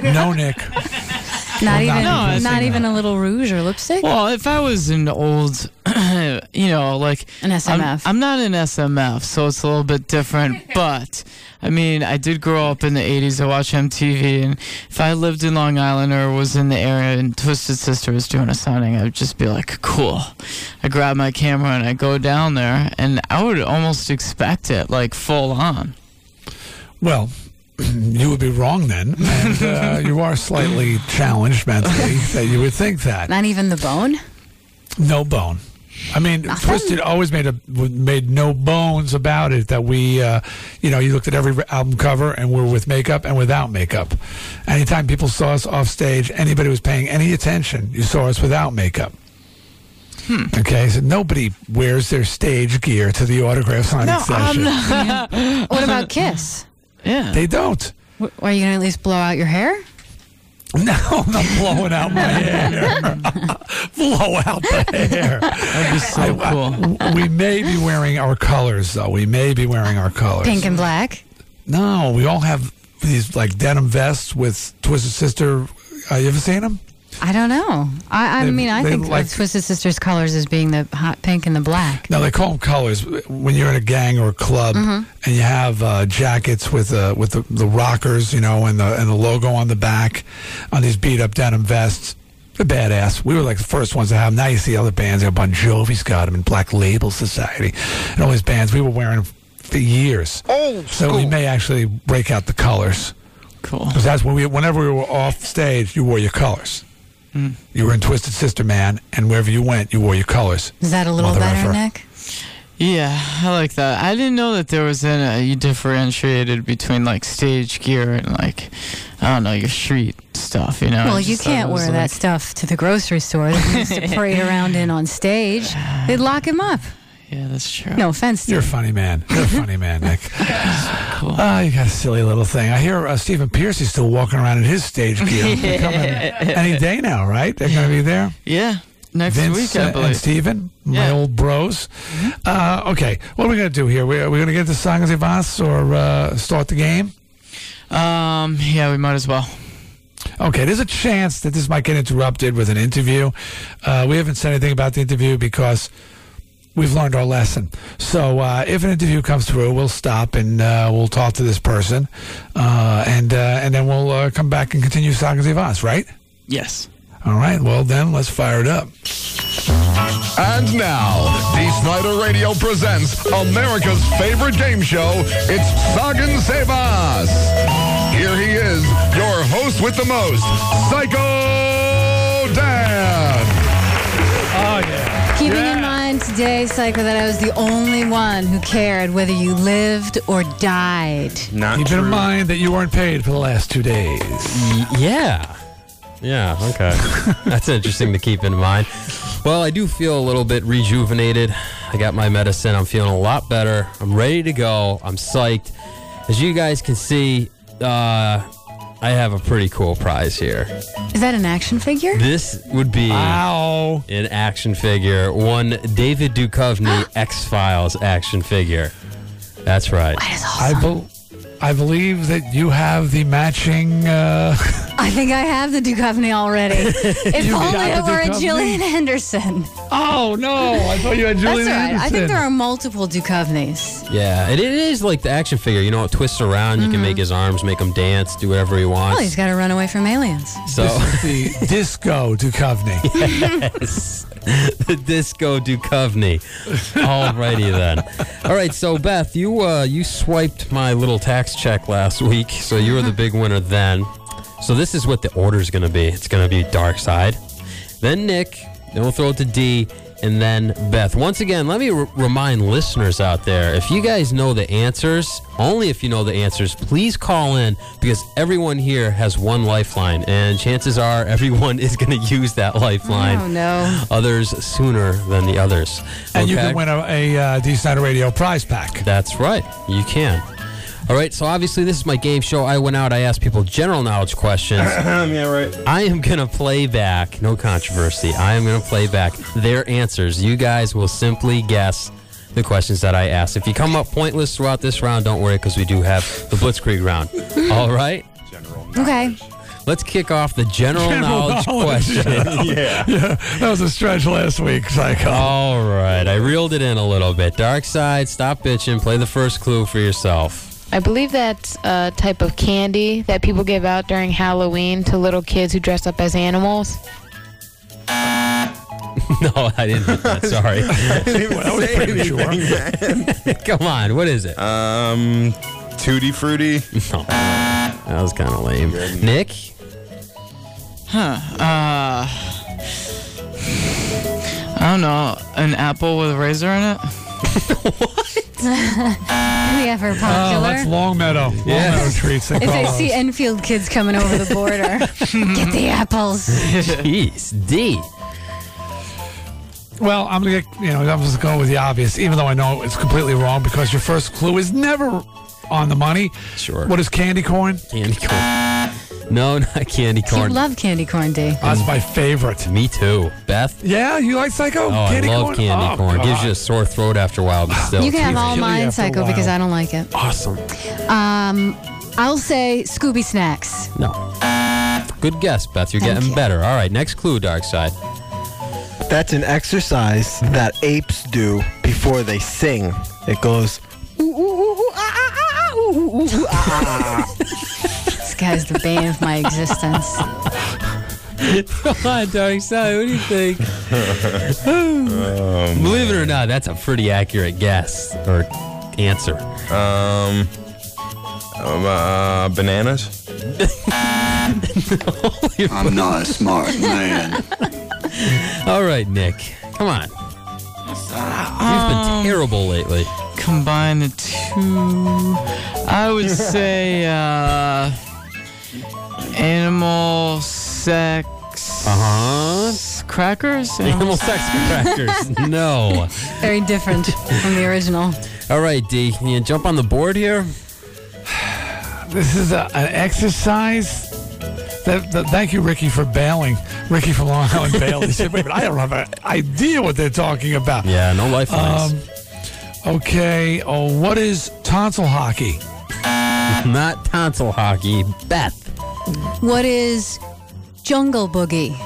No, Nick. Not Well, even, not not, interesting, even a little rouge or lipstick. Well, if I was an old, you know, like An I'm, SMF. I'm not an SMF, so it's a little bit different. but I mean, I did grow up in the '80s. I watched MTV, and if I lived in Long Island or was in the area and Twisted Sister was doing a signing, I'd just be like, "Cool." I grab my camera and I go down there, and I would almost expect it like full on. Well, you would be wrong then, and uh, you are slightly challenged mentally that you would think that. Not even the bone. No bone. I mean, Twisted always made a made no bones about it that we, uh, you know, you looked at every album cover and we're with makeup and without makeup. Anytime people saw us off stage, anybody was paying any attention, you saw us without makeup. Okay, so nobody wears their stage gear to the autograph signing session. What about Kiss? Yeah. They don't. W- Are you gonna at least blow out your hair? No, I'm not blowing out my hair. Blow out the hair. That'd be so cool. We may be wearing our colors, though. We may be wearing our colors. Pink and black. No, we all have these like denim vests with Twisted Sister. Uh, you ever seen them? I don't know. I, I They- mean, I think like- of Twisted Sisters colors as being the hot pink and the black. No, they call them colors. When you're in a gang or a club, Mhm. and you have uh, jackets with uh, with the, the rockers, you know, and the and the logo on the back, on these beat up denim vests. They're badass. We were like the first ones to have. 'em. Now you see other bands. You know, Bon Jovi's got them, and Black Label Society, and all these bands. We were wearing for years. Oh, so we may actually break out the colors. Cool. Because that's when we, whenever we were off stage, you wore your colors. Mm. You were in Twisted Sister Man, and wherever you went, you wore your colors. Is that a little Mother better, effer. Nick? Yeah, I like that. I didn't know that there was any you differentiated between like stage gear and like I don't know your street stuff. You know. Well, you can't it was wear that stuff to the grocery store that used to parade around in on stage. They'd lock him up. Yeah, that's true. No offense You're a funny man. You're a funny man, Nick. Ah, you got a silly little thing. I hear uh, Stephen Pearcy is still walking around in his stage gear. They're coming any day now, right? They're going to be there. Yeah, next Vince week, I believe. and Steven, my Yeah. old bros. Uh, okay, what are we going to do here? We, are we going to get to Sagen Zie Vas or uh, start the game? Um, yeah, we might as well. Okay, there's a chance that this might get interrupted with an interview. Uh, we haven't said anything about the interview because we've learned our lesson. So uh, if an interview comes through, we'll stop and uh, we'll talk to this person, uh, and uh, and then we'll uh, come back and continue Sagen Zie Vas, right? Yes. All right. Well, then let's fire it up. And now, Dee Snider Radio presents America's favorite game show. It's Sagen Zie Vas. Here he is, your host with the most, Psycho Dan. Oh yeah. Keeping in mind today, Psycho, that I was the only one who cared whether you lived or died. Not Keep in mind that you weren't paid for the last two days. Y- yeah. Yeah, okay. That's interesting to keep in mind. Well, I do feel a little bit rejuvenated. I got my medicine. I'm feeling a lot better. I'm ready to go. I'm psyched. As you guys can see, uh, I have a pretty cool prize here. Is that an action figure? This would be Wow. an action figure, one David Duchovny X Files action figure. That's right. That is I, awesome. Bel I believe that you have the matching. Uh, I think I have the Duchovny already. if You only it the were a Duchovny? Gillian Anderson. oh no! I thought you had That's all Gillian right. I think there are multiple Duchovnys. Yeah, it, it is like the action figure. You know, it twists around. You can make his arms, make him dance, do whatever he wants. Oh, he's got to run away from aliens. so, This is the disco Duchovny. yes, the disco Duchovny. Alrighty then. All right, so Beth, you uh, you swiped my little tax check last week, so you were the big winner then. So this is what the order is going to be. It's going to be Dark Side, then Nick, then we'll throw it to Dee, and then Beth. Once again, let me r- remind listeners out there: if you guys know the answers, only if you know the answers, please call in because everyone here has one lifeline, and chances are everyone is going to use that lifeline Oh, no. others sooner than the others. And you can win a, a uh, Dee Snider Radio prize pack. That's right. You can. All right. So obviously, this is my game show. I went out. I asked people general knowledge questions. yeah, right. I am gonna play back. No controversy. I am gonna play back their answers. You guys will simply guess the questions that I asked. If you come up pointless throughout this round, don't worry because we do have the Blitzkrieg round. All right. General Okay. Let's kick off the general, General knowledge, knowledge, question. Yeah. Yeah, that was a stretch last week, Psycho. All right. I reeled it in a little bit. Dark side. Stop bitching. Play the first clue for yourself. I believe that's a type of candy that people give out during Halloween to little kids who dress up as animals. no, I didn't. Get that. Sorry. that was pretty sure. Come on. What is it? Um, Tutti Frutti. No. That was kind of lame. Nick. Huh. Uh. I don't know. An apple with a razor in it? Yeah, for Oh, popular. Oh, that's Longmeadow. Yes. Longmeadow treats. They if call they those. see Enfield kids coming over the border, get the apples. Jeez. Dee. Well, I'm gonna get, you know I'm just going with the obvious, even though I know it's completely wrong because your first clue is never on the money. Sure. What is candy corn? Candy corn. No, not candy corn. You corn. love candy corn, Dee. That's mm. my favorite. Me too. Beth. Yeah, you like Psycho? Oh, candy I love corn? candy Oh, corn. Gives you a sore throat after a while, but still. You can have all Chili mine, Psycho, because. I don't like it. awesome. Um, I'll say Scooby Snacks. No. Good guess, Beth. You're Thank getting you. better. All right, next clue, Dark Side. That's an exercise that apes do before they sing. It goes. This guy's the bane of my existence. Come on, Dark Side. What do you think? Believe it or not, that's a pretty accurate guess or answer. Um, um, uh, bananas. I'm not a smart man. All right, Nick. Come on. You've been terrible lately. Combine the two. I would say uh, animal sex. Uh huh. crackers? Animal sex crackers. no. Very different from the original. All right, Dee. Can you jump on the board here? This is a, an exercise. That, that- thank you, Ricky, for bailing. Ricky from Long Island bailed. He said, "Wait, but I don't have an idea what they're talking about." Yeah, no lifelines. Um, okay. Oh, what is tonsil hockey? Not tonsil hockey. Beth. What is Jungle Boogie?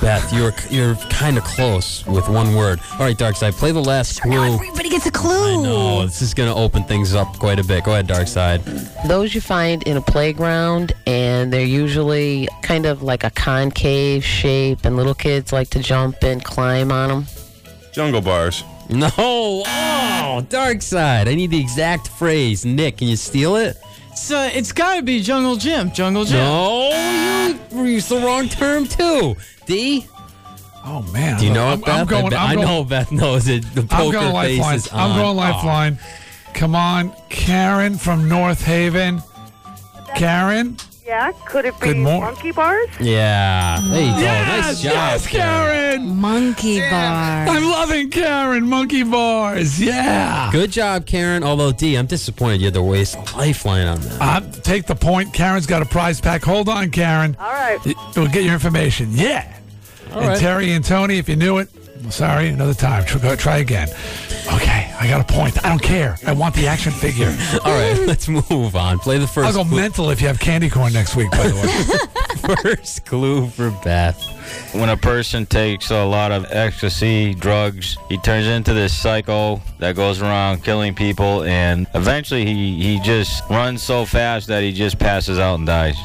Beth, you're you're kind of close with one word. All right, Darkside, play the last clue. Everybody gets a clue. No, this is going to open things up quite a bit. Go ahead, Darkside. Those you find in a playground, and they're usually kind of like a concave shape, and little kids like to jump and climb on them. Jungle bars. No. Oh, Darkside. I need the exact phrase. Nick, can you steal it? So it's uh, got to be Jungle Gym. Jungle Gym. No, you used the wrong term too. Dee. Oh man. Do you know I'm, it, Beth? I'm going. I, bet- I'm going, know Beth knows it. The I'm poker going face lifeline. is on. I'm going lifeline. Oh. lifeline. Come on, Karen from North Haven. Karen. Yeah, could it be Good mor- monkey bars? Yeah. There you go. Yes, nice job. yes, Karen. Monkey bar. I'm loving Karen. Monkey bars. Yeah. Good job, Karen. Although Dee, I'm disappointed you had to waste a lifeline on that. Uh, take the point. Karen's got a prize pack. Hold on, Karen. All right. Y- We'll get your information. Yeah. All and right. Terry and Tony, if you knew it, well, sorry, another time. Try, go, try again. Okay, I got a point. I don't care. I want the action figure. All right, let's move on. Play the first. I'll first. go clue. mental if you have candy corn next week, by the way. First clue for Beth. When a person takes a lot of ecstasy, drugs, he turns into this psycho that goes around killing people, and eventually he, he just runs so fast that he just passes out and dies.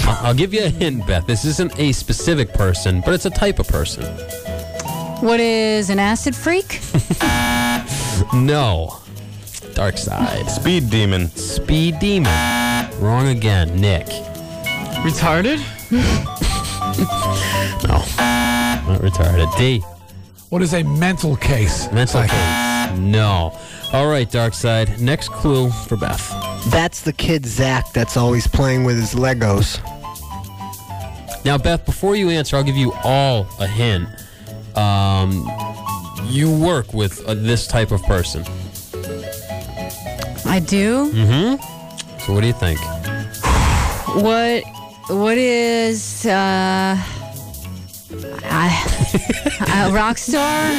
I'll I'll give you a hint, Beth. This isn't a specific person, but it's a type of person. What is an acid freak? No. Dark side. Speed demon. Speed demon. Wrong again, Nick. Retarded? No. Not retarded. Dee. what is a mental case? Mental case. No. All right, Dark Side. Next clue for Beth. That's the kid Zach that's always playing with his Legos. Now, Beth, before you answer, I'll give you all a hint. Um, you work with uh, this type of person. I do. Mm-hmm. So, what do you think? What what is uh I, a rock star?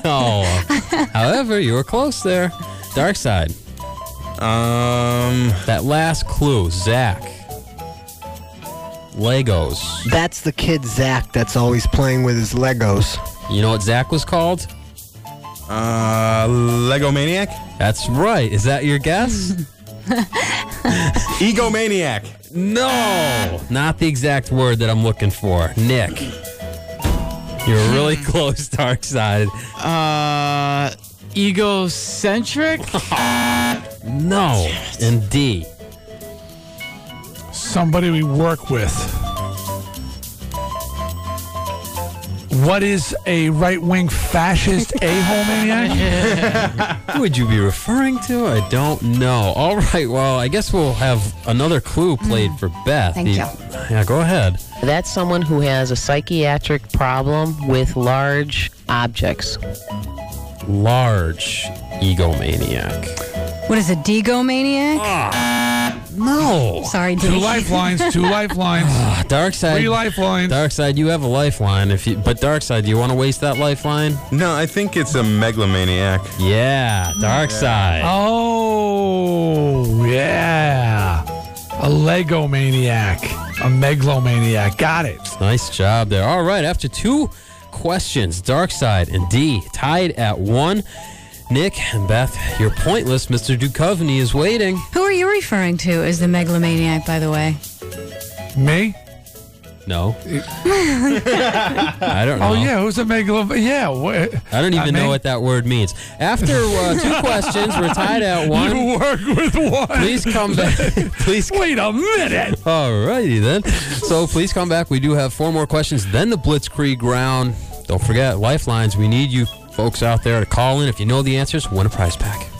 no. However, you were close there. Dark Side. Um, that last clue, Zach. Legos. That's the kid Zach that's always playing with his Legos. You know what Zach was called? Uh, Lego Maniac? That's right. Is that your guess? Egomaniac. No, not the exact word that I'm looking for. Nick. You're really close, Dark Side. Uh, egocentric? No. And Dee. Somebody we work with. What is a right wing fascist a hole maniac? Who would you be referring to? I don't know. All right, well, I guess we'll have another clue played mm. for Beth. Thank you. Yeah, go ahead. That's someone who has a psychiatric problem with large objects. Large egomaniac. What is a degomaniac? Ah. No. Sorry, Two lifelines, two lifelines. Ah, Dark Side. Three lifelines. Dark Side, you have a lifeline. If you, but Dark Side, do you want to waste that lifeline? No, I think it's a megalomaniac. Yeah, Dark Side. Oh, yeah. A Lego maniac. A megalomaniac. Got it. Nice job there. All right, after two questions, Dark Side and Dee tied at one. Nick and Beth, you're pointless. Mr. Duchovny is waiting. Who are you referring to as the megalomaniac, by the way? Me? No. I don't know. Oh, yeah. Who's a megalomaniac? Yeah. What? I don't even I know mean- what that word means. After uh, two questions, we're tied at one. You work with one. Please come back. Please Wait a minute. Alrighty then. So please come back. We do have four more questions, then the Blitzkrieg round. Don't forget, lifelines. We need you folks out there to call in. If you know the answers, win a prize pack.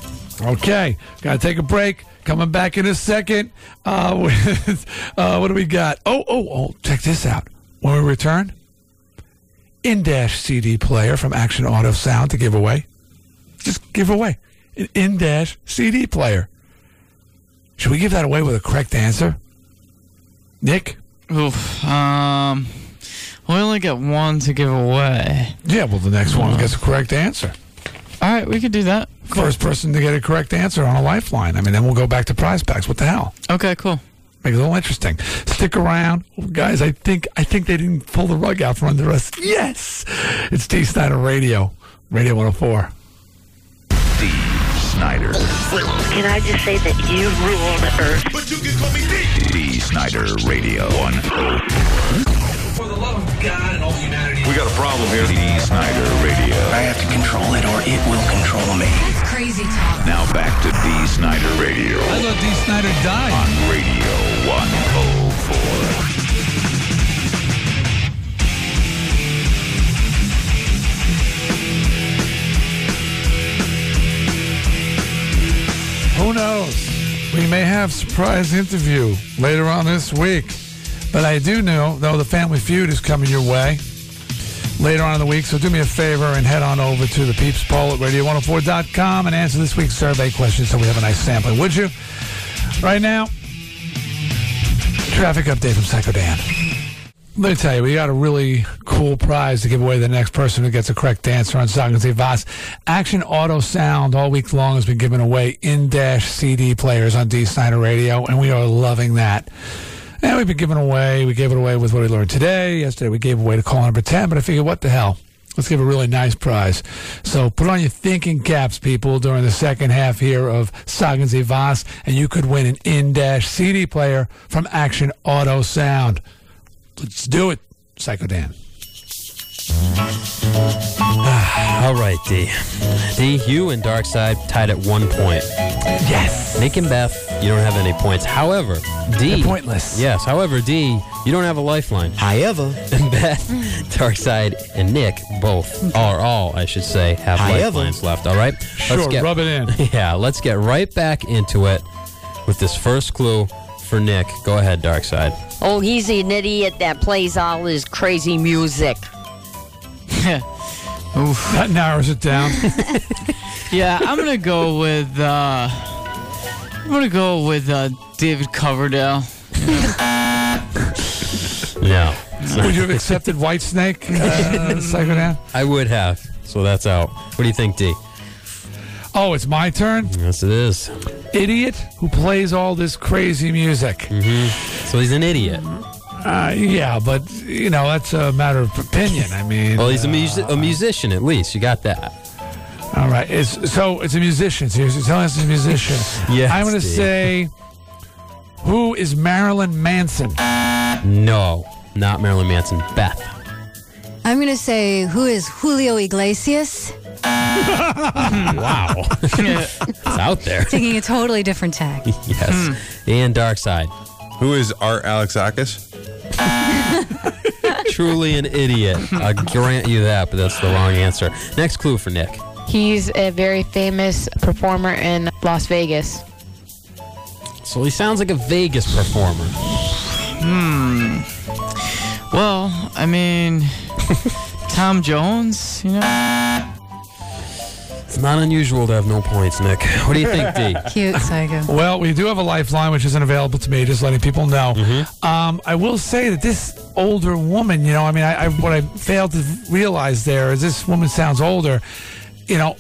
Okay. Got to take a break. Coming back in a second. Uh, with, uh, what do we got? Oh, oh, oh. Check this out. when we return, in dash CD player from Action Auto Sound to give away. Just give away an in dash CD player. Should we give that away with a correct answer? Nick? Oof. Um, we only get one to give away. Yeah, well, the next one gets the correct answer. All right, we could do that. First person to get a correct answer on a lifeline. I mean, then we'll go back to prize packs. What the hell? Okay, cool. Make it a little interesting. Stick around, guys. I think I think they didn't pull the rug out from under us. Yes, it's Dee Snider Radio, Radio 104. Dee Snider. Can I just say that you rule the earth? But you can call me Dee. Dee Snider Radio 104. For the love of God and all humanity. We got a problem here. Dee Snider Radio. I have to control it or it will control me. That's crazy talk. Now back to Dee Snider Radio. I thought Dee Snider died. On Radio 104. Who knows? We may have surprise interview later on this week. But I do know, though, the Family Feud is coming your way later on in the week. So do me a favor and head on over to the Peeps poll at radio104.com and answer this week's survey question so we have a nice sampling, would you? Right now, traffic update from Psycho Dan. Let me tell you, we got a really cool prize to give away to the next person who gets a correct answer on Sagen Zie Vas. Action Auto Sound all week long has been giving away in-dash CD players on Dee Snider Radio, and we are loving that. And we've been giving away, we gave it away with what we learned today. Yesterday we gave away to call number 10, but I figured, what the hell? Let's give a really nice prize. So put on your thinking caps, people, during the second half here of Sagan Voss, and you could win an in-dash CD player from Action Auto Sound. Let's do it, Psycho Dan. Ah, all right, D. D, you and Darkside tied at one point. Yes. Nick and Beth, you don't have any points. However, D. They're pointless. Yes. However, D, you don't have a lifeline. However. And Beth, Darkside, and Nick both, or all, I should say, have However. lifelines left. All right? Sure, rub it in. Yeah, let's get right back into it with this first clue for Nick. Go ahead, Darkside. Oh, he's an idiot that plays all his crazy music. Oof. That narrows it down. Yeah, I'm gonna go with. uh I'm gonna go with uh, David Coverdale. No. Would you have accepted Whitesnake, uh, Psycho Dan? I would have. So that's out. What do you think, D? Oh, it's my turn? Yes, it is. Idiot who plays all this crazy music. Mm-hmm. So he's an idiot. Uh, yeah, but, you know, that's a matter of opinion. I mean. Well, he's a, uh, a musician at least. You got that. All right. It's, so it's a musician. So you're telling us it's a musician. Yes, I'm going to say, who is Marilyn Manson? No, not Marilyn Manson. Beth. I'm going to say, who is Julio Iglesias? wow. it's out there. Taking a totally different tack. yes. And Darkside. Who is Art Alexakis? Truly an idiot. I'll grant you that, but that's the wrong answer. Next clue for Nick. He's a very famous performer in Las Vegas. So he sounds like a Vegas performer. Hmm. Well, I mean, Tom Jones, you know? It's not unusual to have no points, Nick. What do you think, D? Cute, Psycho. Well, we do have a lifeline, which isn't available to me. Just letting people know. Mm-hmm. Um, I will say that this older woman, you know, I mean, I, I what I failed to realize there is this woman sounds older. You know,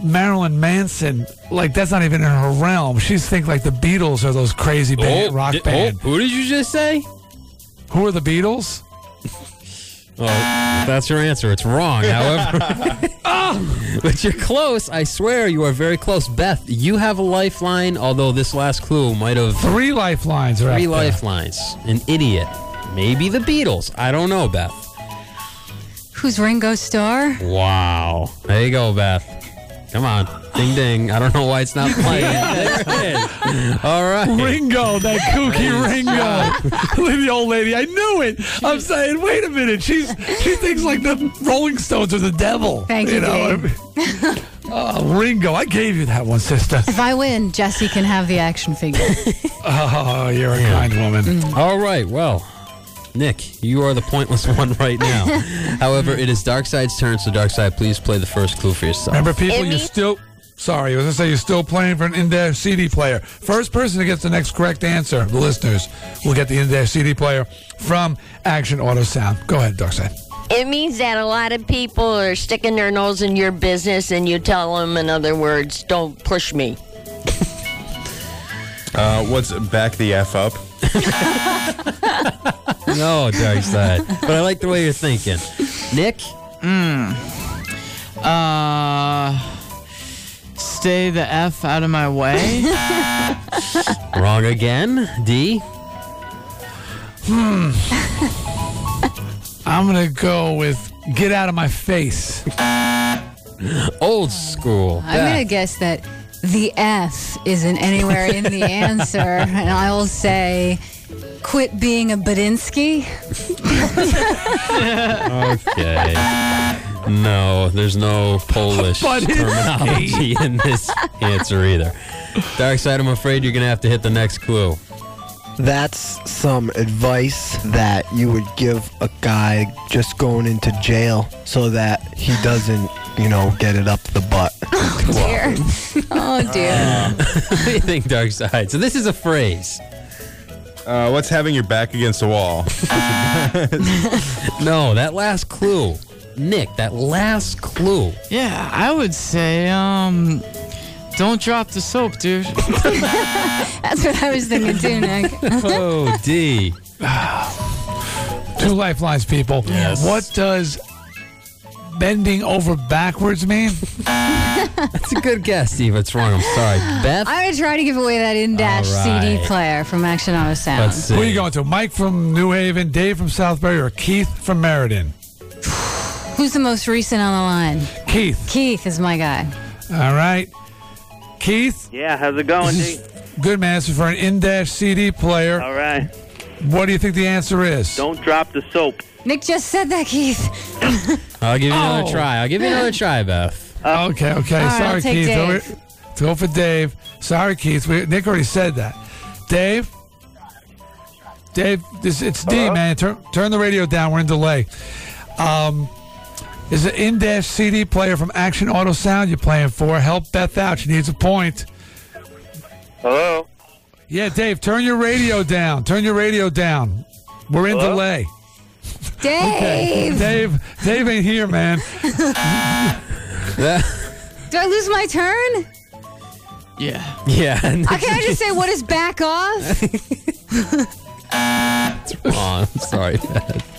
Marilyn Manson, like that's not even in her realm. She's think like the Beatles are those crazy band, Oh, rock di- band. oh, who did you just say? Who are the Beatles? Oh, that's your answer. It's wrong. However, ah! but you're close. I swear you are very close. Beth, you have a lifeline. Although this last clue might have Three lifelines are out three there. lifelines. An idiot. Maybe the Beatles. I don't know, Beth. Who's Ringo Starr? Wow. There you go, Beth. Come on. Ding ding. I don't know why it's not playing. there it is. All right. Ringo, that kooky Ringo. Look at the old lady. I knew it. I'm saying, wait a minute. She's she thinks like the Rolling Stones are the devil. Thank you, know. Dave. Oh, Ringo, I gave you that one, sister. If I win, Jesse can have the action figure. Oh, you're a kind woman. Mm. All right. Well, Nick, you are the pointless one right now. However, it is Darkside's turn, so Darkside, please play the first clue for yourself. Remember, people, you're still. Sorry, I was going to say you're still playing for an in-dash CD player. First person to get the next correct answer, the listeners, will get the in-dash CD player from Action Auto Sound. Go ahead, Darkside. It means that a lot of people are sticking their nose in your business and you tell them, in other words, don't push me. Uh, what's back the F up? no, Darkside. but I like the way you're thinking. Nick? Hmm. Uh, stay the F out of my way. Wrong again. D? Hmm. I'm going to go with get out of my face. Old school. I'm going to guess that the F isn't anywhere in the answer, and I'll say quit being a Badinsky. Okay. No, there's no Polish terminology in this answer either. Darkside, I'm afraid you're going to have to hit the next clue. That's some advice that you would give a guy just going into jail so that he doesn't, you know, get it up the butt. Oh, dear. Oh, dear. what do you think, Darkside? So this is a phrase. Uh, what's having your back against the wall? no, that last clue. Nick, that last clue. yeah, I would say, um, don't drop the soap, dude. That's what I was thinking too, Nick. oh, D. Two lifelines, people. Yes. What does bending over backwards mean? That's a good guess, Steve. It's wrong. I'm sorry. Beth? I'm going to try to give away that in-dash All right. CD player from Action Auto Sound. Let's see. Who are you going to? Mike from New Haven, Dave from Southbury, or Keith from Meriden? Who's the most recent on the line? Keith. Keith is my guy. All right. Keith? Yeah, how's it going, D? Good man. This is for an in-dash CD player. All right. What do you think the answer is? Don't drop the soap. Nick just said that, Keith. I'll give you another Oh. try. I'll give you another try, Beth. Okay, okay. All right, Sorry, I'll take Keith. Dave. Over- Go for Dave. Sorry, Keith. We, Nick already said that. Dave? Dave, this, it's D, man. Turn, turn the radio down. We're in delay. Um, is an in-dash CD player from Action Auto Sound you're playing for. Help Beth out. She needs a point. Hello? Yeah, Dave, turn your radio down. Turn your radio down. We're in Hello? delay. Dave! Dave, Dave ain't here, man. Do I lose my turn? Yeah. Yeah. Can I just say, what is back off? It's wrong. I'm sorry, Beth.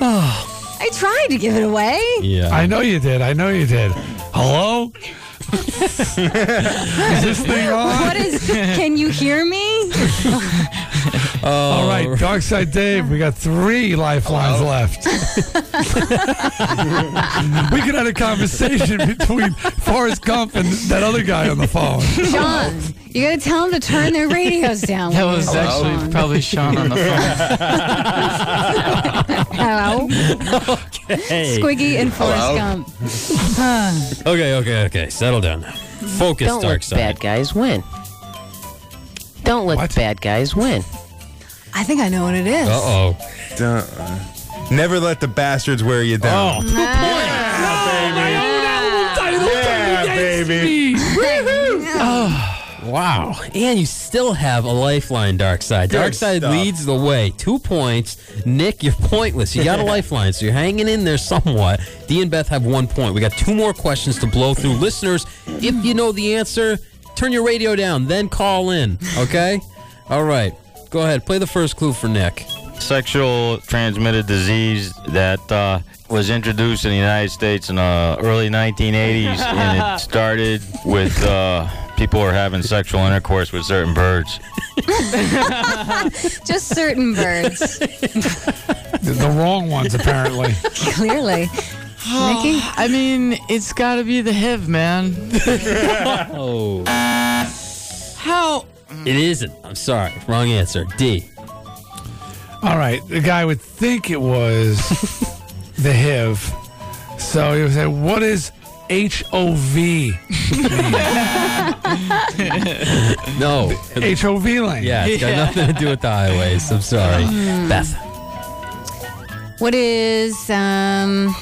I tried to give it away. Yeah. I know you did. I know you did. Hello? Is this thing on? What is, can you hear me? All right, oh. Darkside Dave, we got three lifelines oh. left. we could have a conversation between Forrest Gump and that other guy on the phone. Sean, you gotta tell them to turn their radios down. That was you're actually on. probably Sean on the phone. Hello? Hey. Squiggy and Forrest Hello? Gump. Huh. Okay, okay, okay. Settle down now. Focus, Don't let Darkside. bad guys win. Don't let the bad guys win. I think I know what it is. Uh-oh. Duh. Never let the bastards wear you down. Oh. Yeah, baby. Oh, wow. And you still have a lifeline, Darkside. Good Darkside stuff. leads the way. Two points. Nick, you're pointless. You got a lifeline, so you're hanging in there somewhat. Dee and Beth have one point. We got two more questions to blow through. Listeners, if you know the answer, turn your radio down, then call in. Okay? All right. Go ahead. Play the first clue for Nick. Sexual transmitted disease that uh, was introduced in the United States in the early 1980s, and it started with uh, people who are having sexual intercourse with certain birds. Just certain birds. The, the wrong ones, apparently. Clearly. Nikki? I mean, it's got to be the HIV, man. oh. How? It isn't. I'm sorry. Wrong answer. D. All right, the guy would think it was the HIV. So he would say, What is HOV? No. HOV lane. Yeah, it's got Yeah. nothing to do with the highways. I'm sorry. Beth. What is um?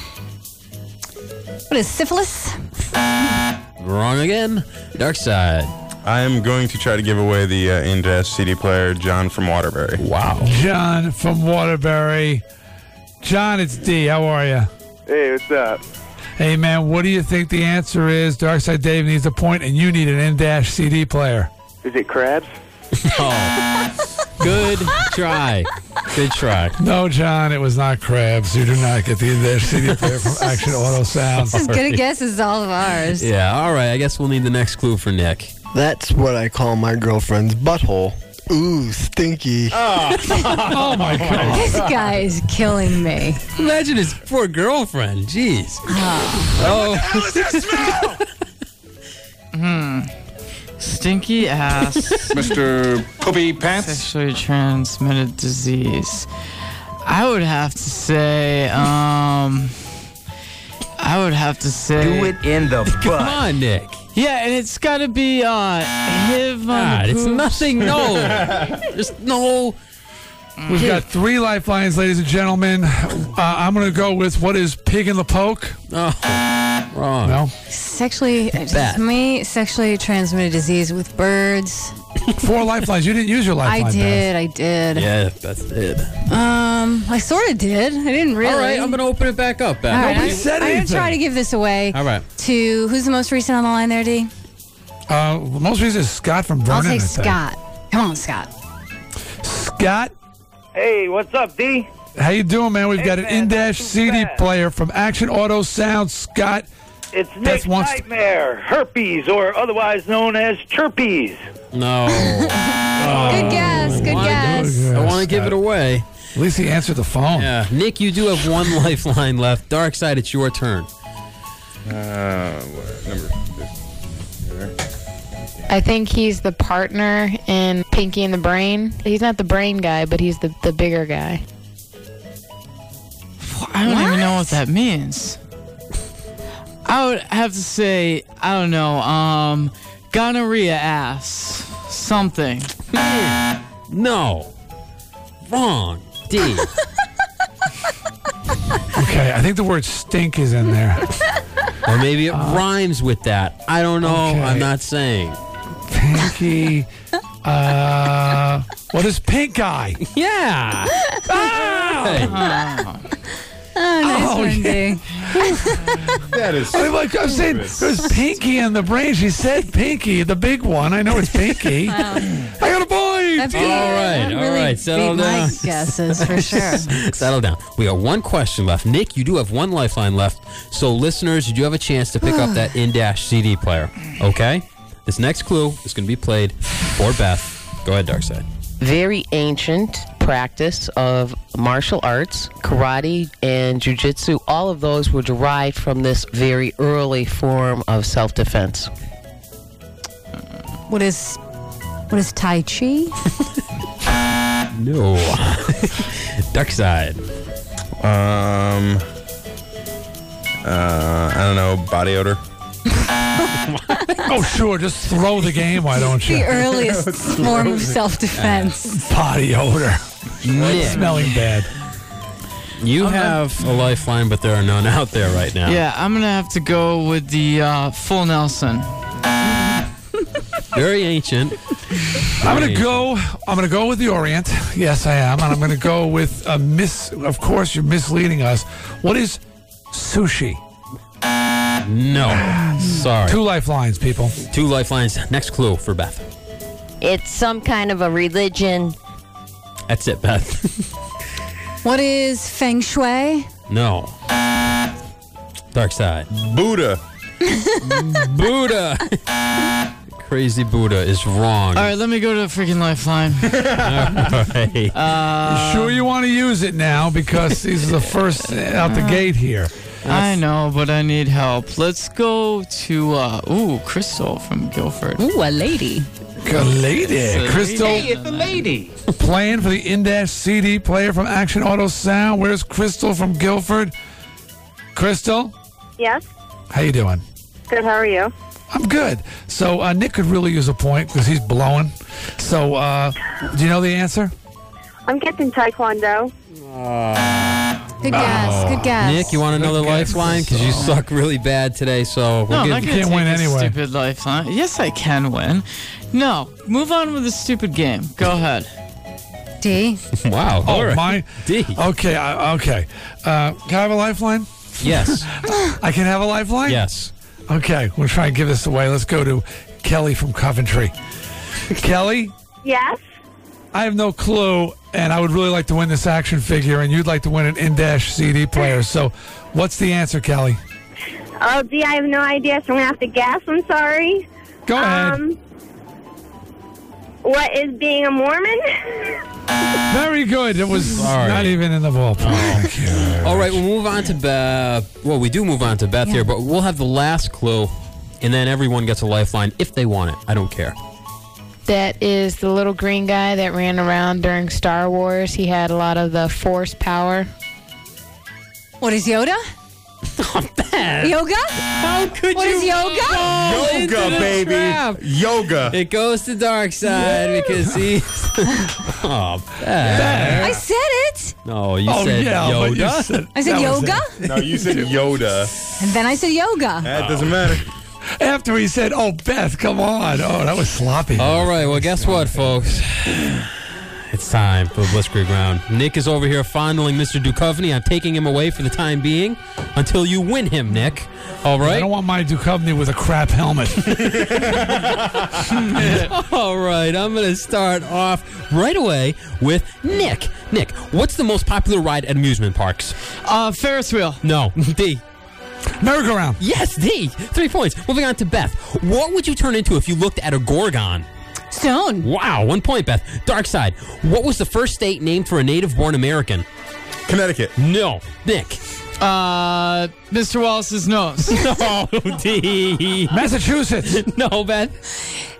What is syphilis? Wrong again. Darkside. I am going to try to give away the uh, in-dash CD player, John from Waterbury. Wow. John from Waterbury. John, it's D. How are you? Hey, what's up? Hey, man, what do you think the answer is? Darkside Dave needs a point, and you need an in-dash CD player. Is it crabs? Oh. Good try. Good try. No, John, it was not crabs. You do not get the in-dash CD player from Action Auto Sound. As good a guess as all of ours. Yeah, all right. I guess we'll need the next clue for Nick. That's what I call my girlfriend's butthole. Ooh, stinky. oh my god. This guy is killing me. Imagine his poor girlfriend. Jeez. Oh. Hmm. Stinky ass. Mr. Poopy Pants. Sexually transmitted disease. I would have to say, um, I would have to say. Do it in the butt. Come on, Nick. Yeah, and it's got to be uh, HIV on God, the it's nothing. No. There's no. We've got three lifelines, ladies and gentlemen. Uh, I'm going to go with what is pig in the poke? Oh, wrong. No. Sexually, Bat. to me, sexually transmitted disease with birds. Four lifelines. You didn't use your lifeline. I Beth. did, I did. Yeah, that's it. Um, I sort of did. I didn't really. All right, I'm going to open it back up, All Beth. right, Nobody I'm, said I'm gonna anything. try to give this away All right. to who's the most recent on the line there, D? Uh, most recent is Scott from Vernon. I'll Vernon. take I think. Scott. Come on, Scott. Scott, Hey, what's up, D? how you doing, man? We've Hey, got an man, in-dash too CD bad. player from Action Auto Sound. Scott, It's Beth Nick wants- Nightmare, herpes, or otherwise known as chirpies. No. Good guess. Good Why guess. I want to give it away. At least he answered the phone. Yeah. Nick, you do have one lifeline left. Darkside, it's your turn. Uh, what, number. I think he's the partner in Pinky and the Brain. He's not the brain guy, but he's the, the bigger guy. I don't even know what that means. I would have to say, I don't know, um, gonorrhea ass. Something. No. Wrong. D. Okay, I think the word stink is in there. or maybe it rhymes with that. I don't know. Okay. I'm not saying. Pinky. Uh, what is pink eye? Yeah. Ah! Oh, nice Oh, one, yeah. That is. I mean, like I'm saying, there's Pinky in the brain. She said Pinky, the big one. I know it's Pinky. I got a point. That beat- All right, that all really right, settle beat down. My guesses for sure. Settle down. We got one question left. Nick, you do have one lifeline left. So, listeners, you do have a chance to pick up that in dash CD player. Okay? This next clue is going to be played for Beth. Go ahead, Darkside. Very ancient practice of martial arts, karate, and jujitsu. All of those were derived from this very early form of self defense. What is what is Tai Chi? No. Darkside. Um. Uh, I don't know. Body odor. Oh, sure. Just throw the game. Why don't you? the earliest form of self-defense. Body odor. Nick. Smelling bad. You have a lifeline, but there are none out there right now. Yeah, I'm gonna have to go with the uh, full Nelson. Very ancient. I'm gonna go. I'm gonna go with the Orient. Yes, I am, and I'm gonna go with a miss. Of course, you're misleading us. What is sushi? No. Sorry. Two lifelines, people. Two lifelines. Next clue for Beth. It's some kind of a religion. That's it, Beth. What is Feng Shui? no. Darkside. Buddha. Buddha. Crazy Buddha is wrong. All right, let me go to the freaking lifeline. All right. Uh, sure you want to use it now because this is the first out the gate here. I know, but I need help. Let's go to uh, ooh, Crystal from Guilford. Ooh, a lady. Good lady, It's a Crystal. lady. It's a lady. Playing for the in-dash CD player from Action Auto Sound. Where's Crystal from Guilford? Crystal, Yes. how you doing? Good. How are you? I'm good. So uh, Nick could really use a point because he's blowing. So do you know the answer? I'm getting Taekwondo. Good guess. Good guess. Nick, you want another lifeline? Because you suck really bad today, so we'll No, I'm give not win gonna take a Stupid lifeline. Yes, I can win. No, move on with the stupid game. Go ahead. D. Wow. Oh, all right. my. D. Okay, I, okay. Uh, can I have a lifeline? Yes. I can have a lifeline? Yes. Okay, we'll try and give this away. Let's go to Kelly from Coventry. Kelly, Yes. I have no clue, and I would really like to win this action figure, and you'd like to win an in-dash CD player. So, what's the answer, Kelly? Oh, gee, I have no idea, so I'm gonna have to guess. I'm sorry. Go ahead. Um, what is being a Mormon? Very good. It was Sorry. not even in the ballpark. All right, we'll move on to Beth. Well, we do move on to Beth here, but we'll have the last clue, and then everyone gets a lifeline if they want it. I don't care. That is the little green guy that ran around during Star Wars. He had a lot of the Force power. What is Yoda? Yoga? How could What you is yoga? fall into Yoga, the baby. trap? Yoga. It goes to dark side because he. oh, Beth. I said it. No, you Oh, said yeah, but you Yoda. said- I said that was yoga, it. No, you said Yoda. and then I said yoga. That doesn't matter. After he said, "Oh, Beth, come on!" Oh, that was sloppy. All right, well, guess what, folks? It's time for the Blitzkrieg round. Nick is over here fondling Mr. Duchovny. I'm taking him away for the time being until you win him, Nick. All right. I don't want my Duchovny with a crap helmet. All right, I'm going to start off right away with Nick. Nick, what's the most popular ride at amusement parks? Uh, Ferris wheel. No, D. Merry-go-round. Yes, D. Three points. Moving on to Beth. What would you turn into if you looked at a Gorgon? Stone. Wow, one point, Beth. Darkside. What was the first state named for a native born American? Connecticut. No. Nick. Uh, Mr. Wallace's nose. No, D. Massachusetts. No, Beth.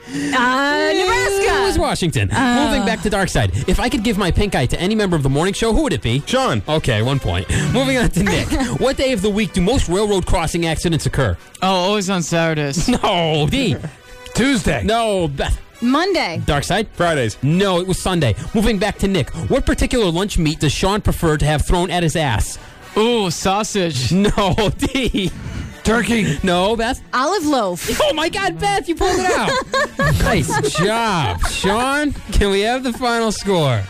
Uh, It was Nebraska. Washington. Moving back to Darkside. If I could give my pink eye to any member of the morning show, who would it be? Sean. Okay, one point. Moving on to Nick. what day of the week do most railroad crossing accidents occur? Oh, always on Saturdays. No, D. Tuesday. No, Beth. Monday. Darkside? Fridays. No, it was Sunday. Moving back to Nick. What particular lunch meat does Sean prefer to have thrown at his ass? Ooh, sausage. No, D. Turkey. No, Beth. Olive loaf. Oh my God, Beth, you pulled it out. nice job, Sean. Can we have the final score?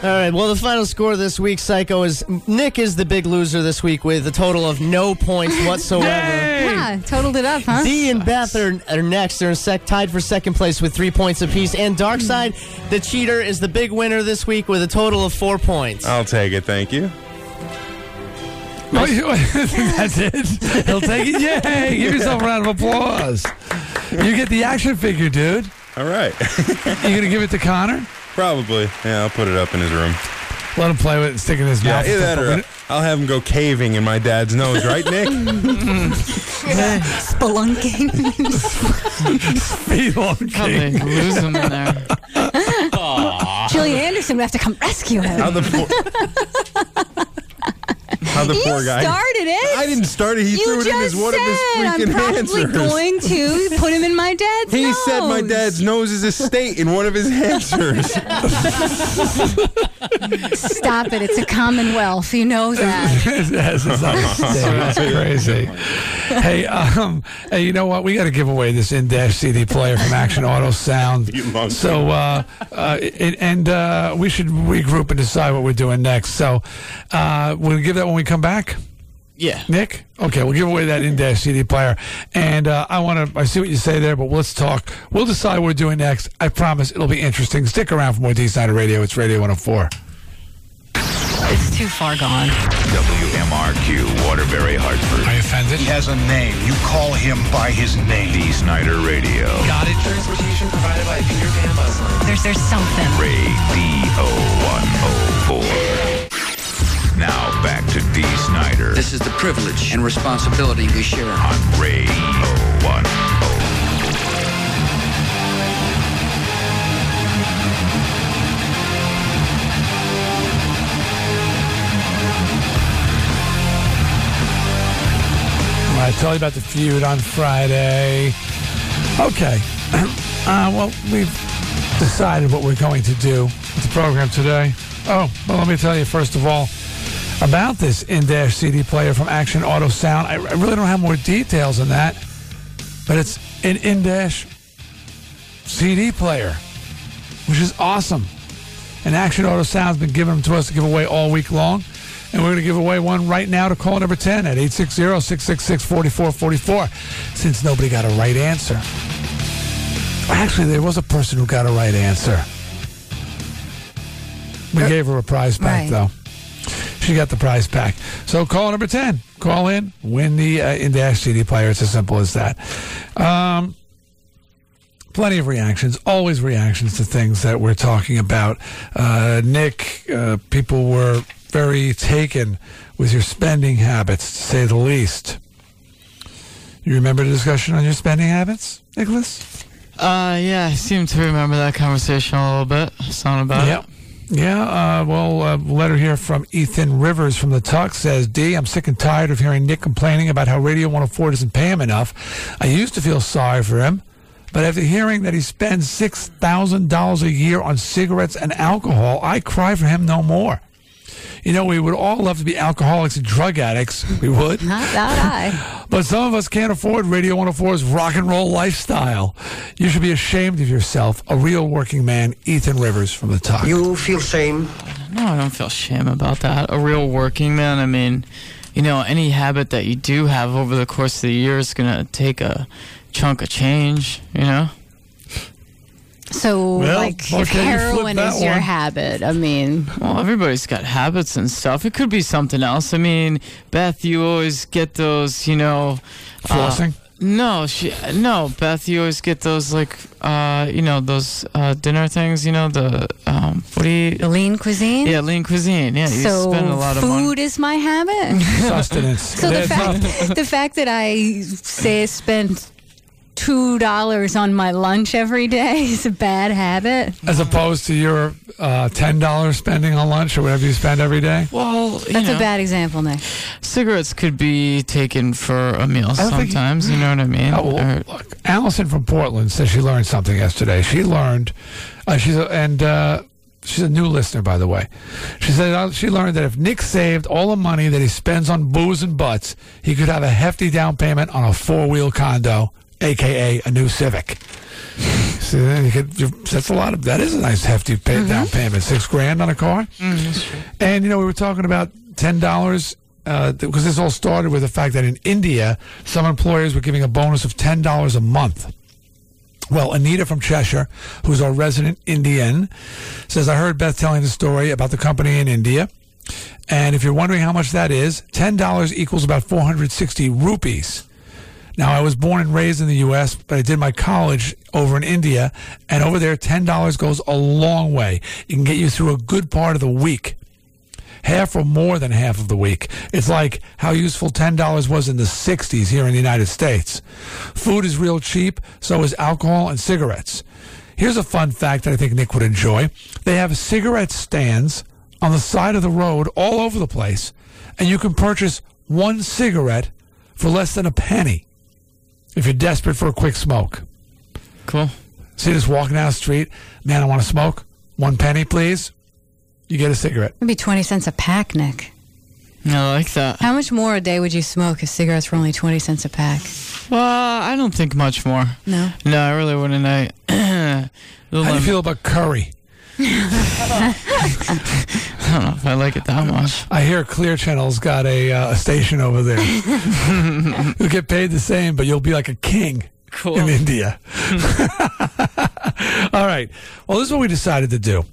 All right. Well, the final score this week, Psycho, is Nick is the big loser this week with a total of no points whatsoever. Yeah, totaled it up, huh? D and Beth are, are next. They're in sec- tied for second place with three points apiece. And Darkside, the cheater, is the big winner this week with a total of four points. I'll take it. Thank you. Oh, you- That's it. He'll take it. Yay! Give yourself a round of applause. You get the action figure, dude. All right. You gonna give it to Connor? Probably. Yeah, I'll put it up in his room. Let him play with it and stick it in his Yeah, mouth. either that or I'll have him go caving in my dad's nose, right, Nick? Spelunking. How they lose them in there. Gillian Anderson would have to come rescue him. How the poor, how the you poor guy. started it. I didn't start it. He you threw it in just as one of his said, freaking I'm probably answers. going to put him in my dad's He nose. said my dad's nose is a state in one of his answers. Stop it. It's a commonwealth. You know that. Yes, it's not That's crazy. Hey, um, hey, you know what? We got to give away this in-dash CD player from Action Auto Sound. So, uh, uh, it, and uh, we should regroup and decide what we're doing next. So, uh, we'll give that when we come back. Yeah. Nick? Okay, we'll give away that in-dash CD player. And uh, I want to, I see what you say there, but let's talk. We'll decide what we're doing next. I promise it'll be interesting. Stick around for more Dee Snider Radio. It's Radio 104. It's too far gone. WMRQ, Waterbury, Hartford. Are you offended? He has a name. You call him by his name. Dee Snider Radio. Got it. Transportation provided by Peter Pan Bus Line. There's there's something. Radio 104. Now back to Dee Snider This is the privilege and responsibility we share. on Radio 104. I told you about the feud on Friday. Okay. Uh, well, we've decided what we're going to do with the program today. Oh, well, let me tell you, first of all, about this in-dash CD player from Action Auto Sound. I, I really don't have more details than that, but it's an in-dash CD player, which is awesome. And Action Auto Sound's been giving them to us to give away all week long. And we're going to give away one right now to call number 10 at 860-666-4444 since nobody got a right answer. Actually, there was a person who got a right answer. We uh, gave her a prize pack, Right. though. She got the prize pack. So call number 10. Call in, win the uh, in-dash CD player. It's as simple as that. Um, plenty of reactions, always reactions to things that we're talking about. Uh, Nick, uh, people were very taken with your spending habits, to say the least. You remember the discussion on your spending habits, Nicholas? Uh, yeah, I seem to remember that conversation a little bit. Something about Yep. it. Yeah, uh, well, a letter here from Ethan Rivers from the Tuck says, D, I'm sick and tired of hearing Nick complaining about how Radio 104 doesn't pay him enough. I used to feel sorry for him, but after hearing that he spends $6,000 a year on cigarettes and alcohol, I cry for him no more. You know, we would all love to be alcoholics and drug addicts. We would. Not that I. But some of us can't afford Radio 104's rock and roll lifestyle. You should be ashamed of yourself. A real working man, Ethan Rivers from the Tuck. You feel shame? No, I don't feel shame about that. A real working man, I mean, you know, any habit that you do have over the course of the year is going to take a chunk of change, you know? So, Well, like, okay, if flip heroin that is your one. habit, I mean, Well, everybody's got habits and stuff. It could be something else. I mean, Beth, you always get those, you know. uh, Flossing? no, she, no, Beth, you always get those, like, uh, you know, those uh, dinner things, you know, the, um, what do you. the lean cuisine. Yeah, lean cuisine. Yeah, you so spend a lot of food is my habit. Sustenance. So the fact the fact that I say spend two dollars on my lunch every day is a bad habit. as opposed to your uh, ten dollars spending on lunch or whatever you spend every day. Well, you That's know, a bad example, Nick. Cigarettes could be taken for a meal don't think- sometimes. You know what I mean? Oh, well, Or- look, Allison from Portland says she learned something yesterday. She learned, uh, she's a, and uh, she's a new listener, by the way. She said uh, she learned that if Nick saved all the money that he spends on booze and butts, he could have a hefty down payment on a four wheel condo, aka a new Civic. So you could, that's a lot of that is a nice hefty pay, down payment, six grand on a car. Mm. And you know, we were talking about ten dollars uh, because this all started with the fact that in India, some employers were giving a bonus of ten dollars a month. Well, Anita from Cheshire, who's our resident Indian, says I heard Beth telling the story about the company in India. And if you're wondering how much that is, $10 equals about 460 rupees. Now, I was born and raised in the U.S., but I did my college over in India, and over there, $10 goes a long way. It can get you through a good part of the week, half or more than half of the week. It's like how useful $10 was in the 60s here in the United States. Food is real cheap, so is alcohol and cigarettes. Here's a fun fact that I think Nick would enjoy. They have cigarette stands on the side of the road all over the place, and you can purchase one cigarette for less than a penny if you're desperate for a quick smoke. Cool. See this walking down the street, man, I want to smoke. One penny, please. You get a cigarette. It'd be twenty cents a pack, Nick. I like that. How much more a day would you smoke if cigarettes were only twenty cents a pack? Well, I don't think much more. No. No, I really wouldn't. I. How do you feel about curry? I don't know if I like it that much. I hear Clear Channel's got a, uh, a station over there. you'll get paid the same, but you'll be like a king Cool. in India. All right. Well, this is what we decided to do.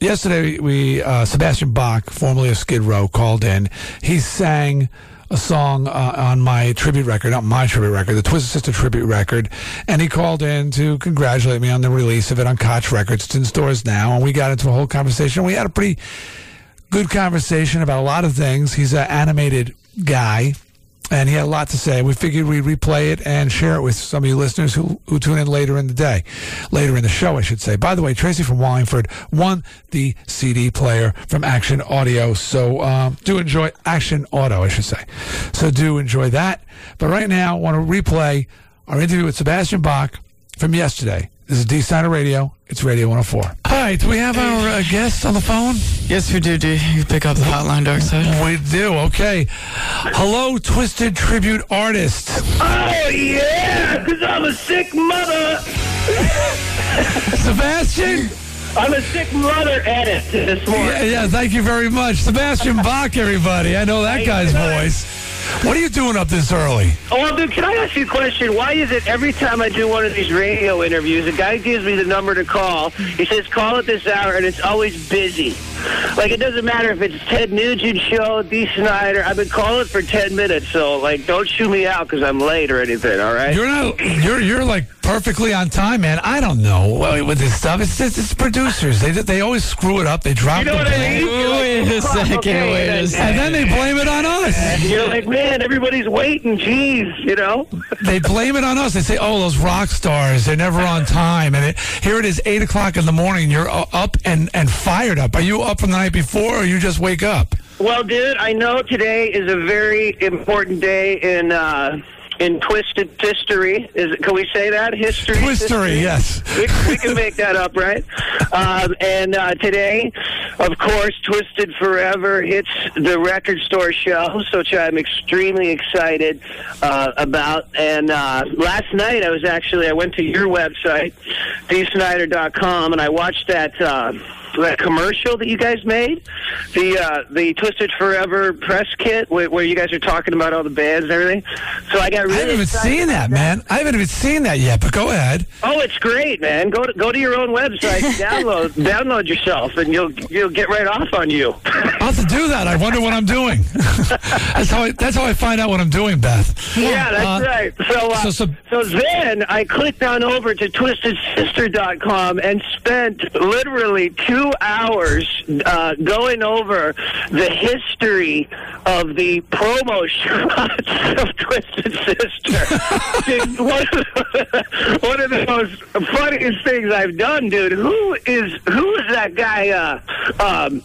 Yesterday, we uh, Sebastian Bach, formerly of Skid Row, called in. He sang a song uh, on my tribute record, not my tribute record, the Twisted Sister tribute record, and he called in to congratulate me on the release of it on Koch Records. It's in stores now, and we got into a whole conversation. We had a pretty good conversation about a lot of things. He's an animated guy, and he had a lot to say. We figured we'd replay it and share it with some of you listeners who, who tune in later in the day, later in the show, I should say. By the way, Tracy from Wallingford won the CD player from Action Audio, so um, do enjoy Action Auto, I should say. So do enjoy that. But right now, I want to replay our interview with Sebastian Bach from yesterday. This is Dee Snider Radio. It's Radio 104. All right, do we have our uh, guest on the phone? Yes, we do. Do you pick up the hotline, Darkside? We do. Okay. Hello, Twisted Tribute Artist. Oh, yeah, because I'm a sick mother. Sebastian? I'm a sick mother edit this morning. Yeah, yeah, thank you very much. Sebastian Bach, everybody. I know that guy's voice. What are you doing up this early? Oh, well, dude, can I ask you a question? Why is it every time I do one of these radio interviews, a guy gives me the number to call. He says, call at this hour, and it's always busy. Like, it doesn't matter if it's Ted Nugent show, Dee Snider. I've been calling for 10 minutes, so, like, don't shoot me out because I'm late or anything, all right? You're not. You're you're like perfectly on time, man. I don't know with this stuff. It's just, it's producers. They they always screw it up. They drop You know the what I ball. mean? Wait a second, Okay, wait a then. second. and then they blame it on us. You're like, man, everybody's waiting. Jeez, you know? They blame it on us. They say, "Oh, those rock stars, they're never on time." And it, here it is, eight o'clock in the morning. You're uh, up and and fired up. Are you up from the night before, or you just wake up? Well, dude, I know today is a very important day in uh, in twisted history. Is it, can we say that history? Twistery, yes. We, we can make that up, right? Um, and uh, today, of course, Twisted Forever hits the record store shelves, which I'm extremely excited uh, about. And uh, last night, I was actually I went to your website, deesnider.com, and I watched that. Uh, that commercial that you guys made, the uh, the Twisted Forever press kit, where, where you guys are talking about all the bands and everything. So I got really. I haven't even seen that, man. I haven't even seen that yet. But go ahead. Oh, it's great, man. Go to go to your own website, download download yourself, and you'll you'll get right off on you. I'll have to do that. I wonder what I'm doing. that's how I, that's how I find out what I'm doing, Beth. Yeah, that's Uh, right. So, uh, so- so, so- then I clicked on over to twistedsister.com and spent literally two hours uh, going over the history of the promo shots of Twisted Sister. One, of the, one of the most funniest things I've done, dude. Who is who is that guy? Uh, um,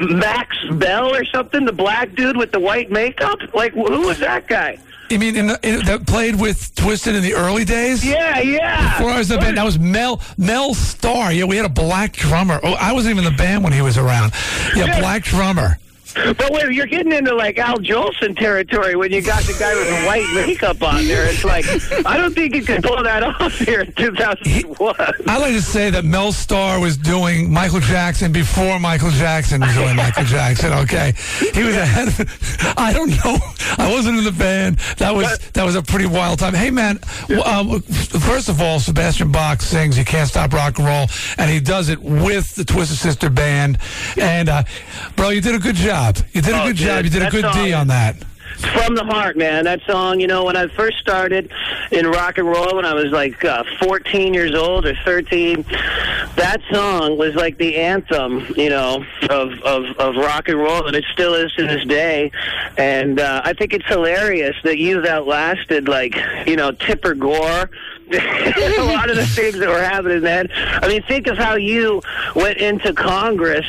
Max Bell or something, the black dude with the white makeup. Like, who was that guy? You mean in the, in, that played with Twisted in the early days? Yeah, yeah. Before I was in the band, that was Mel Mel Starr. Yeah, we had a black drummer. Oh, I wasn't even in the band when he was around. Yeah, black drummer. But wait, you're getting into like Al Jolson territory when you got the guy with the white makeup on there. It's like I don't think you could pull that off here in 2001. I like to say that Mel Starr was doing Michael Jackson before Michael Jackson was doing Michael Jackson. Okay, he was ahead. Of, I don't know. I wasn't in the band. That was that was a pretty wild time. Hey man, um, first of all, Sebastian Bach sings "You Can't Stop Rock and Roll," and he does it with the Twisted Sister band. And uh, bro, you did a good job. You did a Oh, good dude, job. You did a good song- D on that. From the heart, man. That song, you know, when I first started in rock and roll when I was like uh, 14 years old or 13, that song was like the anthem, you know, of, of, of rock and roll, and it still is to this day. And uh, I think it's hilarious that you've outlasted, like, you know, Tipper Gore. A lot of the things that were happening then. I mean, think of how you went into Congress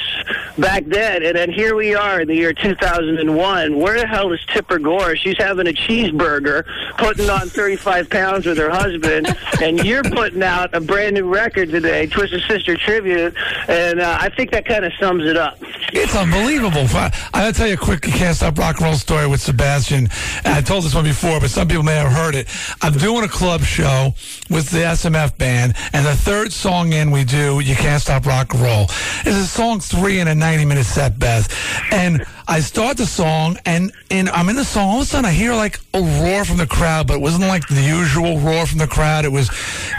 back then, and then here we are in the year 2001. Where the hell is Tipper Gore? She's having a cheeseburger, putting on 35 pounds with her husband, and you're putting out a brand new record today, Twisted Sister Tribute, and uh, I think that kind of sums it up. It's unbelievable. I'll tell you a quick Can't Stop Rock and Roll story with Sebastian. I told this one before, but some people may have heard it. I'm doing a club show with the SMF band, and the third song in we do You Can't Stop Rock and Roll. It's a song three in a 90 minute set, Beth. And I start the song, and, and I'm in the song. All of a sudden, I hear like a roar from the crowd, but it wasn't like the usual roar from the crowd. It was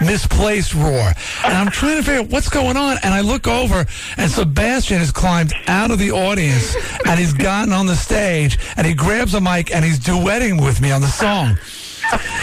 misplaced roar. And I'm trying to figure out what's going on. And I look over, and Sebastian has climbed out of the audience, and he's gotten on the stage, and he grabs a mic, and he's duetting with me on the song.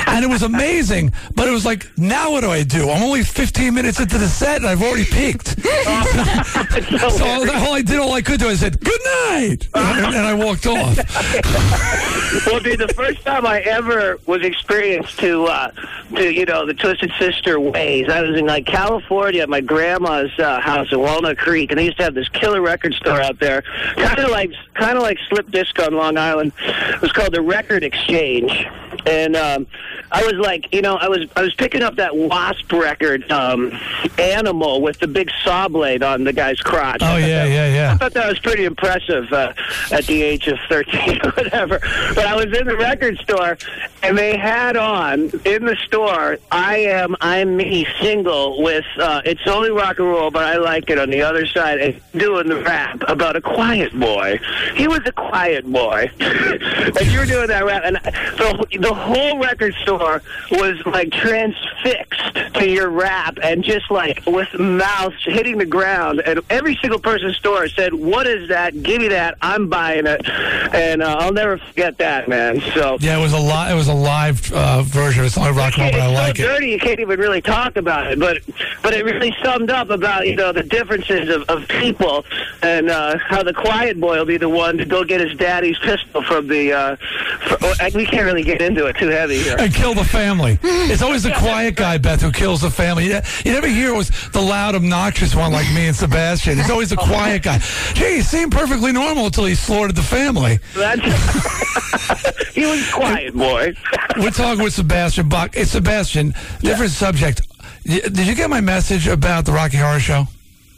And it was amazing, but it was like, now what do I do? I'm only 15 minutes into the set, and I've already peaked. so all, all I did, all I could do, I said, good night, and, and I walked off. well, dude, the first time I ever was experienced to, uh, to you know, the Twisted Sister ways, I was in like California at my grandma's uh, house in Walnut Creek, and they used to have this killer record store out there, kind of like, kind of like Slip Disco on Long Island. It was called the Record Exchange, and um, I was like, you know, I was I was picking up that W.A.S.P. record, um, Animal, with the big saw blade on the guy's crotch. Oh yeah, yeah, yeah. I thought that was pretty impressive uh, at the age of 13 or whatever. But I was in the record store, and they had on in the store, I Am, I'm Me single with uh, It's Only Rock and Roll, but I Like It on the other side, and doing the rap about a quiet boy. He was a quiet boy. and you were doing that rap, and the, the whole record store was like transfixed to your rap, and just like with mouths hitting the ground, and every single person in the store said, "What is that? Give me that! I'm buying it." And uh, I'll never forget that, man. So Yeah, it was a li- It was a live uh, version. It's only rock roll, but I it's like so it. dirty you can't even really talk about it, but but it really summed up about you know the differences of, of people and uh, how the quiet boy will be the one to go get his daddy's pistol from the. Uh, fr oh, we can't really get into it too heavy here. And kill the family. It's always the quiet guy, Beth, who kills the family. You, never hear it was the loud, obnoxious one like me and Sebastian. It's always the quiet guy. Gee, he seemed perfectly normal until he slaughtered the family. That's he was quiet boy. We're talking with Sebastian Bach. Hey, Sebastian, different subject. Did you get my message about the Rocky Horror Show?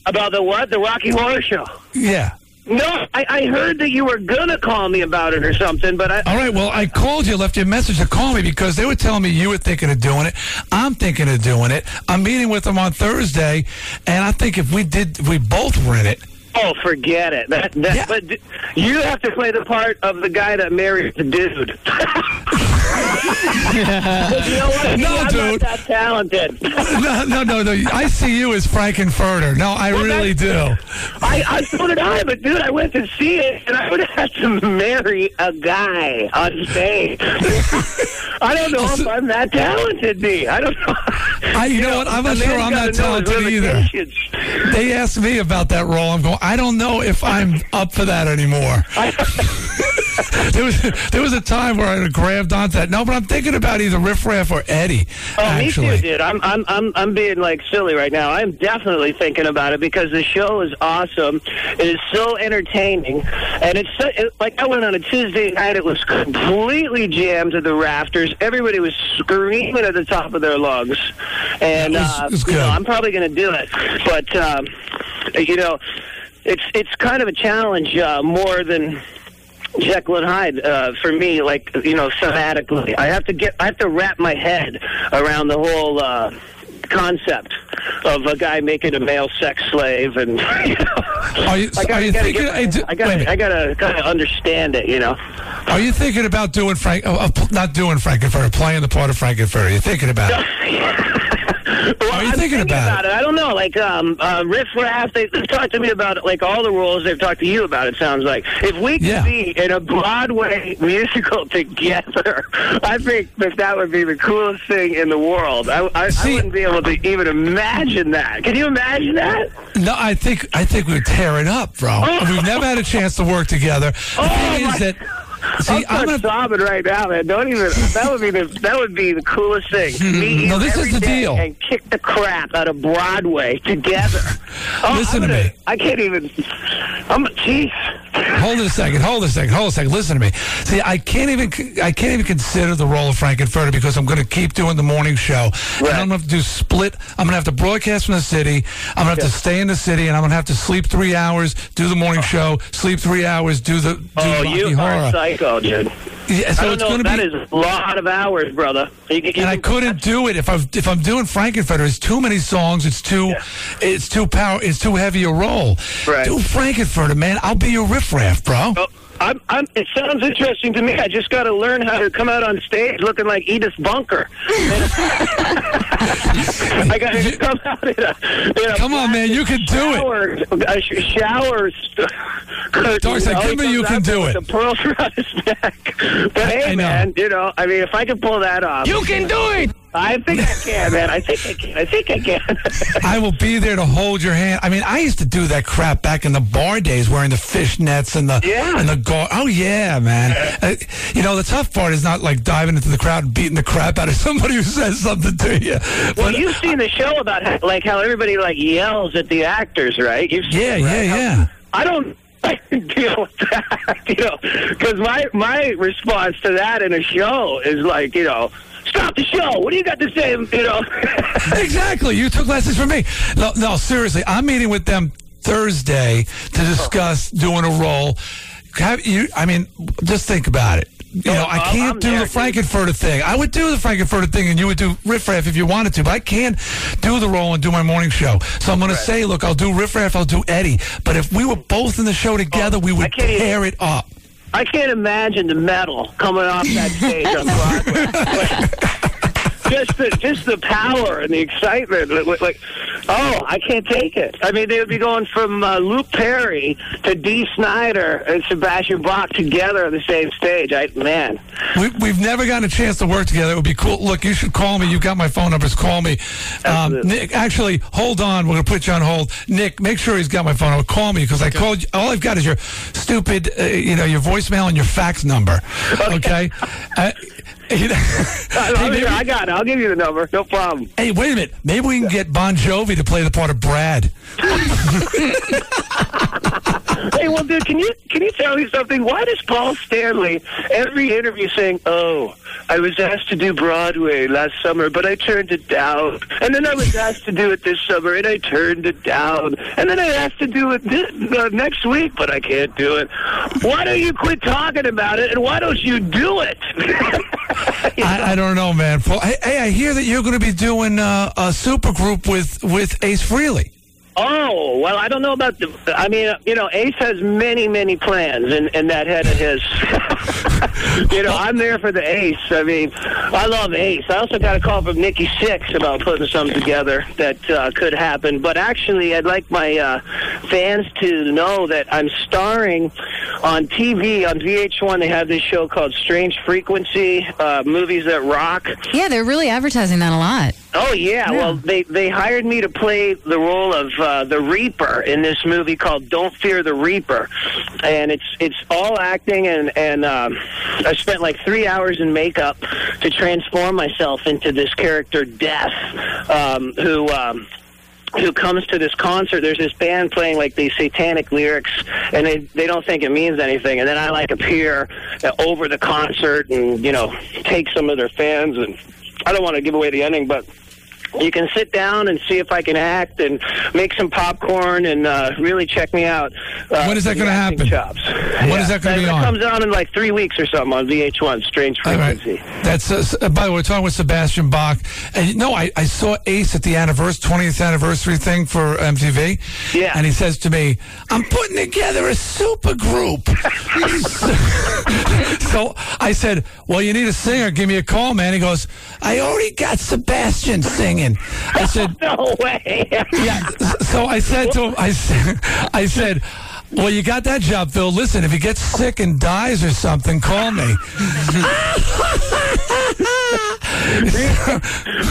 About the what? The Rocky Horror Show. Yeah. No, I, I heard that you were gonna call me about it or something, but I. All right. Well, I called you, left you a message to call me because they were telling me you were thinking of doing it. I'm thinking of doing it. I'm meeting with them on Thursday, and I think if we did, if we both were in it. Oh, forget it. That, that, But you have to play the part of the guy that married the dude. you know what? No, I'm dude. not that talented. no, no, no, no. I see you as Frank-N-Furter. No, I really do. I, I so did I, but dude, I went to see it, and I would have had to marry a guy on stage. I don't know if I'm that talented, B. I don't know. I, you, know, what? I'm not sure I'm gotta not know his talented either. They asked me about that role. I'm going. I don't know if I'm up for that anymore. there was there was a time where I grabbed onto that. No, but I'm thinking about either Riff Raff or Eddie. Oh, actually, me too, dude. I'm, I'm, I'm, I'm being like silly right now. I'm definitely thinking about it because the show is awesome. It is so entertaining, and it's so, it, like I went on a Tuesday night. It was completely jammed to the rafters. Everybody was screaming at the top of their lungs, and uh, it was you know. I'm probably going to do it. But um, you know, it's it's kind of a challenge uh, more than. Jekyll and Hyde uh, for me, like you know, somatically. I have to get, I have to wrap my head around the whole uh, concept of a guy making a male sex slave, and you know, Are you, I gotta, are you gotta thinking? get- I do- I gotta, wait a minute. I gotta kind of understand it, you know. Are you thinking about doing Frank? Uh, uh, not doing Frank-N-Furter, playing the part of Frank-N-Furter? You're thinking about it? Well, Are you I'm thinking about it? I don't know. Like um, uh, Riff Raff, they, they've talked to me about it, like all the roles they've talked to you about. It sounds like if we could Yeah. be in a Broadway musical together, I think that that would be the coolest thing in the world. I, I, I wouldn't be able to even imagine that. Can you imagine that? No, I think I think we'd tear it up, bro. We've never had a chance to work together. The Oh, thing is that. See, I'm, I'm start sobbing right now, man. Don't even. That would be the that would be the coolest thing. Meet No, this is the deal. And kick the crap out of Broadway together. Oh, Listen I'm to gonna- me. I can't even. I'm. Jeez. Hold it a second. Hold it a second. Hold it a second. Listen to me. See, I can't even I can't even consider the role of Frank-N-Furter because I'm going to keep doing the morning show. And I'm going to have to do split. I'm going to have to broadcast from the city. I'm going to have to stay in the city, and I'm going to have to sleep three hours, do the morning oh. show, sleep three hours, do the do Oh, Rocky you Horror. are psycho, dude. Yeah, so I don't it's know. gonna That be- is a lot of hours, brother. You, you, and I couldn't do it if I if I'm doing Frank-N-Furter. It's too many songs. It's too it's too power. It's too heavy a role. Right. Do Frank-N-Furter, man. I'll be your riffraff, bro. Oh, I'm, I'm, it sounds interesting to me. I just got to learn how to come out on stage looking like Edith Bunker. I got to come out in a, in a Come on, man, you can do it. shower, a sh- shower. St- curtain, Dark you know, give me you can do it. The pearls around his neck. But hey, I man, you know, I mean, if I can pull that off, You can do it. I think I can, man. I think I can. I think I can. I will be there to hold your hand. I mean, I used to do that crap back in the bar days, wearing the fishnets and the Yeah. and the gar. Oh yeah, man. Uh, you know, the tough part is not like diving into the crowd and beating the crap out of somebody who says something to you. Well, you've seen the show about how, like how everybody like yells at the actors, right? You've seen Yeah, it, right? yeah, yeah. I don't I can deal with that, you know, because my my response to that in a show is like, you know, stop the show. What do you got to say? You know. exactly. You took lessons from me. No, no, seriously. I'm meeting with them Thursday to discuss doing a role. Have you? I mean, just think about it. You know, I can't I'm do there, the Frank-N-Furter thing. I would do the Frank-N-Furter thing, and you would do Riff Raff if you wanted to. But I can't do the role and do my morning show. So I'm going to say, look, I'll do Riff Raff, I'll do Eddie. But if we were both in the show together, oh, we would can't even- tear it up. I can't imagine the metal coming off that stage on Broadway. just the just the power and the excitement, like, like, oh, I can't take it. I mean, they would be going from uh, Luke Perry to Dee Snider and Sebastian Bach together on the same stage. I man, We, we've never gotten a chance to work together. It would be cool. Look, you should call me. You've got my phone numbers. Call me. Um, Nick, actually, hold on. We're going to put you on hold. Nick, make sure he's got my phone number. Call me because I called you. All I've got is your stupid, uh, you know, your voicemail and your fax number. Okay? uh, I, Hey, maybe- I got it. I'll give you the number. No problem. hey, wait a minute. Maybe we can get Bon Jovi to play the part of Brad. hey, well, dude, can you can you tell me something? Why does Paul Stanley every interview saying, "Oh, I was asked to do Broadway last summer, but I turned it down," and then I was asked to do it this summer, and I turned it down, and then I asked to do it this, uh, next week, but I can't do it. Why don't you quit talking about it, and why don't you do it? I, I don't know, man. Hey, I hear that you're going to be doing uh, a super group with, with Ace Frehley. Oh, well, I don't know about the. I mean, you know, Ace has many, many plans in, in that head of his. you know, I'm there for the Ace. I mean, I love Ace. I also got a call from Nikki Sixx about putting something together that uh, could happen. But actually, I'd like my uh, fans to know that I'm starring on TV on VH1. They have this show called Strange Frequency, uh, movies that rock. Yeah, they're really advertising that a lot. Oh yeah. well they they hired me to play the role of uh, the Reaper in this movie called Don't Fear the Reaper, and it's it's all acting and and um, I spent like three hours in makeup to transform myself into this character Death, um, who. Um, who comes to this concert there's this band playing like these satanic lyrics and they they don't think it means anything and then i like appear uh, over the concert and you know take some of their fans and i don't want to give away the ending but you can sit down and see if I can act and make some popcorn and uh, really check me out. Uh, When is that gonna happen? Chops. When is that gonna And be it on? comes on in like three weeks or something on VH1. Strange All right. frequency. That's uh, uh, by the way, we're talking with Sebastian Bach, and no, I, I saw Ace at the anniversary, 20th anniversary thing for MTV. Yeah, and he says to me, "I'm putting together a super group." so I said, "Well, you need a singer. Give me a call, man." He goes, "I already got Sebastian singing." I said, "No way." yeah. So I said to him, I said, I said. Well, you got that job, Phil. Listen, if he gets sick and dies or something, call me.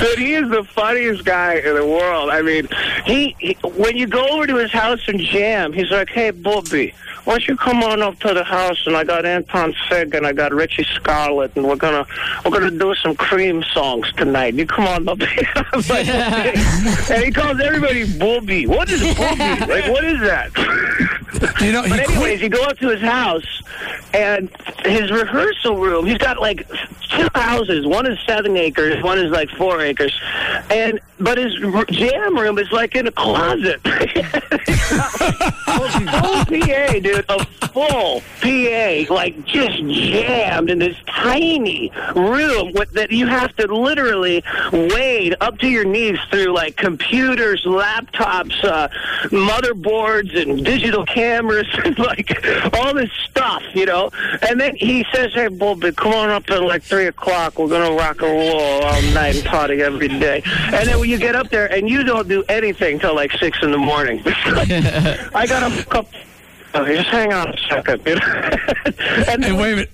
Dude, he is the funniest guy in the world. I mean, he, he when you go over to his house and jam, he's like, "Hey, Bobby, why don't you come on up to the house? And I got Anton Fig and I got Richie Scarlett, and we're gonna we're gonna do some Cream songs tonight. You come on up here." Like, and he calls everybody Bobby. What is Bobby? Like, what is that? You know, but anyways, you go up to his house, and his rehearsal room. He's got like two houses. One is seven acres. One is like four acres, and but his jam room is like in a closet. full PA, dude. A full PA, like just jammed in this tiny room with, that you have to literally wade up to your knees through like computers, laptops, uh, motherboards, and digital cameras, and like all this stuff, you know. And then he says, "Hey, Bobby, come on up at like three o'clock. We're gonna rock and roll all night and party every day." And then when you get up there, and you don't do anything till like six in the morning. I got a couple. Okay, just hang on a second. You know? and hey, wait a minute.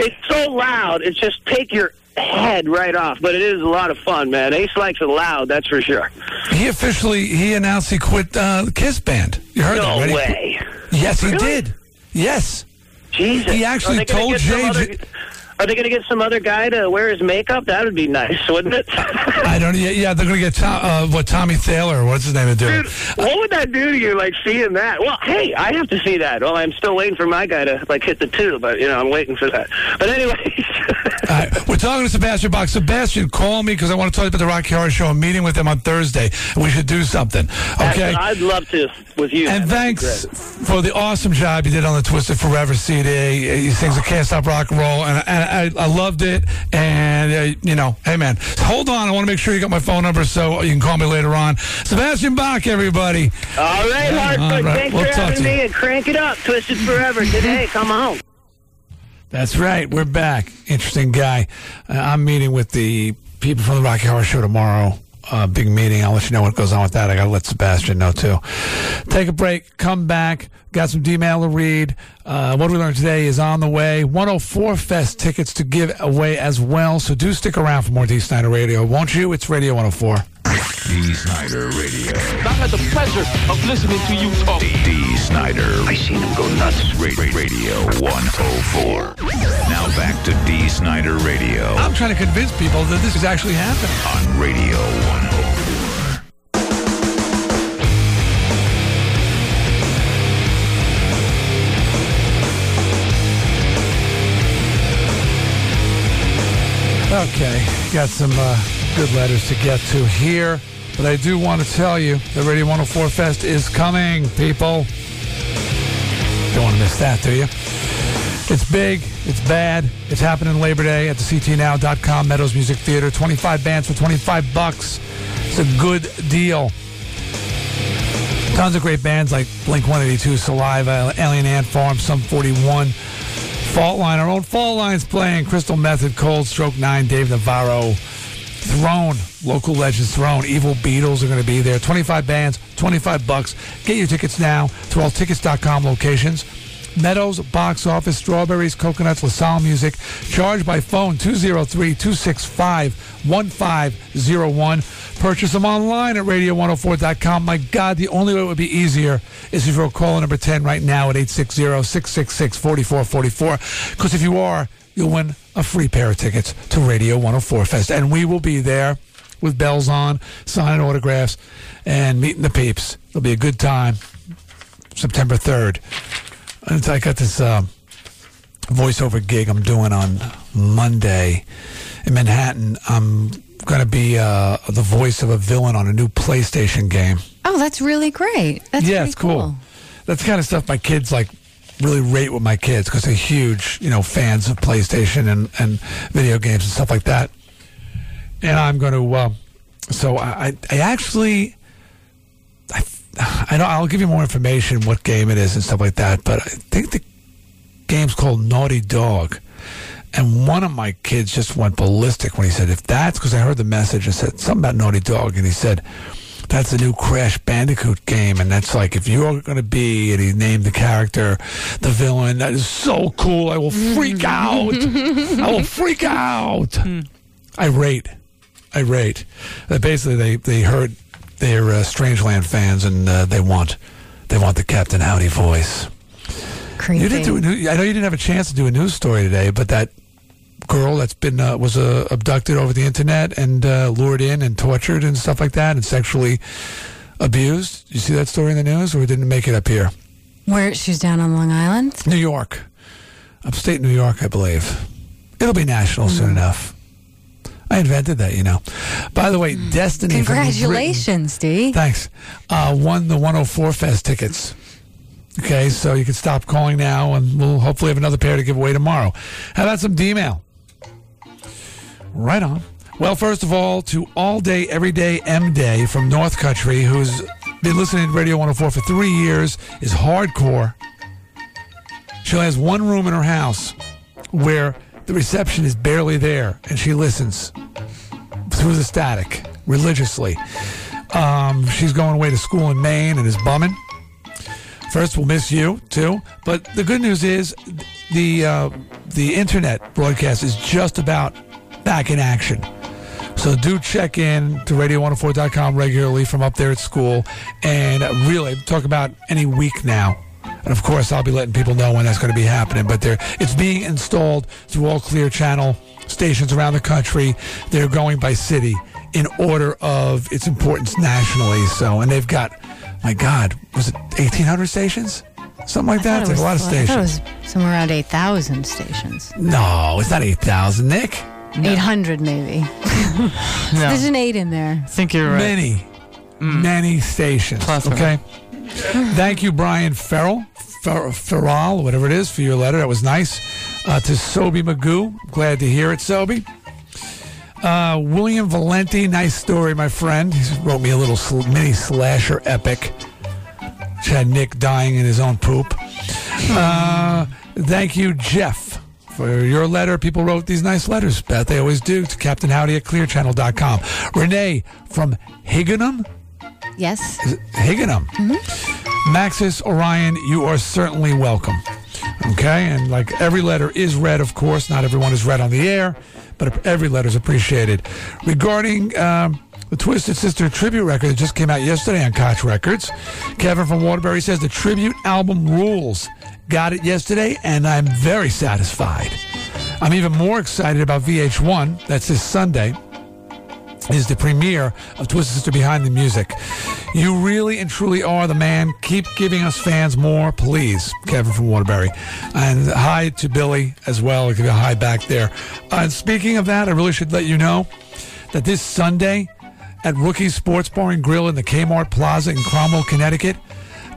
It's so loud. It's just take your head right off. But it is a lot of fun, man. Ace likes it loud, that's for sure. He officially he announced he quit uh, Kiss Band. You heard No that, right? Way. Yes, he Really? did. Yes. Jesus. He actually Are they gonna told JJ. other- Are they going to get some other guy to wear his makeup? That would be nice, wouldn't it? I don't. Yeah, yeah they're going to get Tom, uh, what Tommy Thayer. What's his name to do? what would that do to you, like seeing that? Well, hey, I have to see that. Well, I'm still waiting for my guy to like hit the two, but you know, I'm waiting for that. But anyways, All right, we're talking to Sebastian Bach. Sebastian, call me because I want to talk about the Rocky Horror Show. I'm meeting with him on Thursday. We should do something. Okay. I'd love to with you. And man. Thanks for the awesome job you did on the Twisted Forever CD. He sings a Can't Stop Rock and Roll, and, and I, I loved it. And, uh, you know, hey, man, hold on. I want to make sure you got my phone number so you can call me later on. Sebastian Bach, everybody. All right, Hartford. all right. Thanks We'll for having to you. me and crank it up. Twisted Forever today. Come on. That's right. We're back. Interesting guy. Uh, I'm meeting with the people from the Rocky Horror Show tomorrow. Uh, big meeting. I'll let you know what goes on with that. I got to let Sebastian know too. Take a break. Come back. Got some D-mail to read. Uh, what we learned today is on the way. 104 Fest tickets to give away as well. So do stick around for more Dee Snider Radio, won't you? It's Radio 104. Dee Snider Radio. I had the pleasure of listening to you talk. Dee Snider. I seen him go nuts. Radio 104. Now back to Dee Snider Radio I'm trying to convince people that this is actually happening. on Radio 104. Okay, got some uh, good letters to get to here, but I do want to tell you the Radio 104 Fest is coming, people. Don't want to miss that, do you? It's big, it's bad, it's happening Labor Day at the CTNow.com Meadows Music Theater. 25 bands for 25 bucks. It's a good deal. Tons of great bands like Blink 182, Saliva, Alien Ant Farm, Sum 41. Fault Line, our own Fault Line's playing. Crystal Method, Cold Stroke 9, Dave Navarro. Throne, local legends Throne. Evil Beatles are going to be there. 25 bands, 25 bucks. Get your tickets now to all tickets.com locations. Meadows, Box Office, Strawberries, Coconuts, LaSalle Music. Charge by phone 203-265-1501. Purchase them online at radio104.com. My God, the only way it would be easier is if you're calling number 10 right now at 860-666-4444. Because if you are, you'll win a free pair of tickets to Radio 104 Fest. And we will be there with bells on, signing autographs, and meeting the peeps. It'll be a good time. September 3rd. And I got this um, voiceover gig I'm doing on Monday in Manhattan. I'm going to be uh, the voice of a villain on a new PlayStation game. Oh, that's really great. That's yeah, it's cool. That's the kind of stuff my kids like really rate with my kids because they're huge, you know, fans of PlayStation and, and video games and stuff like that. And I'm going to, uh, so I, I actually, I, I know I'll give you more information what game it is and stuff like that, but I think the game's called Naughty Dog. And one of my kids just went ballistic when he said, if that's because I heard the message and said something about Naughty Dog. And he said, that's the new Crash Bandicoot game. And that's like, if you're going to be, and he named the character, the villain, that is so cool. I will freak out. I will freak out. Irate. Irate. Uh, basically, they, they heard they're uh, Strangeland fans and uh, they want they want the Captain Howdy voice. Creepy. You didn't do a new, I know you didn't have a chance to do a news story today, but that girl that's been uh, was uh, abducted over the internet and uh, lured in and tortured and stuff like that and sexually abused. You see that story in the news, or didn't make it up here? Where she's down on Long Island? New York, upstate New York, I believe. It'll be national soon enough. I invented that, you know. By the way, Destiny. from Britain- Congratulations, Dee. Thanks. Uh, won the 104 Fest tickets. Okay, so you can stop calling now, and we'll hopefully have another pair to give away tomorrow. How about some D-mail? Right on. Well, first of all, to All Day, Everyday M Day from North Country, who's been listening to Radio 104 for three years, is hardcore. She has one room in her house where the reception is barely there, and she listens through the static religiously. Um, she's going away to school in Maine and is bumming. First, we'll miss you too. But the good news is the uh, the internet broadcast is just about back in action. So do check in to radio104.com regularly from up there at school, and really talk about any week now. And of course, I'll be letting people know when that's going to be happening. But they're, it's being installed through all Clear Channel stations around the country. They're going by city in order of its importance nationally. So, and they've got, my God, was it 1,800 stations? Something like that. There's a lot of was- I thought stations. it was somewhere around 8,000 stations. No, it's not 8,000, Nick. 800 maybe. There's an 8 in there. I think you're right. Many, many stations. Plethora. Okay. Thank you, Brian Farrell, Fer- Farrell, whatever it is, for your letter. That was nice. Uh, to Sobe Magoo, glad to hear it, Sobe. Uh, William Valenti, nice story, my friend. He wrote me a little sl- mini slasher epic, which had Nick dying in his own poop. Uh, thank you, Jeff, for your letter. People wrote these nice letters, Beth. They always do, to Captain Howdy at clearchannel.com. Renee from Higganum. Yes. Higganum? Maxis Orion, you are certainly welcome. Okay, and like every letter is read, of course. Not everyone is read on the air, but every letter is appreciated. Regarding um, the Twisted Sister tribute record that just came out yesterday on Koch Records, Kevin from Waterbury says the tribute album rules. Got it yesterday, and I'm very satisfied. I'm even more excited about VH1. That's this Sunday is the premiere of Twisted Sister Behind the Music. You really and truly are the man. Keep giving us fans more, please. Kevin from Waterbury. And hi to Billy as well. Give a hi back there. And speaking of that, I really should let you know that this Sunday at Rookie Sports Bar and Grill in the Kmart Plaza in Cromwell, Connecticut,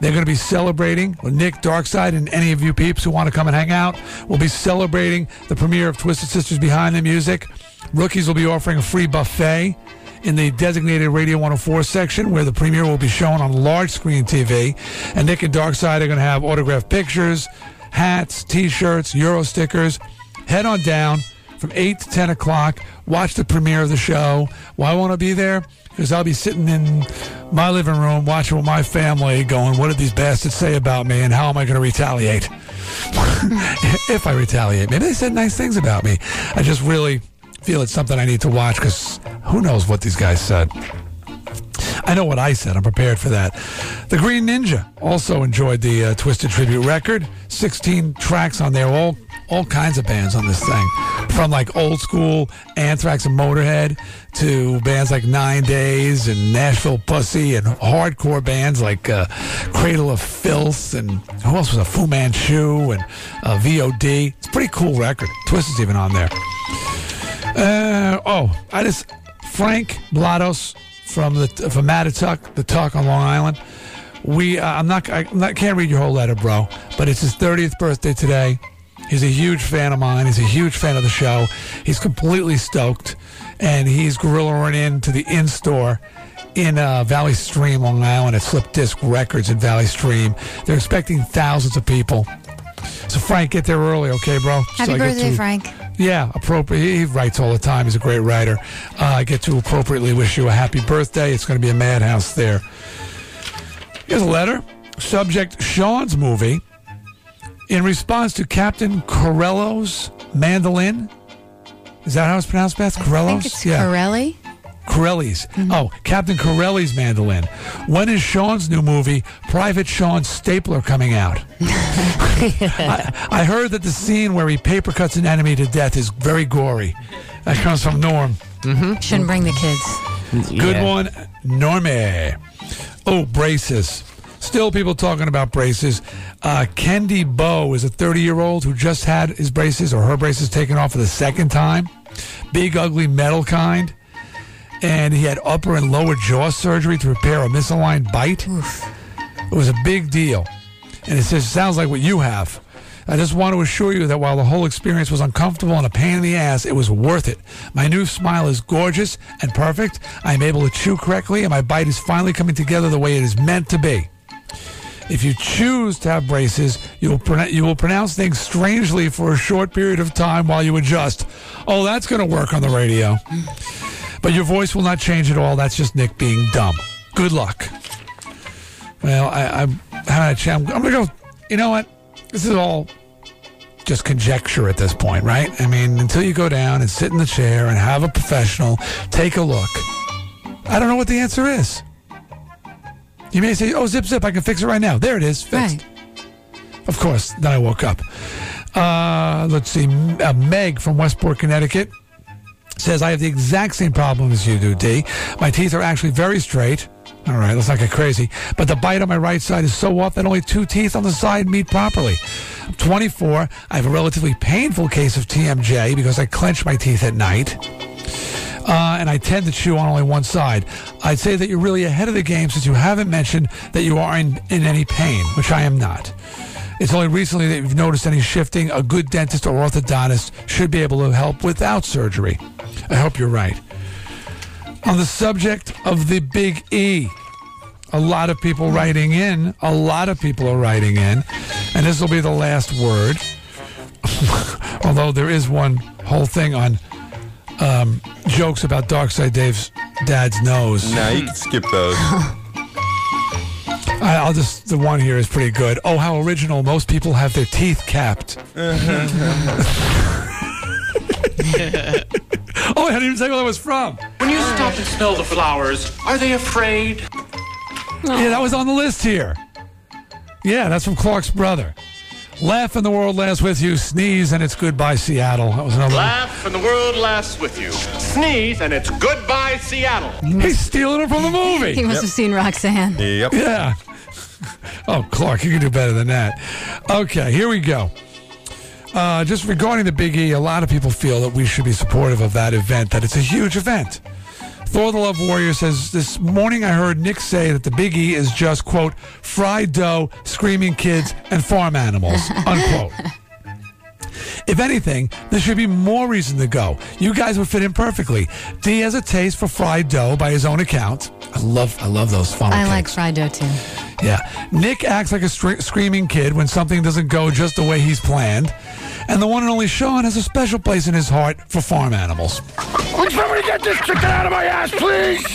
they're going to be celebrating Nick Darkside and any of you peeps who want to come and hang out. We'll be celebrating the premiere of Twisted Sisters Behind the Music. Rookies will be offering a free buffet in the designated Radio 104 section where the premiere will be shown on large screen TV. And Nick and Darkside are going to have autographed pictures, hats, t shirts, Euro stickers. Head on down from 8 to 10 o'clock. Watch the premiere of the show. Why won't I be there? Because I'll be sitting in my living room watching with my family going, what did these bastards say about me and how am I going to retaliate? if I retaliate. Maybe they said nice things about me. I just really feel it's something I need to watch because who knows what these guys said. I know what I said. I'm prepared for that. The Green Ninja also enjoyed the uh, Twisted tribute record. 16 tracks on there, all all kinds of bands on this thing, from like old school Anthrax and Motorhead to bands like Nine Days and Nashville Pussy and hardcore bands like uh, Cradle of Filth and who else was a Fu Manchu and uh, VOD. It's a pretty cool record. Twist is even on there. Uh, oh, I just Frank Blados from the from Mattituck, the Tuck on Long Island. We, uh, I'm not, I, I'm not, can't read your whole letter, bro, but it's his 30th birthday today. He's a huge fan of mine. He's a huge fan of the show. He's completely stoked, and he's gorillaing into the in store in uh, Valley Stream, Long Island, at Slip Disc Records in Valley Stream. They're expecting thousands of people. So Frank, get there early, okay, bro? Happy so birthday, to- Frank. yeah, appropriate. He writes all the time. He's a great writer. Uh, I get to appropriately wish you a happy birthday. It's going to be a madhouse there. Here's a letter. Subject Sean's movie. In response to Captain Corello's mandolin. Is that how it's pronounced, Beth? Corello's? I think it's Corelli. Corelli's. Oh, Captain Corelli's mandolin. When is Sean's new movie, Private Sean Stapler, coming out? I, I heard that the scene where he paper cuts an enemy to death is very gory. That comes from Norm. Mm-hmm. Shouldn't bring the kids. Good Yeah. one, Normie. Oh, braces. Still people talking about braces. Uh, Kendi Bow is a 30 year old who just had his braces or her braces taken off for the second time. Big, ugly metal kind. And he had upper and lower jaw surgery to repair a misaligned bite. It was a big deal. And it says, sounds like what you have. I just want to assure you that while the whole experience was uncomfortable and a pain in the ass, it was worth it. My new smile is gorgeous and perfect. I am able to chew correctly, and my bite is finally coming together the way it is meant to be. If you choose to have braces, you will, pronoun you will pronounce things strangely for a short period of time while you adjust. Oh, that's going to work on the radio. But your voice will not change at all. That's just Nick being dumb. Good luck. Well, I, haven't had a chance. I'm going to go. You know what? This is all just conjecture at this point, right? I mean, until you go down and sit in the chair and have a professional take a look, I don't know what the answer is. You may say, "Oh, zip zip, I can fix it right now." There it is, fixed. Of course, then I woke up. Uh, let's see. Uh, Meg from Westport, Connecticut says, I have the exact same problem as you do, D. My teeth are actually very straight. All right, let's not get crazy. But the bite on my right side is so off that only two teeth on the side meet properly. I'm 24. I have a relatively painful case of TMJ because I clench my teeth at night. Uh, and I tend to chew on only one side. I'd say that you're really ahead of the game since you haven't mentioned that you are in, in any pain, which I am not. It's only recently that you've noticed any shifting. A good dentist or orthodontist should be able to help without surgery. I hope you're right. On the subject of the big E, a lot of people writing in, a lot of people are writing in, and this will be the last word. Although there is one whole thing on um, jokes about Darkside Dave's dad's nose. No, you can skip those. I, I'll just the one here is pretty good. Oh, how original! Most people have their teeth capped. oh, I didn't even say where that was from. When you stop and smell the flowers, are they afraid? Yeah, that was on the list here. Yeah, that's from Clark's brother. Laugh and the world laughs with you. Sneeze and it's goodbye Seattle. That was another. Laugh and the world laughs with you. Sneeze and it's goodbye Seattle. He's stealing it from the movie. He must have seen Roxanne. Yep. Yeah. Oh, Clark, you can do better than that. Okay, here we go. Uh, just regarding the Big E, a lot of people feel that we should be supportive of that event, that it's a huge event. Thor the Love Warrior says, This morning I heard Nick say that the Big E is just, quote, fried dough, screaming kids, and farm animals, unquote. If anything, there should be more reason to go. You guys would fit in perfectly. D has a taste for fried dough by his own account. I love, I love those funnel I cakes. like fried dough too. Yeah. Nick acts like a str- screaming kid when something doesn't go just the way he's planned. And the one and only Sean has a special place in his heart for farm animals. Would somebody get this chicken out of my ass, please?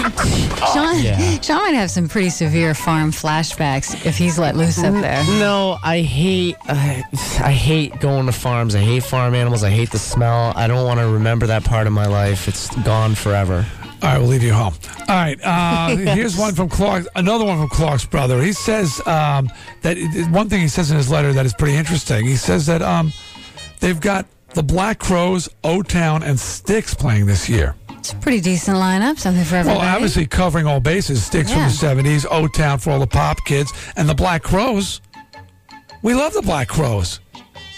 Sean, Sean might have some pretty severe farm flashbacks if he's let loose up there. No, I hate uh, I hate going to farms. I hate farm animals. I hate the smell. I don't want to remember that part of my life. It's gone forever. All right, we'll leave you home. All right, uh, here's one from Clark. Another one from Clark's brother. He says um, that one thing he says in his letter that is pretty interesting. He says that um, they've got the Black Crowes, O Town, and Styx playing this year. It's a pretty decent lineup. Something for everybody. Well, obviously covering all bases. Styx Yeah. from the '70s, O Town for all the pop kids, and the Black Crowes. We love the Black Crowes.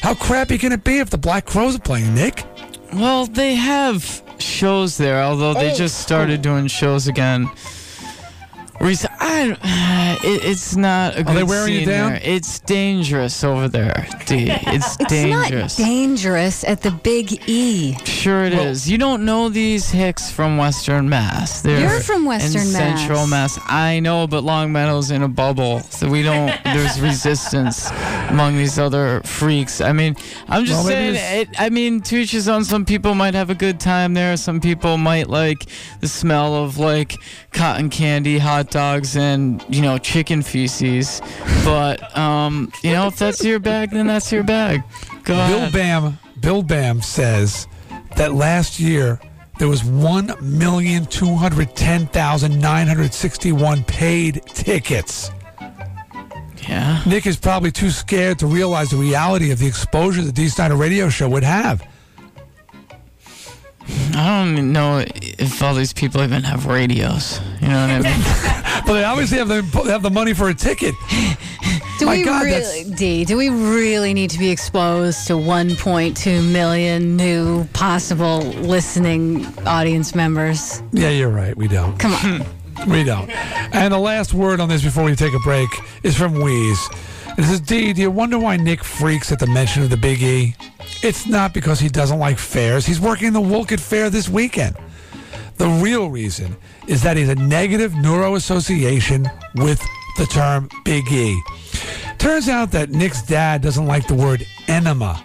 How crappy can it be if the Black Crowes are playing, Nick? Well, they have shows there, although they oh, just started doing shows again. Rec- I, uh, it, it's not a good they wearing you scene down? there. It's dangerous over there, D. It's, dangerous. It's dangerous. not dangerous at the Big E. Sure it is. You don't know these hicks from Western Mass. They're You're from Western in Mass. Central Mass. I know, but Longmeadow's in a bubble, so we don't. there's resistance among these other freaks. I mean, I'm just Well, maybe saying. It, I mean, to each his own. Some people might have a good time there. Some people might like the smell of like cotton candy, hot dogs, and you know chicken feces. But um, you know, if that's your bag, then that's your bag. Go Bill ahead. Bam, Bill Bam says that last year there was one million two hundred ten thousand nine hundred sixty-one paid tickets. Yeah. Nick is probably too scared to realize the reality of the exposure the Dee Snider radio show would have. I don't even know if all these people even have radios. You know what I mean? But they obviously have the have the money for a ticket. Do My we God, really, D? Do we really need to be exposed to 1.2 million new possible listening audience members? Yeah, you're right. We don't. Come on. We don't. And the last word on this before we take a break is from Wheeze. It says, D, do you wonder why Nick freaks at the mention of the Big E? It's not because he doesn't like fairs. He's working the Wolcott Fair this weekend. The real reason is that he's a negative neuro association with the term Big E. Turns out that Nick's dad doesn't like the word enema.